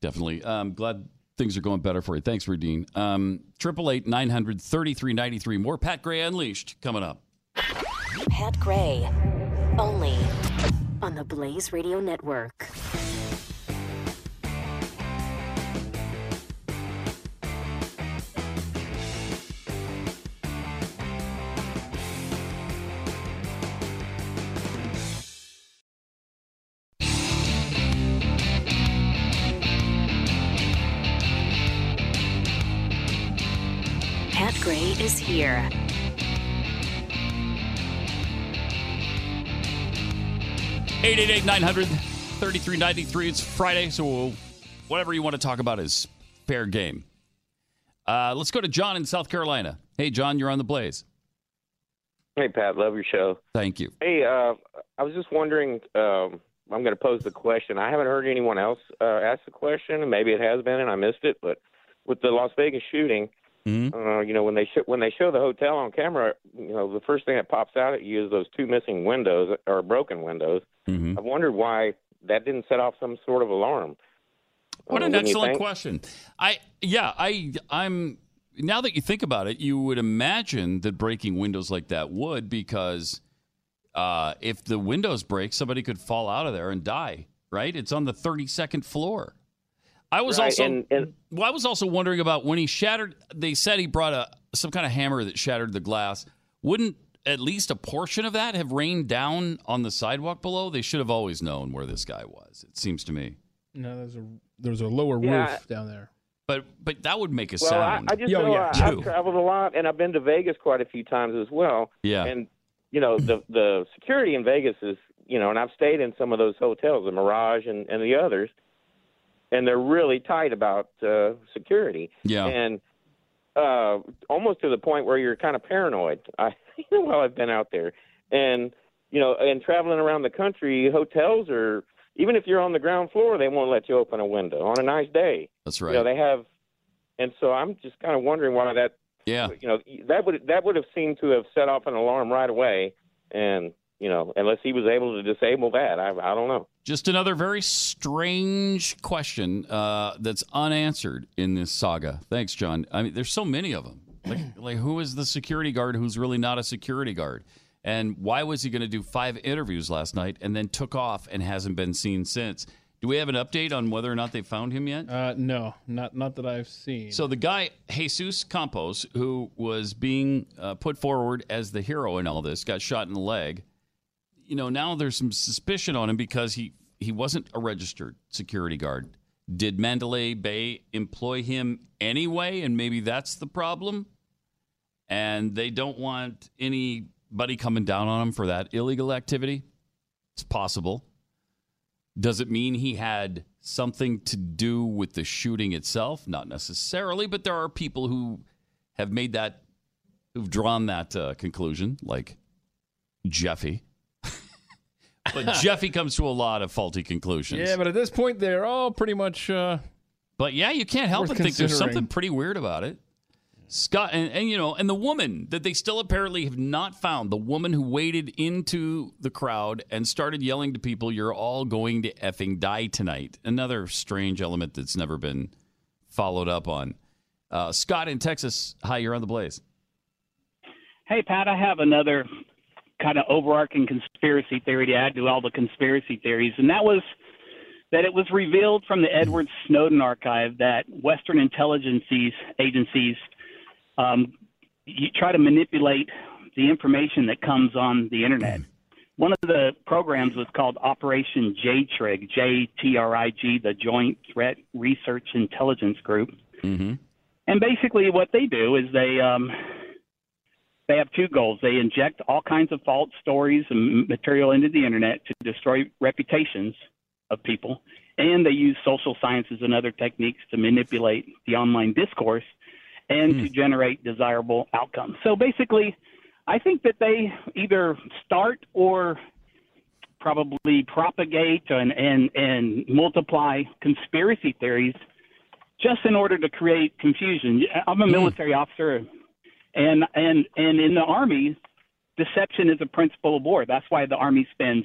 definitely. I'm glad things are going better for you. Thanks, Rudine. Um, Triple eight nine hundred thirty three ninety three. More Pat Gray Unleashed coming up. Pat Gray, only on the Blaze Radio Network. Gray is here. Eight eight eight nine hundred thirty three ninety three. It's Friday, so whatever you want to talk about is fair game. Uh, let's go to John in South Carolina. Hey, John, you're on the Blaze. Hey, Pat, love your show. Thank you. Hey, uh, I was just wondering. Um, I'm going to pose the question. I haven't heard anyone else uh, ask the question, and maybe it has been, and I missed it. But with the Las Vegas shooting, uh, you know, when they sh- when they show the hotel on camera, you know, the first thing that pops out at you is those two missing windows or broken windows. Mm-hmm. I've wondered why that didn't set off some sort of alarm. What Uh, an excellent question. I yeah, I I'm now that you think about it, you would imagine that breaking windows like that would because uh, if the windows break, somebody could fall out of there and die. Right? It's on the 32nd floor. I was Right, also and- and- well, I was also wondering about when he shattered. They said he brought a some kind of hammer that shattered the glass. Wouldn't at least a portion of that have rained down on the sidewalk below? They should have always known where this guy was. It seems to me. No, there's a there's a lower Yeah, roof down there. But but that would make a Well, I, sound. I just oh, know I, I've traveled a lot, and I've been to Vegas quite a few times as well. Yeah. And you know the the security in Vegas is you know, and I've stayed in some of those hotels, the Mirage and and the others, and they're really tight about uh, security. Yeah. And uh, almost to the point where you're kind of paranoid. I you know, while I've been out there, and you know, and traveling around the country, hotels are even if you're on the ground floor, they won't let you open a window on a nice day. That's right. You know, they have, and so I'm just kind of wondering why that. Yeah. You know, that would that would have seemed to have set off an alarm right away, and you know, unless he was able to disable that, I I don't know. Just another very strange question uh, that's unanswered in this saga. Thanks, John. I mean, there's so many of them. Like, like who is the security guard who's really not a security guard? And why was he going to do five interviews last night and then took off and hasn't been seen since? Do we have an update on whether or not they found him yet? Uh, no, not not that I've seen. So the guy Jesus Campos, who was being uh, put forward as the hero in all this, got shot in the leg. You know, now there's some suspicion on him because he he wasn't a registered security guard. Did Mandalay Bay employ him anyway, and maybe that's the problem? And they don't want anybody coming down on him for that illegal activity. It's possible. Does it mean he had something to do with the shooting itself? Not necessarily, but there are people who have made that, who've drawn that uh, conclusion, like Jeffy. But Jeffy comes to a lot of faulty conclusions. yeah, but at this point, they're all pretty much. Uh, But yeah, you can't help Worth but think there's something pretty weird about it. Scott, and, and you know, and the woman that they still apparently have not found, the woman who waded into the crowd and started yelling to people, "You're all going to effing die tonight." Another strange element that's never been followed up on. Uh, Scott in Texas, hi, you're on the blaze. Hey, Pat, I have another kind of overarching conspiracy theory to add to all the conspiracy theories, and that was that it was revealed from the Edward Snowden archive that Western intelligence agencies um, you try to manipulate the information that comes on the internet. One of the programs was called Operation JTRIG, J T R I G, the Joint Threat Research Intelligence Group. Mm-hmm. And basically, what they do is they um, they have two goals. They inject all kinds of false stories and material into the internet to destroy reputations of people, and they use social sciences and other techniques to manipulate the online discourse and to hmm. generate desirable outcomes. So basically, I think that they either start or probably propagate and, and, and multiply conspiracy theories just in order to create confusion. I'm a hmm. military officer, and and and in the army, deception is a principle of war. That's why the army spends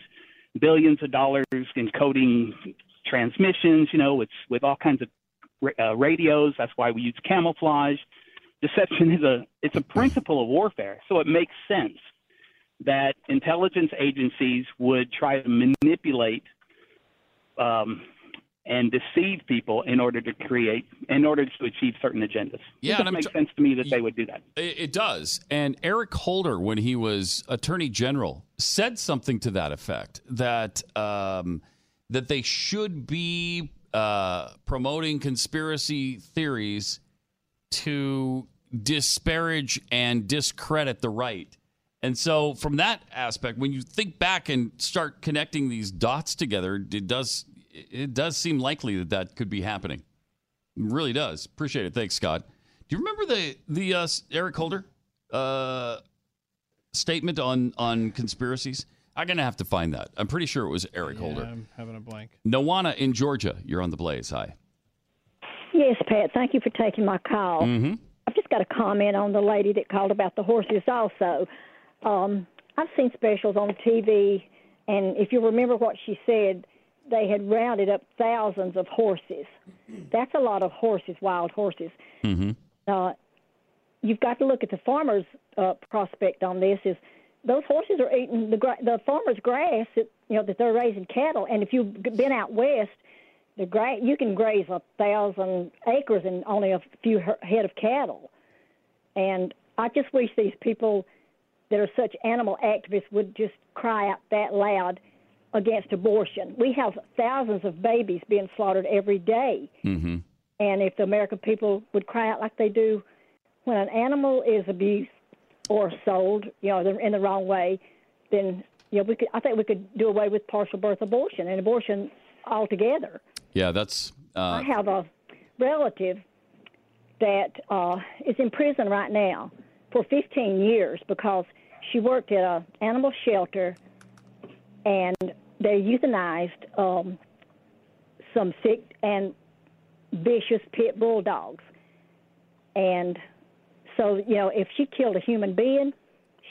billions of dollars in coding transmissions. You know, it's with all kinds of uh, radios. That's why we use camouflage. Deception is a it's a principle of warfare. So it makes sense that intelligence agencies would try to manipulate um, and deceive people in order to create, in order to achieve certain agendas. Yeah, it makes does I'm make tr- sense to me that they would do that. It, it does. And Eric Holder, when he was Attorney General, said something to that effect that um, that they should be uh, promoting conspiracy theories to disparage and discredit the right. And so, from that aspect, when you think back and start connecting these dots together, it does it does seem likely that that could be happening. It really does. Appreciate it. Thanks, Scott. Do you remember the the uh, Eric Holder uh, statement on on conspiracies? I'm gonna have to find that. I'm pretty sure it was Eric Yeah, Holder. I'm having a blank. Nowana in Georgia. You're on the Blaze. Hi. Yes, Pat. Thank you for taking my call. Mm-hmm. I've just got a comment on the lady that called about the horses. Also, um, I've seen specials on TV, and if you remember what she said, they had rounded up thousands of horses. That's a lot of horses, wild horses. Mm-hmm. Uh, you've got to look at the farmer's uh, prospect on this. Is those horses are eating the gra- the farmer's grass that you know that they're raising cattle, and if you've been out west, the gra- you can graze a thousand acres and only a few he- head of cattle. And I just wish these people that are such animal activists would just cry out that loud against abortion. We have thousands of babies being slaughtered every day. Mm-hmm. And if the American people would cry out like they do when an animal is abused or sold, you know, in the wrong way, then you know we could. I think we could do away with partial birth abortion and abortion altogether. Yeah, that's. Uh, I have a relative that uh, is in prison right now for 15 years because she worked at a animal shelter and they euthanized um, some sick and vicious pit bulldogs. And so, you know, if she killed a human being,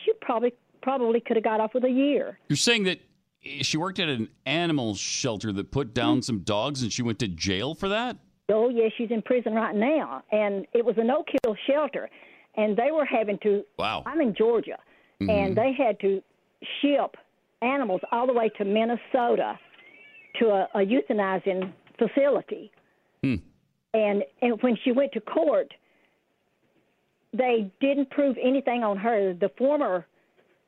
she probably probably could have got off with a year. You're saying that she worked at an animal shelter that put down some dogs, and she went to jail for that. Oh, yes, she's in prison right now. And it was a no kill shelter. And they were having to. Wow. I'm in Georgia. Mhm. And they had to ship animals all the way to Minnesota to a, a euthanizing facility. Hmm. And, and when she went to court, they didn't prove anything on her. The former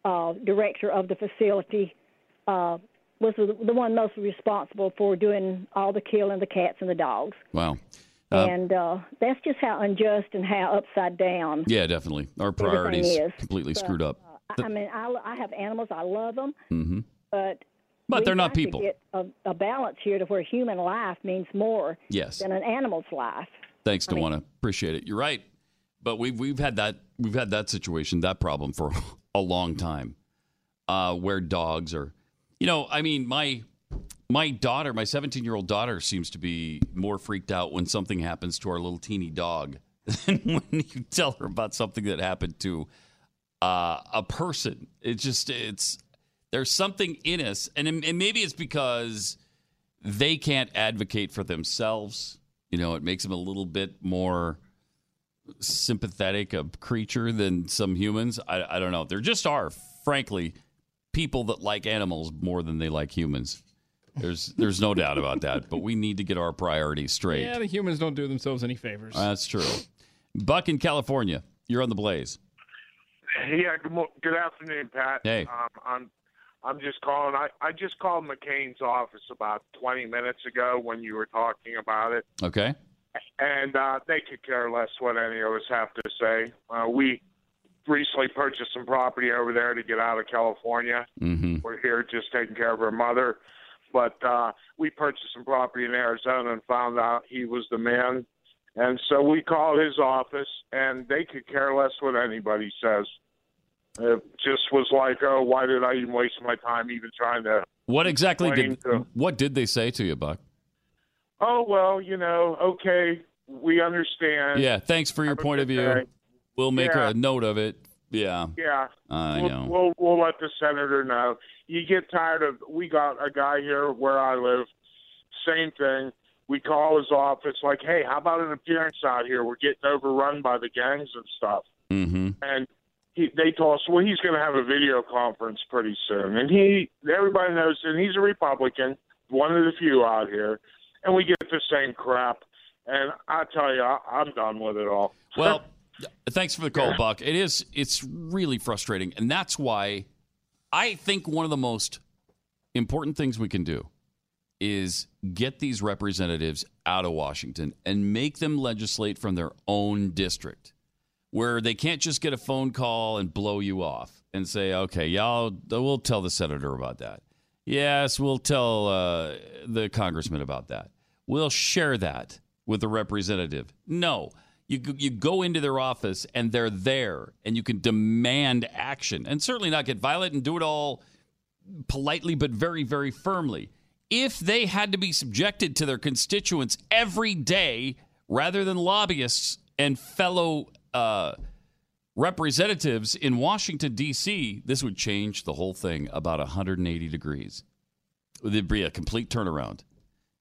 uh, director of the facility uh, was the, the one most responsible for doing all the killing, the cats and the dogs. Wow. Uh, and uh, that's just how unjust and how upside down. yeah, definitely. Our priorities completely But, screwed up. I, I mean, I, I have animals. I love them, hmm but But they're not people. get a, a balance here to where human life means more Yes. than an animal's life. Thanks, I mean- Dewana. Appreciate it. You're right. But we've we've had that we've had that situation, that problem for a long time, uh, where dogs are, you know, I mean, my my daughter, my 17 year old daughter, seems to be more freaked out when something happens to our little teeny dog than when you tell her about something that happened to uh, a person. It's just it's there's something in us, and and maybe it's because they can't advocate for themselves. You know, it makes them a little bit more sympathetic a creature than some humans. I, I don't know. There just are, frankly, people that like animals more than they like humans. There's there's no doubt about that. But we need to get our priorities straight. Yeah, the humans don't do themselves any favors. That's true. Buck in California, you're on the blaze. Yeah, good, mo- good afternoon, Pat. Hey. Um, I'm I'm just calling. I, I just called McCain's office about 20 minutes ago when you were talking about it, Okay. and uh, they could care less what any of us have to say. Uh, we recently purchased some property over there to get out of California. Mm-hmm. We're here just taking care of her mother, but uh, we purchased some property in Arizona and found out he was the man. And so we called his office, and they could care less what anybody says. It just was like, oh, why did I even waste my time even trying to? What exactly did to- what did they say to you, Buck? Oh well, you know, okay, we understand. Yeah, thanks for your Have point of view. day. We'll make Yeah. a note of it. Yeah, Yeah. I we'll, know. We'll we'll let the senator know. You get tired of. We got a guy here where I live. Same thing. We call his office like, hey, how about an appearance out here? We're getting overrun by the gangs and stuff. Mm-hmm. And he, they told us, well, he's going to have a video conference pretty soon. And he, everybody knows, and he's a Republican, one of the few out here. And we get the same crap. And I tell you, I, I'm done with it all. Well, thanks for the call, Buck. It is it's really frustrating, and that's why I think one of the most important things we can do is get these representatives out of Washington and make them legislate from their own district where they can't just get a phone call and blow you off and say, okay, y'all, we'll tell the senator about that. Yes, we'll tell uh, the congressman about that. We'll share that with the representative. No, you, you go into their office and they're there and you can demand action and certainly not get violent and do it all politely but very, very firmly. If they had to be subjected to their constituents every day rather than lobbyists and fellow uh, representatives in Washington, D.C., this would change the whole thing about 180 degrees. There'd be a complete turnaround.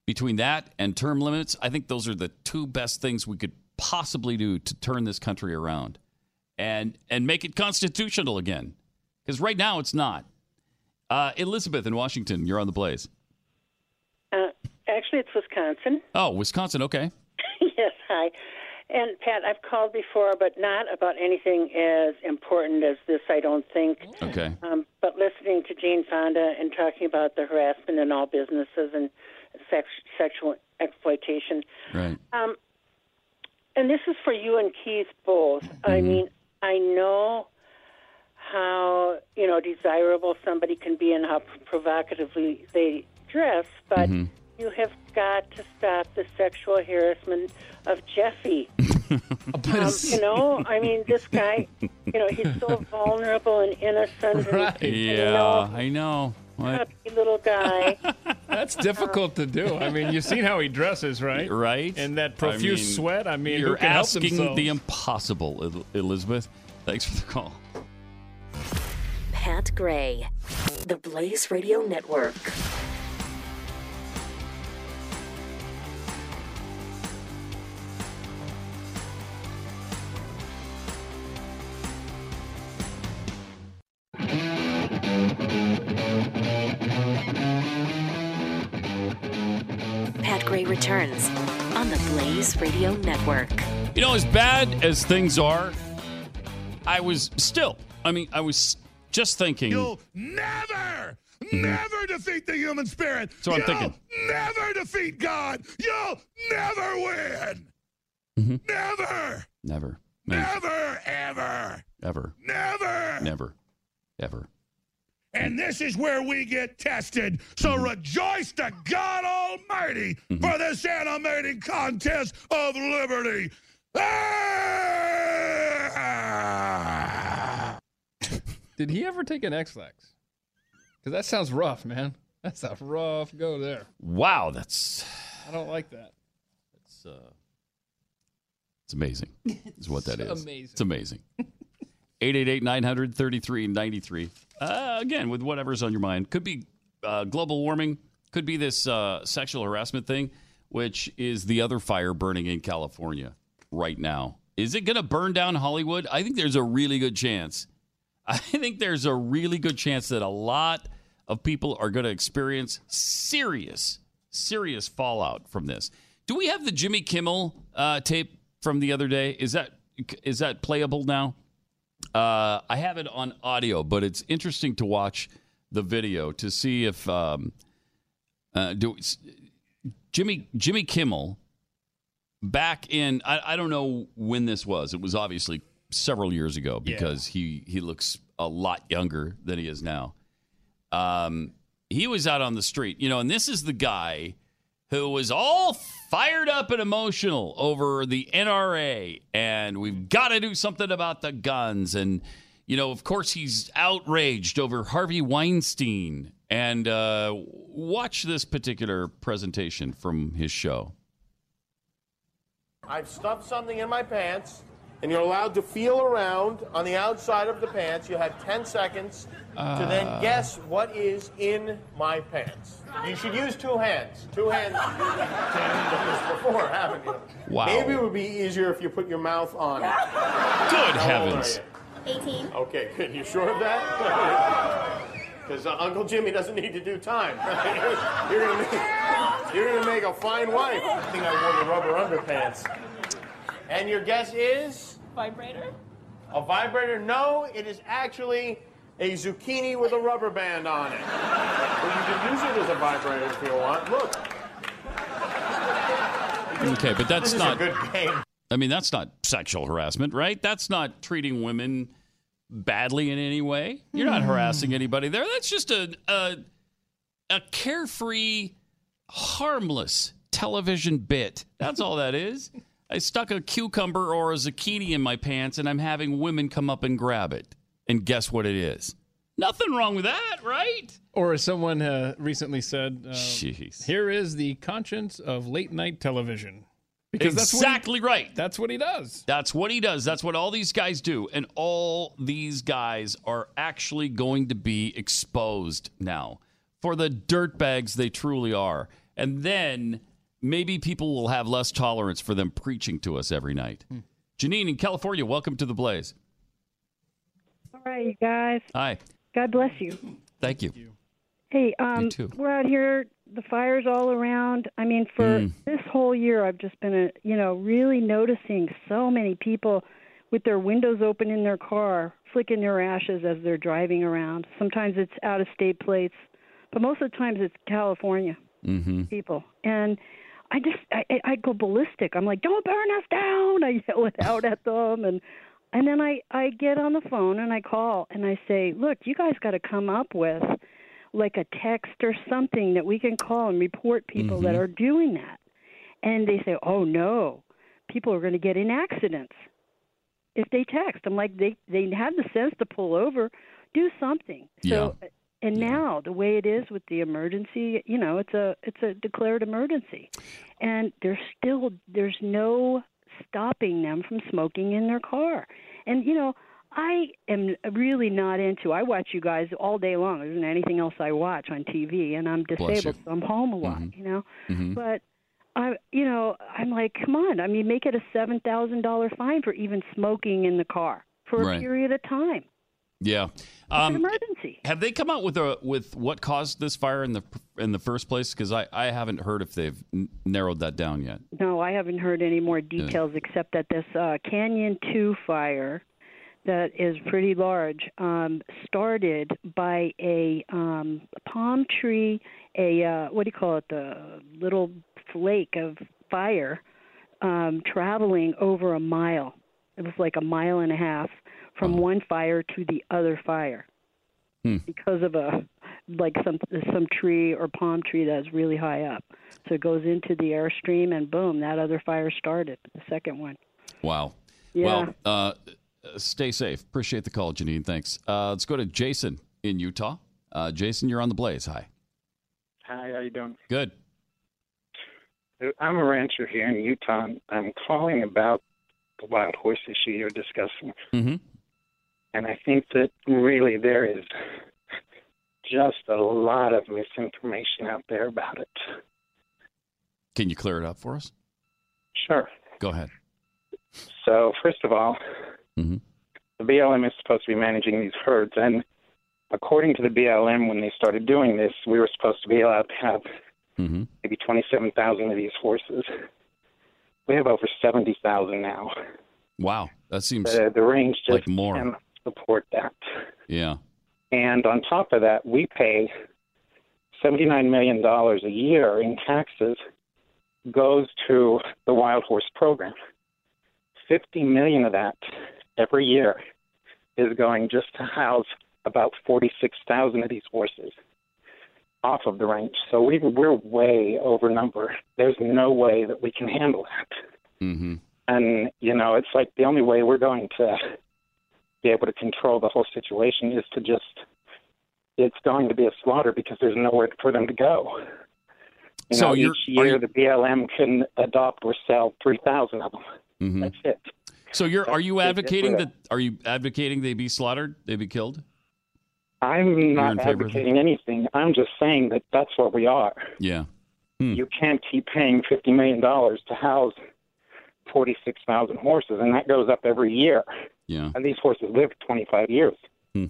Between that and term limits, I think those are the two best things we could possibly do to turn this country around and and make it constitutional again. Because right now it's not. Uh, Elizabeth in Washington, you're on the blaze. Uh, actually, it's Wisconsin. Oh, Wisconsin. Okay. yes, hi. And Pat, I've called before, but not about anything as important as this, I don't think. Okay. Um, but listening to Jane Fonda and talking about the harassment in all businesses and sex, sexual exploitation. Right. Um, and this is for you and Keith both. I mean, I know how you know desirable somebody can be and how provocatively they dress, but Mm-hmm. You have got to stop the sexual harassment of Jeffy. um, you know, I mean, this guy, you know, he's so vulnerable and innocent. And, and, you Yeah, know, I know. What? happy little guy. That's difficult to do. I mean, you've seen how he dresses, right? Right. And that profuse I mean, sweat. I mean, you're who can help asking themselves? the impossible, Elizabeth. Thanks for the call. Pat Gray, the Blaze Radio Network. Returns on the Blaze Radio Network. You know, as bad as things are, I was still, I mean, I was just thinking. You'll never, never defeat the human spirit. So I'm You'll thinking. Never defeat God. You'll never win. Mm-hmm. Never, Never. never, ever, Ever. never. Never. Ever. And this is where we get tested. So Mm-hmm. rejoice to God Almighty for this animating contest of liberty. Ah! Did he ever take an Ex-Lax? Because that sounds rough, man. That's a rough go there. Wow, that's I don't like that. it's uh it's amazing. Is what that is. amazing. It's amazing. 888-933-93. Uh, again, with whatever's on your mind. Could be uh, global warming, could be this uh, sexual harassment thing, which is the other fire burning in California right now. Is it going to burn down Hollywood? I think there's a really good chance. I think there's a really good chance that a lot of people are going to experience serious, serious fallout from this. Do we have the Jimmy Kimmel uh, tape from the other day? Is that is that playable now? Uh, I have it on audio, but it's interesting to watch the video to see if um, uh, do Jimmy Jimmy Kimmel back in I, I don't know when this was. It was obviously several years ago because he he looks a lot younger than he is now. Um, he was out on the street, you know, and this is the guy who was all fired up and emotional over the NRA and we've got to do something about the guns and you know, of course, he's outraged over Harvey Weinstein. And uh, watch this particular presentation from his show. I've stuffed something in my pants, and you're allowed to feel around on the outside of the pants. You have 10 seconds to then Uh. guess what is in my pants. You should use two hands. Two hands. You've done this before, haven't you? Wow. Maybe it would be easier if you put your mouth on it. Good How heavens. 18. Okay, good. You sure of that? Because uh, Uncle Jimmy doesn't need to do time. you're gonna make, you're gonna make a fine wife. I think I wore the rubber underpants. And your guess is Vibrator? a vibrator? No, it is actually a zucchini with a rubber band on it. But you can use it as a vibrator if you want. Look, Okay, but that's this is not. a good game. I mean, that's not sexual harassment, right? That's not treating women badly in any way. You're not Hmm. harassing anybody there. That's just a a, a carefree, harmless television bit. That's all that is. I stuck a cucumber or a zucchini in my pants, and I'm having women come up and grab it. And guess what it is? Nothing wrong with that, right? Or as someone uh, recently said, uh, here is the conscience of late night television. Because that's he- exactly right. That's what he does. That's what he does. That's what all these guys do. And all these guys are actually going to be exposed now for the dirtbags they truly are. And then maybe people will have less tolerance for them preaching to us every night. Janine in California, welcome to the Blaze. All right, you guys. Hi. God bless you. Thank you. Hey, um, too. we're out here. The fires all around. I mean, for Mm. this whole year, I've just been, uh, you know, really noticing so many people with their windows open in their car, flicking their ashes as they're driving around. Sometimes it's out of state plates, but most of the times it's California Mm-hmm. people. And I just, I, I- go ballistic. I'm like, don't burn us down. I yell it out at them, and and then I I get on the phone and I call and I say, look, you guys got to come up with like a text or something that we can call and report people that Mhm. are doing that. And they say, oh no, people are going to get in accidents if they text. I'm like, they they have the sense to pull over, do something. So and now the way it is with the emergency, you know, it's a it's a declared emergency. And there's still there's no stopping them from smoking in their car. And you know, I am really not into I watch you guys all day long. There isn't anything else I watch on TV and I'm disabled, so I'm home a lot, you know. Mhm. But I, you know, I'm like, come on. I mean, make it a seven thousand dollar fine for even smoking in the car for a Right. period of time. Yeah. It's an Um, emergency. have they come out with a with what caused this fire in the in the first place? Because I, I haven't heard if they've n- narrowed that down yet. No, I haven't heard any more details except that this uh, Canyon 2 fire that is pretty large um, started by a um, palm tree, a uh, what do you call it, the little flake of fire um, traveling over a mile. It was like a mile and a half from one fire to the other fire Hmm. because of a like some some tree or palm tree that's really high up. So it goes into the airstream, and boom, that other fire started. The second one. Wow. Yeah. Well, uh, stay safe. Appreciate the call, Janine. Thanks. Uh, let's go to Jason in Utah. Uh, Jason, you're on the Blaze. Hi. Hi, how you doing? Good. I'm a rancher here in Utah. I'm calling about the wild horse issue you're discussing. Mm-hmm. And I think that really there is just a lot of misinformation out there about it. Can you clear it up for us? Sure. Go ahead. So, first of all, Mhm. the BLM is supposed to be managing these herds. And according to the BLM, when they started doing this, we were supposed to be allowed to have Mm-hmm. maybe 27,000 of these horses. We have over 70,000 now. Wow. That seems The, the range just like more. Support that. Yeah. And on top of that, we pay $79 million a year in taxes goes to the wild horse program. 50 million of that every year is going just to house about 46,000 of these horses off of the range. So we, we're way over number. There's no way that we can handle that. Mm-hmm. And, you know, it's like the only way we're going to be able to control the whole situation is to just it's going to be a slaughter because there's nowhere for them to go. You So know, you're- each year you- the BLM can adopt or sell three thousand of them. Mhm. That's it. So you're are you advocating that are you advocating they be slaughtered? They be killed? I'm not in favor of that? advocating anything. I'm just saying that that's what we are. Yeah. You can't keep paying fifty million dollars to house forty six thousand horses, and that goes up every year. Yeah. And these horses live twenty five years. Hmm.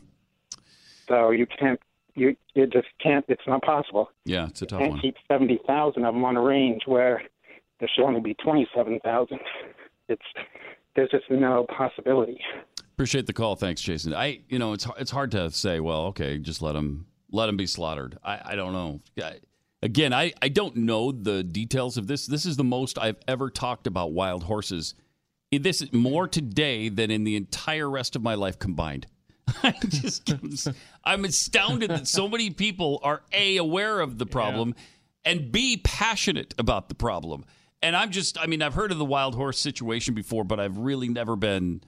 So you can't. You you just can't. It's not possible. Yeah, it's a tough can't one. keep seventy thousand of them on a range where there should only be twenty seven thousand. It's there's just no possibility. Appreciate the call. Thanks, Jason. I, you know, it's it's hard to say. Well, okay, just let them let them be slaughtered. I, I don't know. I, again, I, I don't know the details of this. This is the most I've ever talked about wild horses. This is more today than in the entire rest of my life combined. I just, I'm astounded that so many people are a aware of the problem and b passionate about the problem. And I'm just, I mean, I've heard of the wild horse situation before, but I've really never been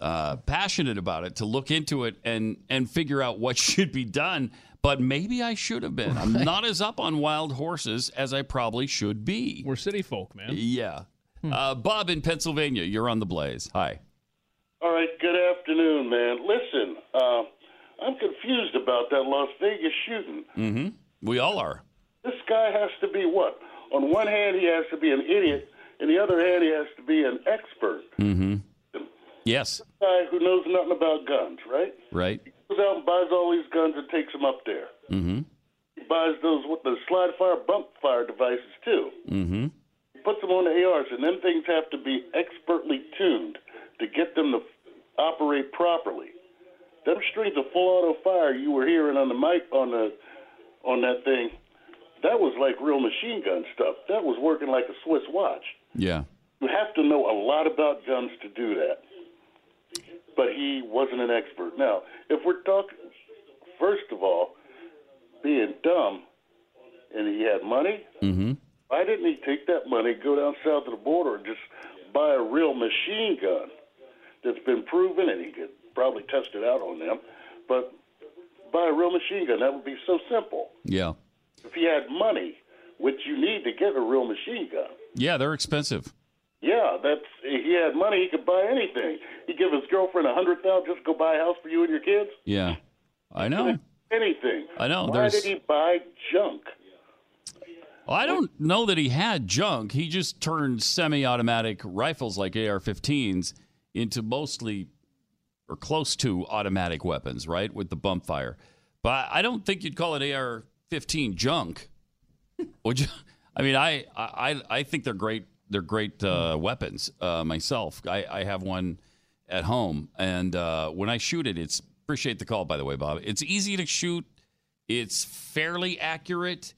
uh, passionate about it to look into it and and figure out what should be done. But maybe I should have been. I'm not as up on wild horses as I probably should be. We're city folk, man. Yeah. Uh, Bob in Pennsylvania, you're on the blaze. Hi. All right, good afternoon, man. Listen, uh, I'm confused about that Las Vegas shooting. Mm-hmm. We all are. This guy has to be what? On one hand, he has to be an idiot, and the other hand, he has to be an expert. Mm-hmm. Yes. Guy who knows nothing about guns, right? Right. Goes out and buys all these guns and takes them up there. Mm-hmm. He buys those what the slide fire, bump fire devices too. Mm-hmm. Puts them on the ARs, and them things have to be expertly tuned to get them to operate properly. Them strings of full auto fire you were hearing on the mic on the on that thing, that was like real machine gun stuff. That was working like a Swiss watch. Yeah. You have to know a lot about guns to do that. But he wasn't an expert. Now, if we're talking, first of all, being dumb, and he had money, Mm-hmm. Why didn't he take that money, go down south of the border, and just buy a real machine gun that's been proven, and he could probably test it out on them, but buy a real machine gun. That would be so simple. Yeah. If he had money, which you need to get a real machine gun. Yeah, they're expensive. Yeah, that's if he had money. He could buy anything. He give his girlfriend a hundred thousand just to go buy a house for you and your kids. Yeah. I know. Anything. I know, Why there's- did he buy junk? Well, I don't know that he had junk. He just turned semi-automatic rifles like AR-15s into mostly or close to automatic weapons, right? With the bump fire. But I don't think you'd call it AR-15 junk. Would you? I mean, I I I think they're great. They're great uh, weapons. Uh, myself, I, I have one at home, and uh, when I shoot it, it's appreciate the call by the way, Bob. It's easy to shoot. It's fairly accurate.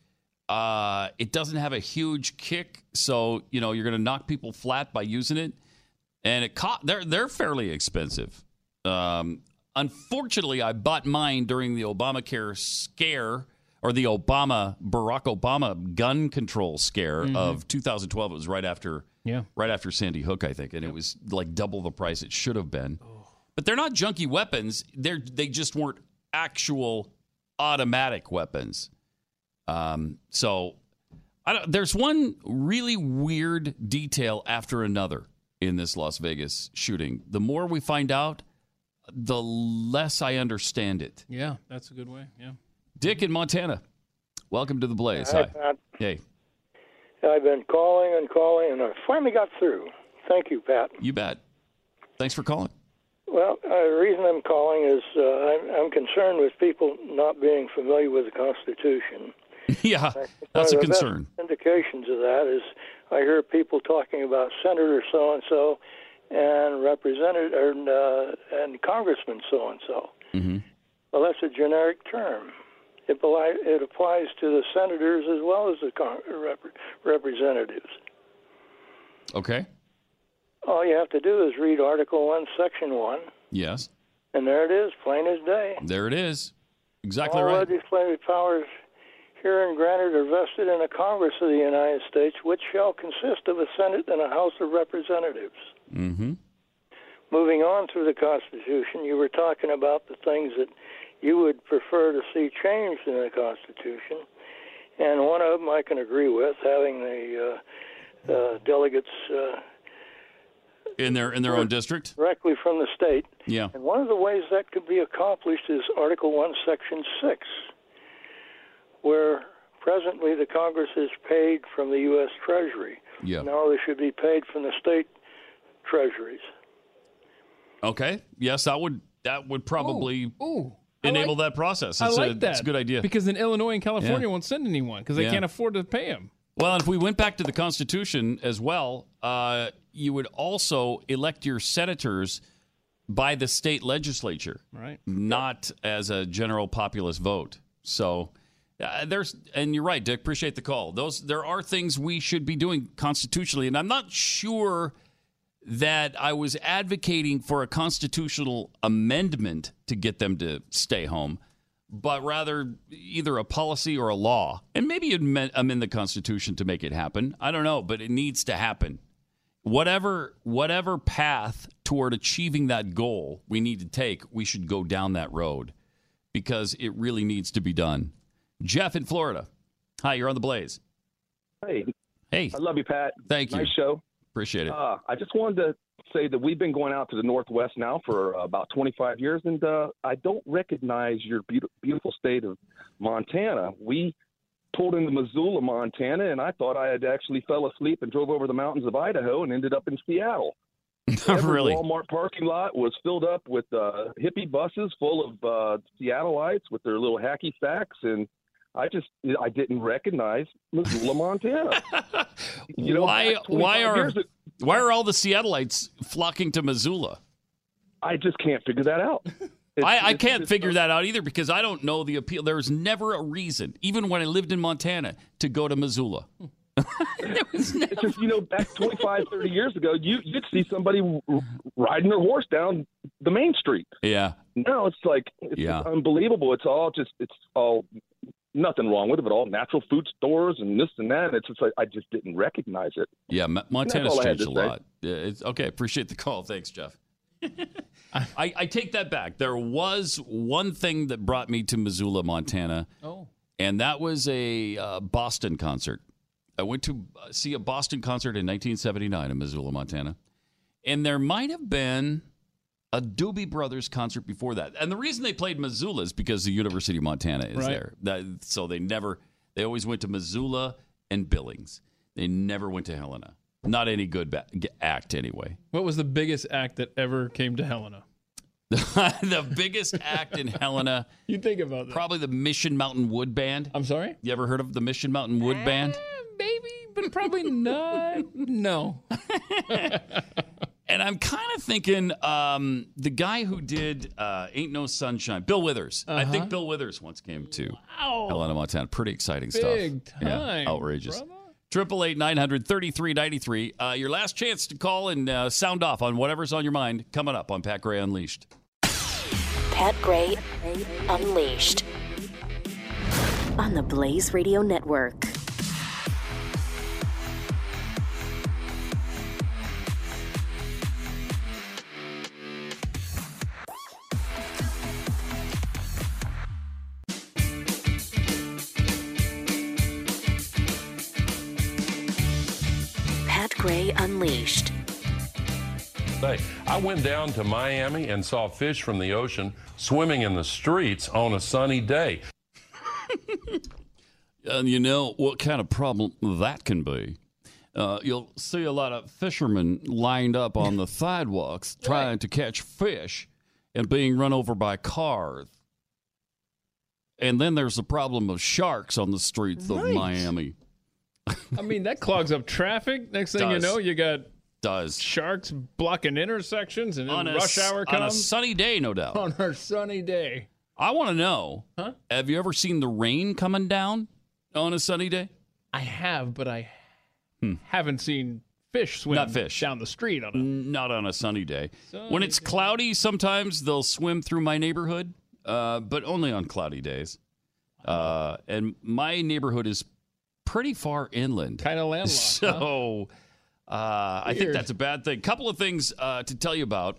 Uh, it doesn't have a huge kick, so you know you're going to knock people flat by using it. And it co- they're they're fairly expensive. Um, unfortunately, I bought mine during the Obamacare scare or the Obama Barack Obama gun control scare Mhm. of 2012. It was right after Yeah. right after Sandy Hook, I think, and it was like double the price it should have been. But they're not junky weapons. They're they just weren't actual automatic weapons. Um, so I don't, there's one really weird detail after another in this Las Vegas shooting. The more we find out, the less I understand it. Yeah, that's a good way. Yeah. Dick in Montana, welcome to the Blaze. Hi, Hi. Pat. Hey, I've been calling and calling, and I finally got through. Thank you, Pat. you bet. Thanks for calling. Well, uh, the reason I'm calling is uh, I'm, I'm concerned with people not being familiar with the Constitution. yeah, One uh, that's a of concern. Indications of that is I hear people talking about Senator so and so and Representative or, uh, and Congressman so and so. Well, that's a generic term. It, beli- it applies to the senators as well as the con- uh, rep- representatives. Okay. All you have to do is read Article 1, Section 1, Yes, and there it is, plain as day. there it is. Exactly All right. legislative powers herein granted are vested in a Congress of the United States, which shall consist of a Senate and a House of Representatives. Mm-hmm. moving on through the Constitution, you were talking about the things that you would prefer to see changed in the Constitution, and one of them I can agree with, having the uh, uh, delegates uh, in their in their own district. directly from the state. Yeah. And one of the ways that could be accomplished is Article 1, Section 6, where presently the Congress is paid from the U.S. Treasury. Yeah. Now they should be paid from the state treasuries. Okay. Yes, that would that would probably Ooh. I enable like- that process. I like a, that. It's a good idea. Because then Illinois and California Yeah. won't send anyone because they Yeah. can't afford to pay them. Well, and if we went back to the Constitution as well, uh, you would also elect your senators by the state legislature, Right. not as a general populist vote. So uh, there's, and you're right, Dick. Appreciate the call. Those there are things we should be doing constitutionally, and I'm not sure that I was advocating for a constitutional amendment to get them to stay home, but rather either a policy or a law. And maybe amend amend the Constitution to make it happen. I don't know, but it needs to happen. Whatever whatever path toward achieving that goal we need to take, we should go down that road because it really needs to be done. Jeff in Florida. Hi, you're on the Blaze. Hey. Hey. I love you, Pat. Thank you. Nice show. Appreciate it. Uh, I just wanted to say that we've been going out to the Northwest now for uh, about 25 years, and uh, I don't recognize your beaut- beautiful state of Montana. We pulled into Missoula, Montana, and I thought I had actually fell asleep and drove over the mountains of Idaho and ended up in Seattle. Every really? Walmart parking lot was filled up with uh, hippie buses full of uh, Seattleites with their little hacky sacks, and I just I didn't recognize Missoula, Montana. You know, why why are ago- why are all the Seattleites flocking to Missoula? I just can't figure that out. I, I can't figure that out either because I don't know the appeal. There's never a reason, even when I lived in Montana, to go to Missoula. It's just, you know, back 25, 30 years ago, you, you'd see somebody r- riding their horse down the main street. Yeah. Now it's like, it's Yeah. unbelievable. It's all just, it's all, nothing wrong with it, but all natural food stores and this and that. And it's just like, I just didn't recognize it. Yeah, Ma- Montana's all I had changed a lot. Yeah, it's, okay, appreciate the call. Thanks, Jeff. I, I take that back. There was one thing that brought me to Missoula, Montana, Oh. and that was a uh, Boston concert. I went to uh, see a Boston concert in 1979 in Missoula, Montana, and there might have been a Doobie Brothers concert before that. And the reason they played Missoula is because the University of Montana is Right. there. That, so they never, they always went to Missoula and Billings. They never went to Helena. Not any good ba- act anyway. What was the biggest act that ever came to Helena? the biggest act in Helena. You think about that. Probably the Mission Mountain Wood Band. I'm sorry? You ever heard of the Mission Mountain Wood eh, Band? Maybe, but probably not. No. And I'm kind of thinking um, the guy who did uh, Ain't No Sunshine, Bill Withers. I Uh-huh. think Bill Withers once came to Wow. Helena, Montana. Pretty exciting Big stuff. Yeah, time, outrageous. Triple eight nine hundred thirty three ninety three. Uh, your last chance to call and uh, sound off on whatever's on your mind. Coming up on Pat Gray Unleashed. Pat Gray Unleashed on the Blaze Radio Network. Gray Unleashed. Hey, I went down to Miami and saw fish from the ocean swimming in the streets on a sunny day. And you know what kind of problem that can be. Uh, you'll see a lot of fishermen lined up on the sidewalks trying to catch fish and being run over by cars. And then there's the problem of sharks on the streets of Miami. I mean, that clogs up traffic. Next thing you know, you got Does sharks blocking intersections, and then on a, rush hour comes on a sunny day, no doubt. on our sunny day. I want to know: Huh? Have you ever seen the rain coming down on a sunny day? I have, but I Hmm. haven't seen fish swim Not fish. down the street on a Not on a sunny day. Sunny when it's cloudy, sometimes they'll swim through my neighborhood, uh, but only on cloudy days. Uh, and my neighborhood is pretty far inland. kind of landlocked. huh? So uh, I think that's a bad thing. Couple of things uh, to tell you about.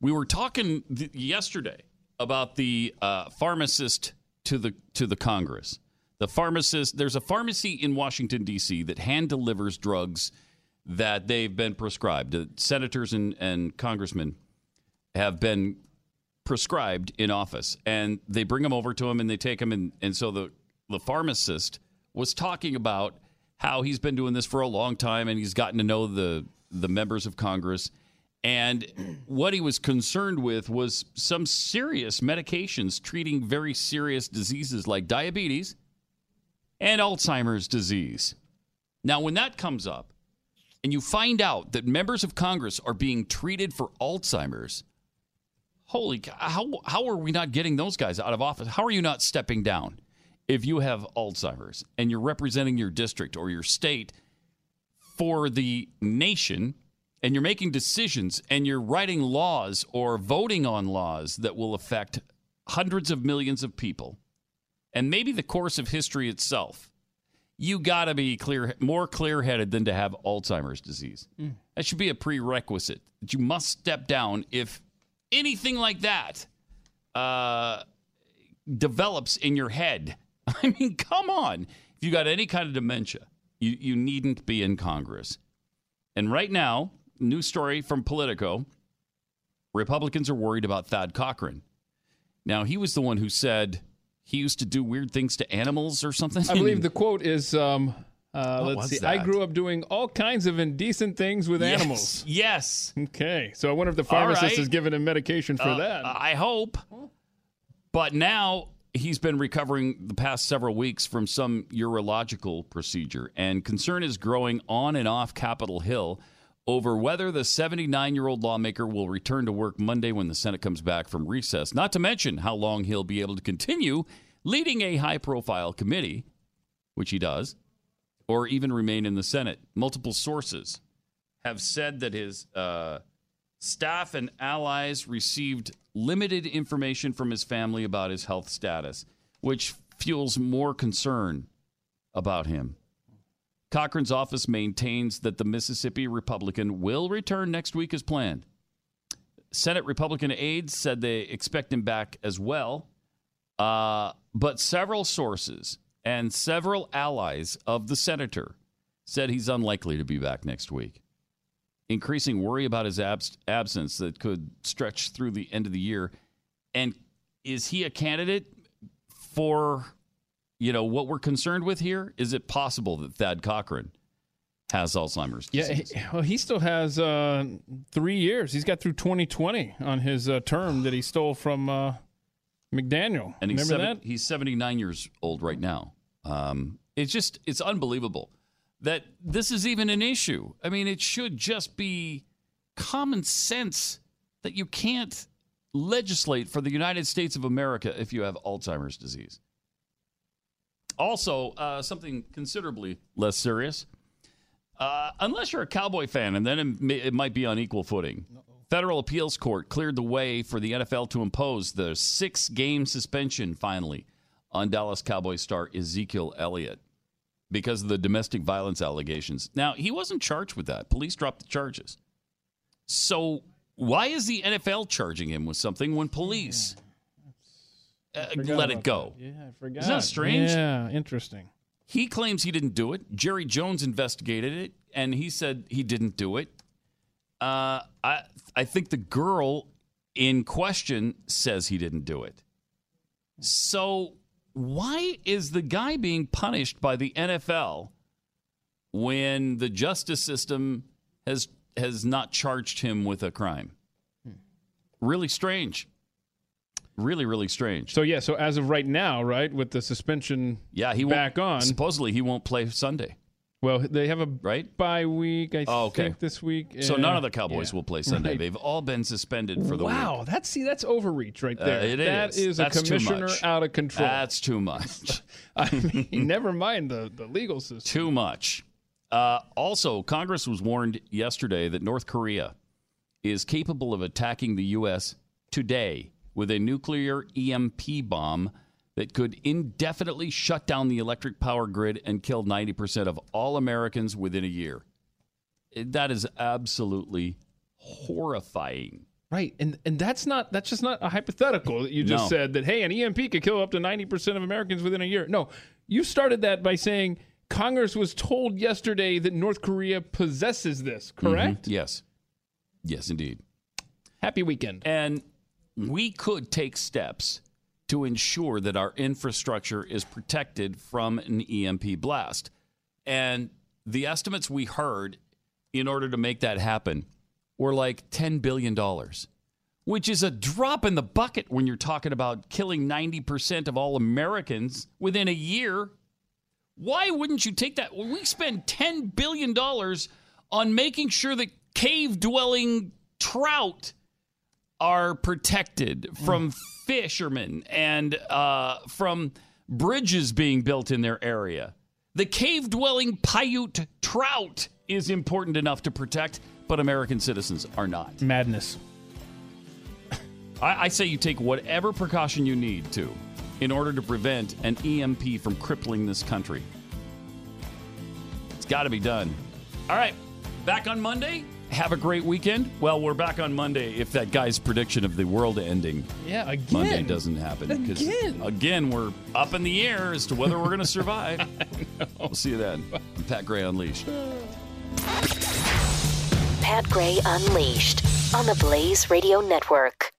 We were talking th- yesterday about the uh, pharmacist to the to the Congress. The pharmacist. There's a pharmacy in Washington D.C. that hand delivers drugs that they've been prescribed. The senators and, and congressmen have been prescribed in office, and they bring them over to him and they take them. And, and so the the pharmacist was talking about how he's been doing this for a long time and he's gotten to know the the members of Congress. And what he was concerned with was some serious medications treating very serious diseases like diabetes and Alzheimer's disease. Now, when that comes up, and you find out that members of Congress are being treated for Alzheimer's, holy cow, how, how are we not getting those guys out of office? How are you not stepping down if you have Alzheimer's and you're representing your district or your state for the nation and you're making decisions and you're writing laws or voting on laws that will affect hundreds of millions of people and maybe the course of history itself? you got to be clear, more clear-headed than to have Alzheimer's disease. Mm. That should be a prerequisite. That you must step down if anything like that uh, develops in your head. I mean, come on. If you got any kind of dementia, you, you needn't be in Congress. And right now, new story from Politico: Republicans are worried about Thad Cochran. Now, he was the one who said he used to do weird things to animals or something. I believe the quote is, um, uh, let's see, I grew up doing all kinds of indecent things with Yes, animals. Yes. Okay. So I wonder if the pharmacist right. is giving him medication for Uh, that. I hope. But now he's been recovering the past several weeks from some urological procedure, and concern is growing on and off Capitol Hill over whether the 79 year old lawmaker will return to work Monday when the Senate comes back from recess, not to mention how long he'll be able to continue leading a high profile committee, which he does, or even remain in the Senate. Multiple sources have said that his uh, staff and allies received limited information from his family about his health status, which fuels more concern about him. Cochran's office maintains that the Mississippi Republican will return next week as planned. Senate Republican aides said they expect him back as well. Uh, but several sources and several allies of the senator said he's unlikely to be back next week. Increasing worry about his abs- absence that could stretch through the end of the year. And is he a candidate for, you know, what we're concerned with here? Is it possible that Thad Cochran has Alzheimer's yeah, disease? he, well, he still has uh, three years. He's got through 2020 on his uh, term that he stole from uh, McDaniel. and he's Remember seven, he's 79 years old right now. Um, it's just it's unbelievable that this is even an issue. I mean, it should just be common sense that you can't legislate for the United States of America if you have Alzheimer's disease. Also, uh, something considerably less serious. Uh, unless you're a Cowboy fan, and then it, may, it might be on equal footing. Federal appeals court cleared the way for the NFL to impose the six game suspension finally on Dallas Cowboys star Ezekiel Elliott because of the domestic violence allegations. Now, he wasn't charged with that. Police dropped the charges. So, why is the NFL charging him with something when police uh, let it go? that. Yeah, I forgot. Isn't that strange? Yeah, interesting. He claims he didn't do it. Jerry Jones investigated it, and he said he didn't do it. Uh, I I think the girl in question says he didn't do it. So why is the guy being punished by the NFL when the justice system has has not charged him with a crime? Hmm. Really strange. Really, really strange. So yeah, so as of right now, right, with the suspension, yeah, he back won't, on. Supposedly, he won't play Sunday. Well, they have a right bye week. I Oh, okay. think this week. So Uh, none of the Cowboys yeah. will play Sunday. Right. They've all been suspended for the wow, week. Wow, that's see, that's overreach right there. Uh, it That is. is That's a commissioner out of control. That's too much. I mean, never mind the the legal system. Too much. Uh, also, Congress was warned yesterday that North Korea is capable of attacking the U.S. today with a nuclear EMP bomb that could indefinitely shut down the electric power grid and kill 90% of all Americans within a year. That is absolutely horrifying. Right, and and that's not that's just not a hypothetical that you just No. said that hey an EMP could kill up to ninety percent of Americans within a year. No, you started that by saying Congress was told yesterday that North Korea possesses this. Correct? Mhm. Yes. Yes, indeed. Happy weekend. And we could take steps to ensure that our infrastructure is protected from an EMP blast. And the estimates we heard in order to make that happen were like $10 billion, which is a drop in the bucket when you're talking about killing 90% of all Americans within a year. Why wouldn't you take that? We spend $10 billion on making sure that cave dwelling trout are protected from fishermen and uh, from bridges being built in their area. The cave dwelling Paiute trout is important enough to protect, but American citizens are not. Madness. I, I say you take whatever precaution you need to in order to prevent an EMP from crippling this country. It's got to be done. All right, back on Monday. Have a great weekend. Well, we're back on Monday if that guy's prediction of the world ending Yeah, again. Monday doesn't happen. 'cause, Again. again, we're up in the air as to whether we're going to survive. We'll see you then. Pat Gray Unleashed. Pat Gray Unleashed on the Blaze Radio Network.